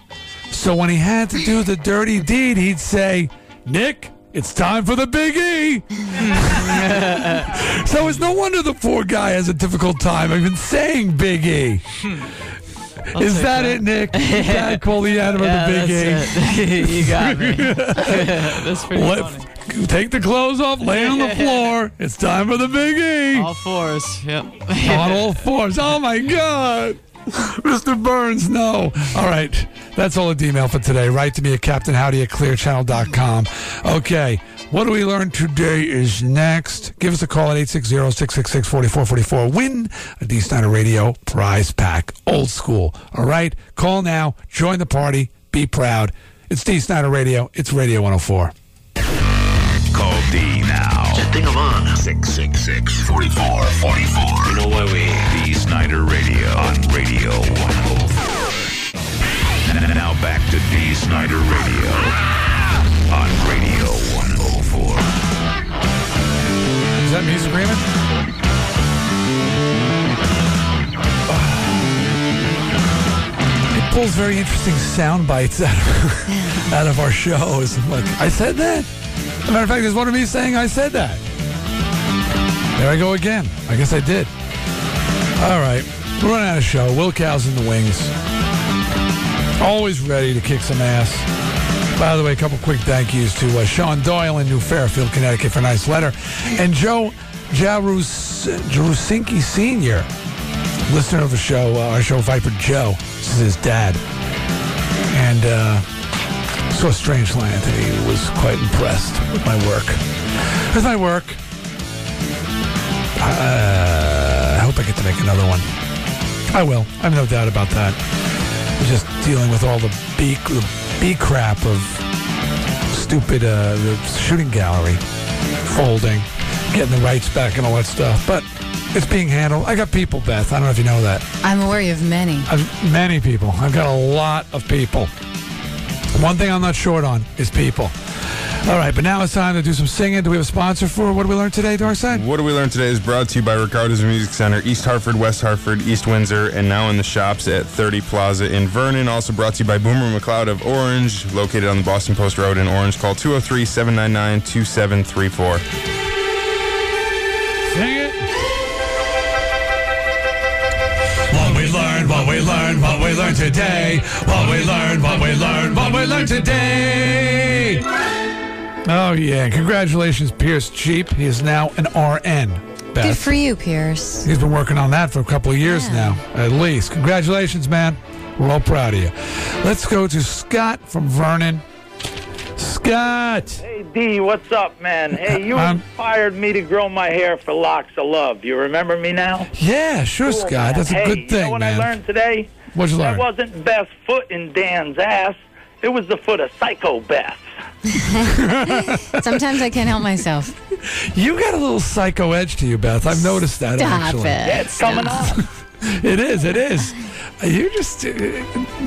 So when he had to do the dirty deed, he'd say, Nick, it's time for the Big E. so it's no wonder the poor guy has a difficult time even saying Big E. Is that, that. it, Nick? Dad called the animal Yeah, the Big E. you got me. that's pretty Let- funny. Take the clothes off, lay on the floor. It's time for the Big E. All fours. Yep. on all fours. Oh my God. Mr. Burns, no. All right. That's all the D-mail for today. Write to me at Captain Howdy at clearchannel.com. Okay. What do we learn today is next. Give us a call at 860-666-4444. Win a Dee Snider Radio prize pack. Old school. All right. Call now. Join the party. Be proud. It's Dee Snider Radio. It's Radio 104. Call D now. Setting them on. 666 4444. You know why we Dee Snider Radio on Radio 104. N- Now back to Dee Snider Radio on Radio 104. Is that me screaming? It pulls very interesting sound bites out of, out of our shows. I'm like, I said that? Matter of fact, there's one of me saying I said that. There I go again. I guess I did. All right. We're running out of show. Will Cow's in the wings. Always ready to kick some ass. By the way, a couple quick thank yous to uh, Sean Doyle in New Fairfield, Connecticut for a nice letter. And Joe Jarus- Jarusinki Sr., listener of the show, uh, our show Viper Joe. This is his dad. And uh, saw Strangeland, and he was quite impressed with my work. With my work. Uh, I hope I get to make another one. I will. I have no doubt about that. We're just dealing with all the B, the B crap of stupid uh, the shooting gallery folding, getting the rights back and all that stuff. But it's being handled. I got people, Beth. I don't know if you know that. I'm aware of many. I've, many people. I've got a lot of people. One thing I'm not short on is people. All right, but now it's time to do some singing. Do we have a sponsor for what do we learn today, Darkside? What do we learn today is brought to you by Ricardo's Music Center, East Hartford, West Hartford, East Windsor, and now in the shops at Tri-City Plaza in Vernon. Also brought to you by Boomer McLeod of Orange, located on the Boston Post Road in Orange. Call 203 799 2734. Sing it. What we learned, what we learned, we learned today. What we learned, what we learned, what we learned today. Oh, yeah. Congratulations, Pierce Cheap. He is now an RN. Good for you, Pierce. He's been working on that for a couple of years now, at least. Congratulations, man. We're all proud of you. Let's go to Scott from Vernon. Scott. Hey D, what's up, man? Hey, you Um, inspired me to grow my hair for locks of love. You remember me now? Yeah, sure, Cool, Scott. man. That's a hey, good You know thing, what man. I learned today? What'd you learn? That wasn't Beth's foot in Dan's ass. It was the foot of Psycho Beth. Sometimes I can't help myself. You got a little psycho edge to you, Beth. I've noticed that Stop actually. it. Yeah, it's coming Stop. on. It is. It is. You just uh,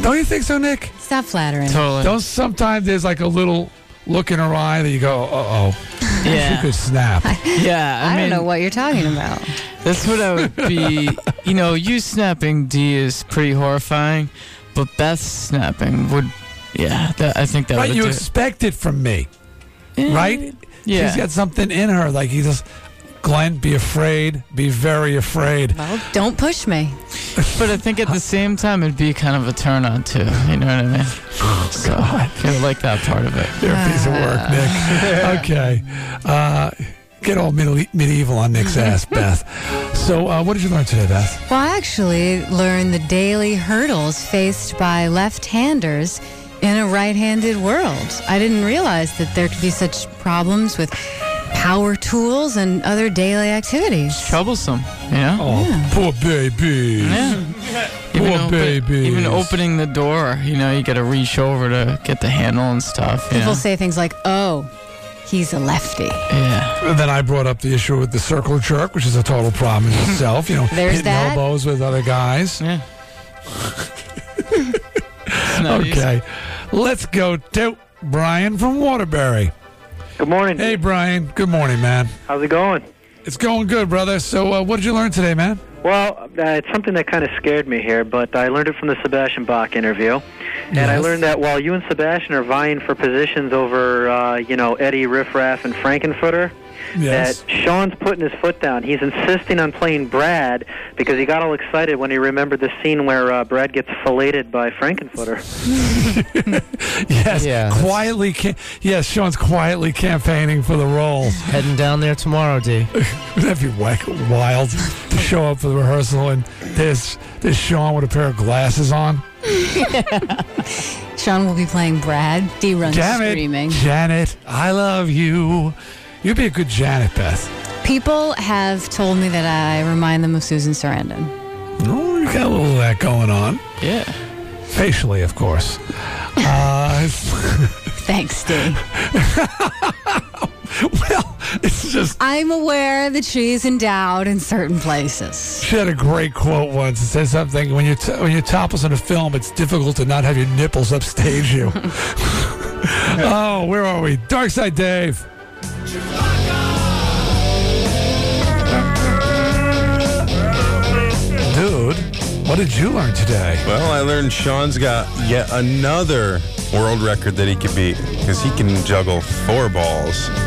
don't you think so, Nick? Stop flattering. Totally. Don't sometimes there's like a little look in her eye that you go, uh oh. Yeah. She could snap. Yeah, I, I, mean, don't know what you're talking about. That's what I would be. you know, you snapping D is pretty horrifying, but Beth snapping would. Yeah, that, I think that right, would you do. expect it from me. Eh, right? yeah. She's got something in her. Like he just Glenn, be afraid. Be very afraid. Well, don't push me. But I think at the same time, it'd be kind of a turn on too. You know what I mean? so I kind of like that part of it. You're a piece of work, Nick. okay. Uh, get all medi- medieval on Nick's ass, Beth. So, uh, what did you learn today, Beth? Well, I actually learned the daily hurdles faced by left-handers in a right-handed world. I didn't realize that there could be such problems with power tools and other daily activities. Troublesome, you know? Oh, poor baby. Yeah. Poor open- babies. even opening the door, you know, you got to reach over to get the handle and stuff. You People know? say things like, "Oh, he's a lefty." Yeah. And then I brought up the issue with the circle jerk, which is a total problem in itself. You know, There's hitting that. elbows with other guys. Yeah. not easy. okay. Let's go to Brian from Waterbury. Good morning. Hey, Brian. Good morning, man. How's it going? It's going good, brother. So, uh, what did you learn today, man? Well, uh, it's something that kind of scared me here, but I learned it from the Sebastian Bach interview. And I learned that while you and Sebastian are vying for positions over, uh, you know, Eddie Riffraff and Frankenfooter, Yes. that Sean's putting his foot down. He's insisting on playing Brad because he got all excited when he remembered the scene where uh, Brad gets filleted by Frankenfooter. Yes, quietly. Ca- yes, Sean's quietly campaigning for the role. Heading down there tomorrow, D. That'd be whack, wild to show up for the rehearsal and there's there's Sean with a pair of glasses on. Sean will be playing Brad. D runs Damn it, screaming. Janet, I love you. You'd be a good Janet, Beth. People have told me that I remind them of Susan Sarandon. Oh, you got a little of that going on. Yeah. Facially, of course. Uh, Thanks, D. well, it's just. I'm aware that she's endowed in certain places. She had a great quote once. It says something when you're t- when you're topless in a film, it's difficult to not have your nipples upstage you. oh, where are we? Darkside Dave. Dude, what did you learn today? Well, I learned Sean's got yet another world record that he could beat because he can juggle four balls.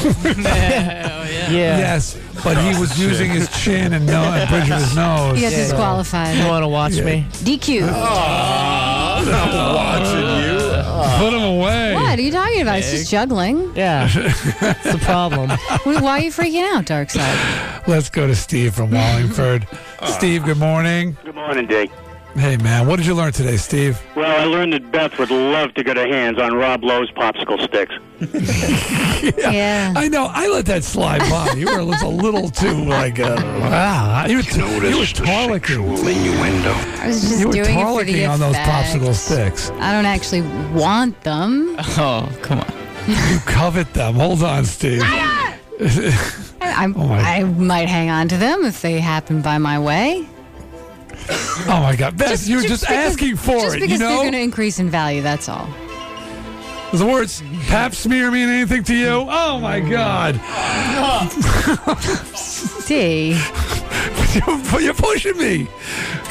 Oh, yeah. Yes, but he was using his chin and, no- and bridge of his nose. He got disqualified. You want to watch Yeah. me? DQ. I'm watching you. Put him away. What are you talking about? It's just juggling. Yeah, that's the problem. Why why are you freaking out, Darkside? Let's go to Steve from Wallingford. Steve, good morning. Good morning, Dick. Hey, man, what did you learn today, Steve? Well, I learned that Beth would love to get her hands on Rob Lowe's popsicle sticks. Yeah. I know. I let that slide by. You were a little too like, uh, wow. You were, t- you were tarlicking. innuendo. I was just You were doing it for the tarlicking on those effect. popsicle sticks. I don't actually want them. Oh, come on. You covet them. Hold on, Steve. I, I'm- Oh I might hang on to them if they happen by my way. Oh my God, Beth, you were just, because- asking for just it. because You they're know, going to increase in value. That's all. The words pap smear mean anything to you? Oh my God, D. you're, you're pushing me.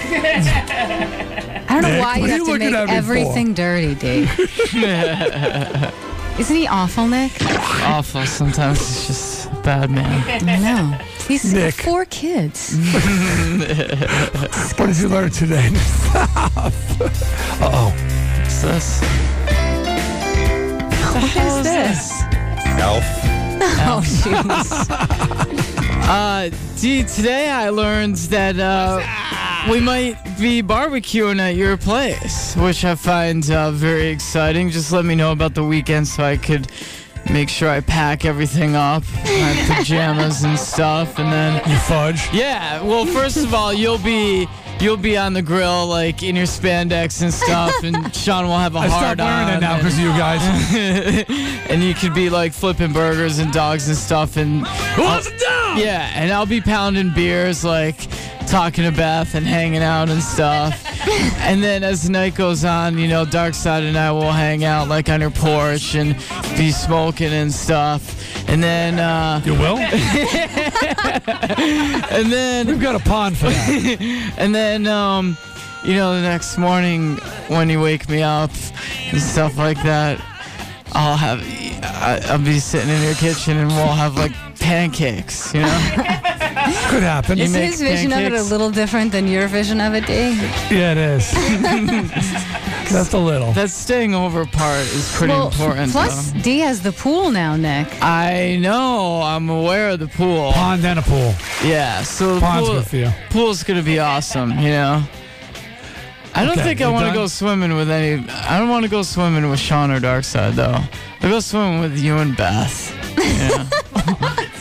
I don't know Nick, why you have you to make at me for? everything dirty, D. Isn't he awful, Nick? Awful. Sometimes he's just a bad man. I know. He's Nick. got four kids. What did you learn today? Stop. Uh oh. What's this? What is this? Elf. Oh, jeez. Uh, Dee, today I learned that uh, we might be barbecuing at your place, which I find uh, very exciting. Just let me know about the weekend so I could make sure I pack everything up, my pajamas and stuff, and then You fudge. yeah. Well, first of all, you'll be you'll be on the grill like in your spandex and stuff, and Sean will have a I hard stopped wearing on. it now because of you guys. and you could be like flipping burgers and dogs and stuff and Who wants a dog? yeah and i'll be pounding beers like talking to beth and hanging out and stuff and then as the night goes on you know Darkside and i will hang out like on your porch and be smoking and stuff and then uh You will? and then We've got a pond for that. and then um you know the next morning when you wake me up and stuff like that i'll have I- i'll be sitting in your kitchen and we'll have like pancakes you know Could happen. You Is his vision of it a little different than your vision of it, Dee? Yeah, it is. Just a little. that staying over part is pretty well, important plus, though. Dee has the pool now, Nick. i know i'm aware of the pool Pond and a pool. yeah so the Pond's pool, good for you. pool's gonna be awesome you know I don't Okay, think I want to go swimming with any. I don't want to go swimming with Sean or Darkside though. I'll go swimming with you and Beth. Yeah.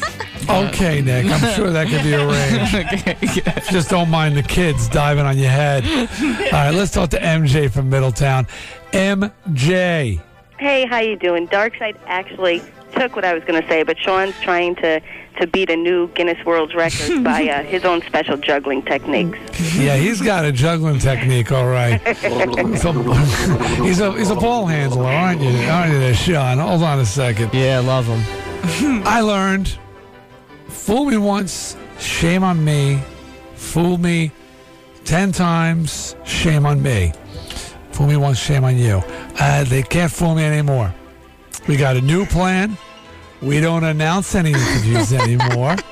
Okay, Nick. I'm sure that could be arranged. Just don't mind the kids diving on your head. All right, let's talk to MJ from Middletown. MJ. Hey, how you doing? Darkside actually took what I was going to say, but Sean's trying to to beat a new Guinness World Record by uh, his own special juggling techniques. Yeah, he's got a juggling technique, all right. So, he's a he's a ball handler, aren't you? Aren't you, there, Sean? Hold on a second. Yeah, I love him. I learned. Fool me once, shame on me. Fool me ten times, shame on me. Fool me once, shame on you. Uh, they can't fool me anymore. We got a new plan. We don't announce any interviews anymore.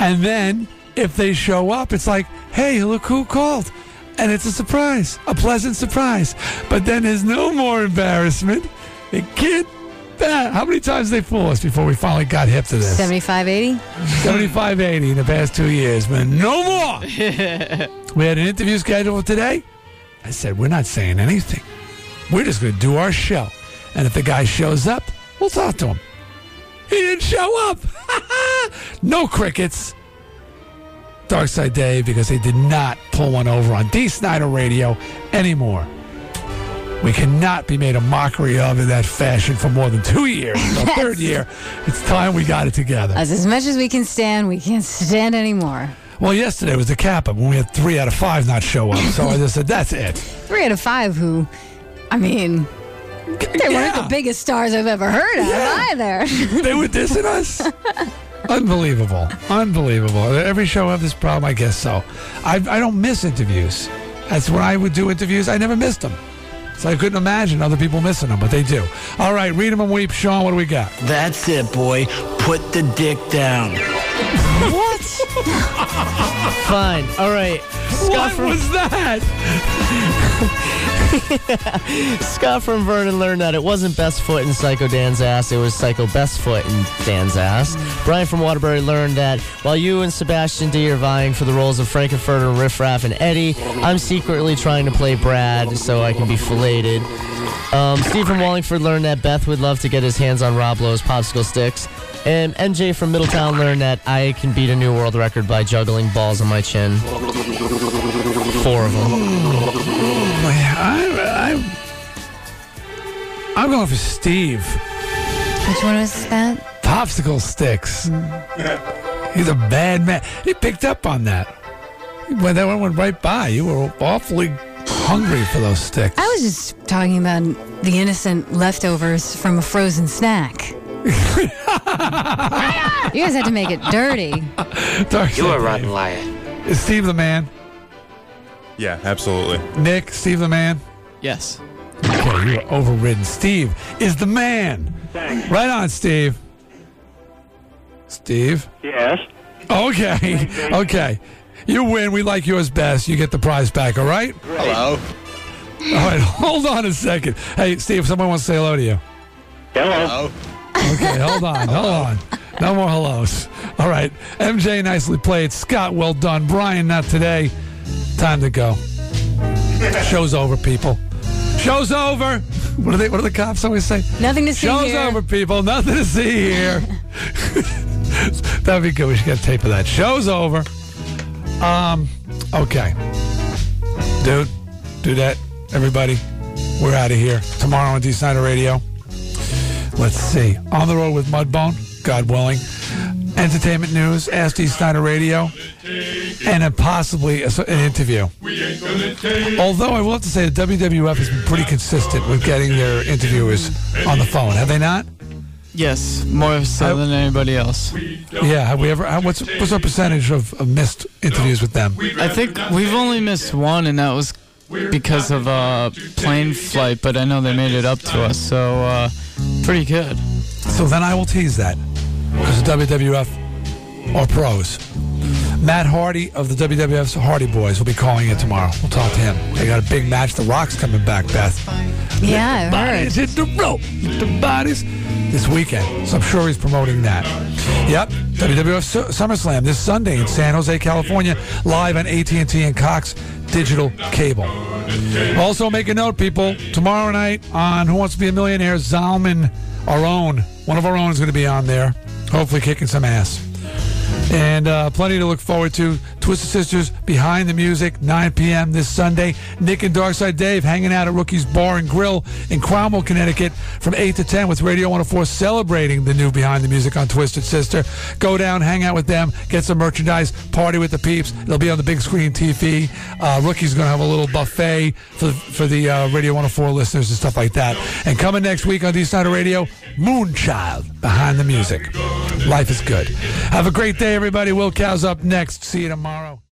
And then if they show up, it's like, hey, look who called. And it's a surprise, a pleasant surprise. But then there's no more embarrassment. It can't. ah, How many times did they fool us before we finally got hip to this? 7580? 7580 in the past two years, but no more. we had an interview scheduled today. I said, we're not saying anything. We're just going to do our show. And if the guy shows up, we'll talk to him. He didn't show up. no crickets. Darkside Dave because they did not pull one over on Dee Snider Radio anymore. We cannot be made a mockery of in that fashion for more than two years. The third year, it's time we got it together. As, as much as we can stand, we can't stand anymore. Well, yesterday was the cap up when we had three out of five not show up. So I just said, that's it. Three out of five who, I mean, they weren't the biggest stars I've ever heard of either. they were dissing us? Unbelievable. Unbelievable. Every show I have this problem, I guess so. I, I don't miss interviews. That's when I would do interviews, I never missed them. So I couldn't imagine other people missing them, but they do. All right, read them and weep. Sean, what do we got? That's it, boy. Put the dick down. What? Fine. All right. What was that? Scott from Vernon learned that it wasn't Beth's foot in Psycho Dan's ass, it was Psycho Beth's foot in Dan's ass. Brian from Waterbury learned that while you and Sebastian D are vying for the roles of Frank-N-Furter, Riff Raff, and Eddie, I'm secretly trying to play Brad so I can be filleted. Um, Steve from Wallingford learned that Beth would love to get his hands on Rob Lowe's popsicle sticks. And MJ from Middletown learned that I can beat a new world record by juggling balls on my chin. Four of them. I, I, I'm going for Steve. Which one was that? Popsicle sticks. Hmm. He's a bad man. He picked up on that. When that one went right by, you were awfully hungry for those sticks. I was just talking about the innocent leftovers from a frozen snack. you guys had to make it dirty. Dark You're a rotten liar. Is Steve the man? Yeah, absolutely. Nick, Steve the man? Yes. Okay, you are overridden. Steve is the man. Thanks. Right on, Steve. Steve? Yes. Okay. Okay. You win. We like yours best. You get the prize back, all right? Hello. All right, hold on a second. Hey, Steve, someone wants to say hello to you. Hello. Okay, hold on, hold on. No more hellos. All right. MJ, nicely played. Scott, well done. Brian, not today. Time to go. Show's over, people. Show's over. What do they? What do the cops always say? Nothing to see Show's here. over, people. Nothing to see here. That'd be good. We should get a tape of that. Show's over. Um. Okay. Dude, do that. Everybody, we're out of here. Tomorrow on Dee Snider Radio. Let's see. On the road with Mudbone, God willing. Entertainment news, Ask Dee Snider Radio, and then possibly a, an interview. Although I will have to say the WWF has been pretty consistent with getting their interviewers on the phone, have they not? Yes, more so than anybody else. Yeah. Have we ever? how- What's what's our percentage of, of missed interviews with them? I think we've only missed one, and that was because of a plane flight. But I know they made it up to us, so uh, pretty good. So then I will tease that because the WWF are pros. Matt Hardy of the WWF's Hardy Boys will be calling it tomorrow. We'll talk to him. They got a big match. The Rock's coming back, Beth. Yeah, I heard. Bodies hit the rope. Hit the bodies this weekend. So I'm sure he's promoting that. Yep. WWF SummerSlam this Sunday in San Jose, California, live on AT&T and Cox Digital Cable. Also, make a note, people. Tomorrow night on Who Wants to Be a Millionaire, Zalman, our own, one of our own, is going to be on there. Hopefully, kicking some ass. And uh, plenty to look forward to. Twisted Sisters behind the music, 9 p.m. this Sunday. Nick and Darkside Dave hanging out at Rookie's Bar and Grill in Cromwell, Connecticut from 8 to 10 with Radio 104 celebrating the new Behind the Music on Twisted Sister. Go down, hang out with them, get some merchandise, party with the peeps. It'll be on the big screen TV. Uh, Rookie's going to have a little buffet for, for the uh, Radio 104 listeners and stuff like that. And coming next week on Dee Snider Radio, Moonchild behind the music. Life is good. Have a great day, everybody. Will Cow's up next. See you tomorrow.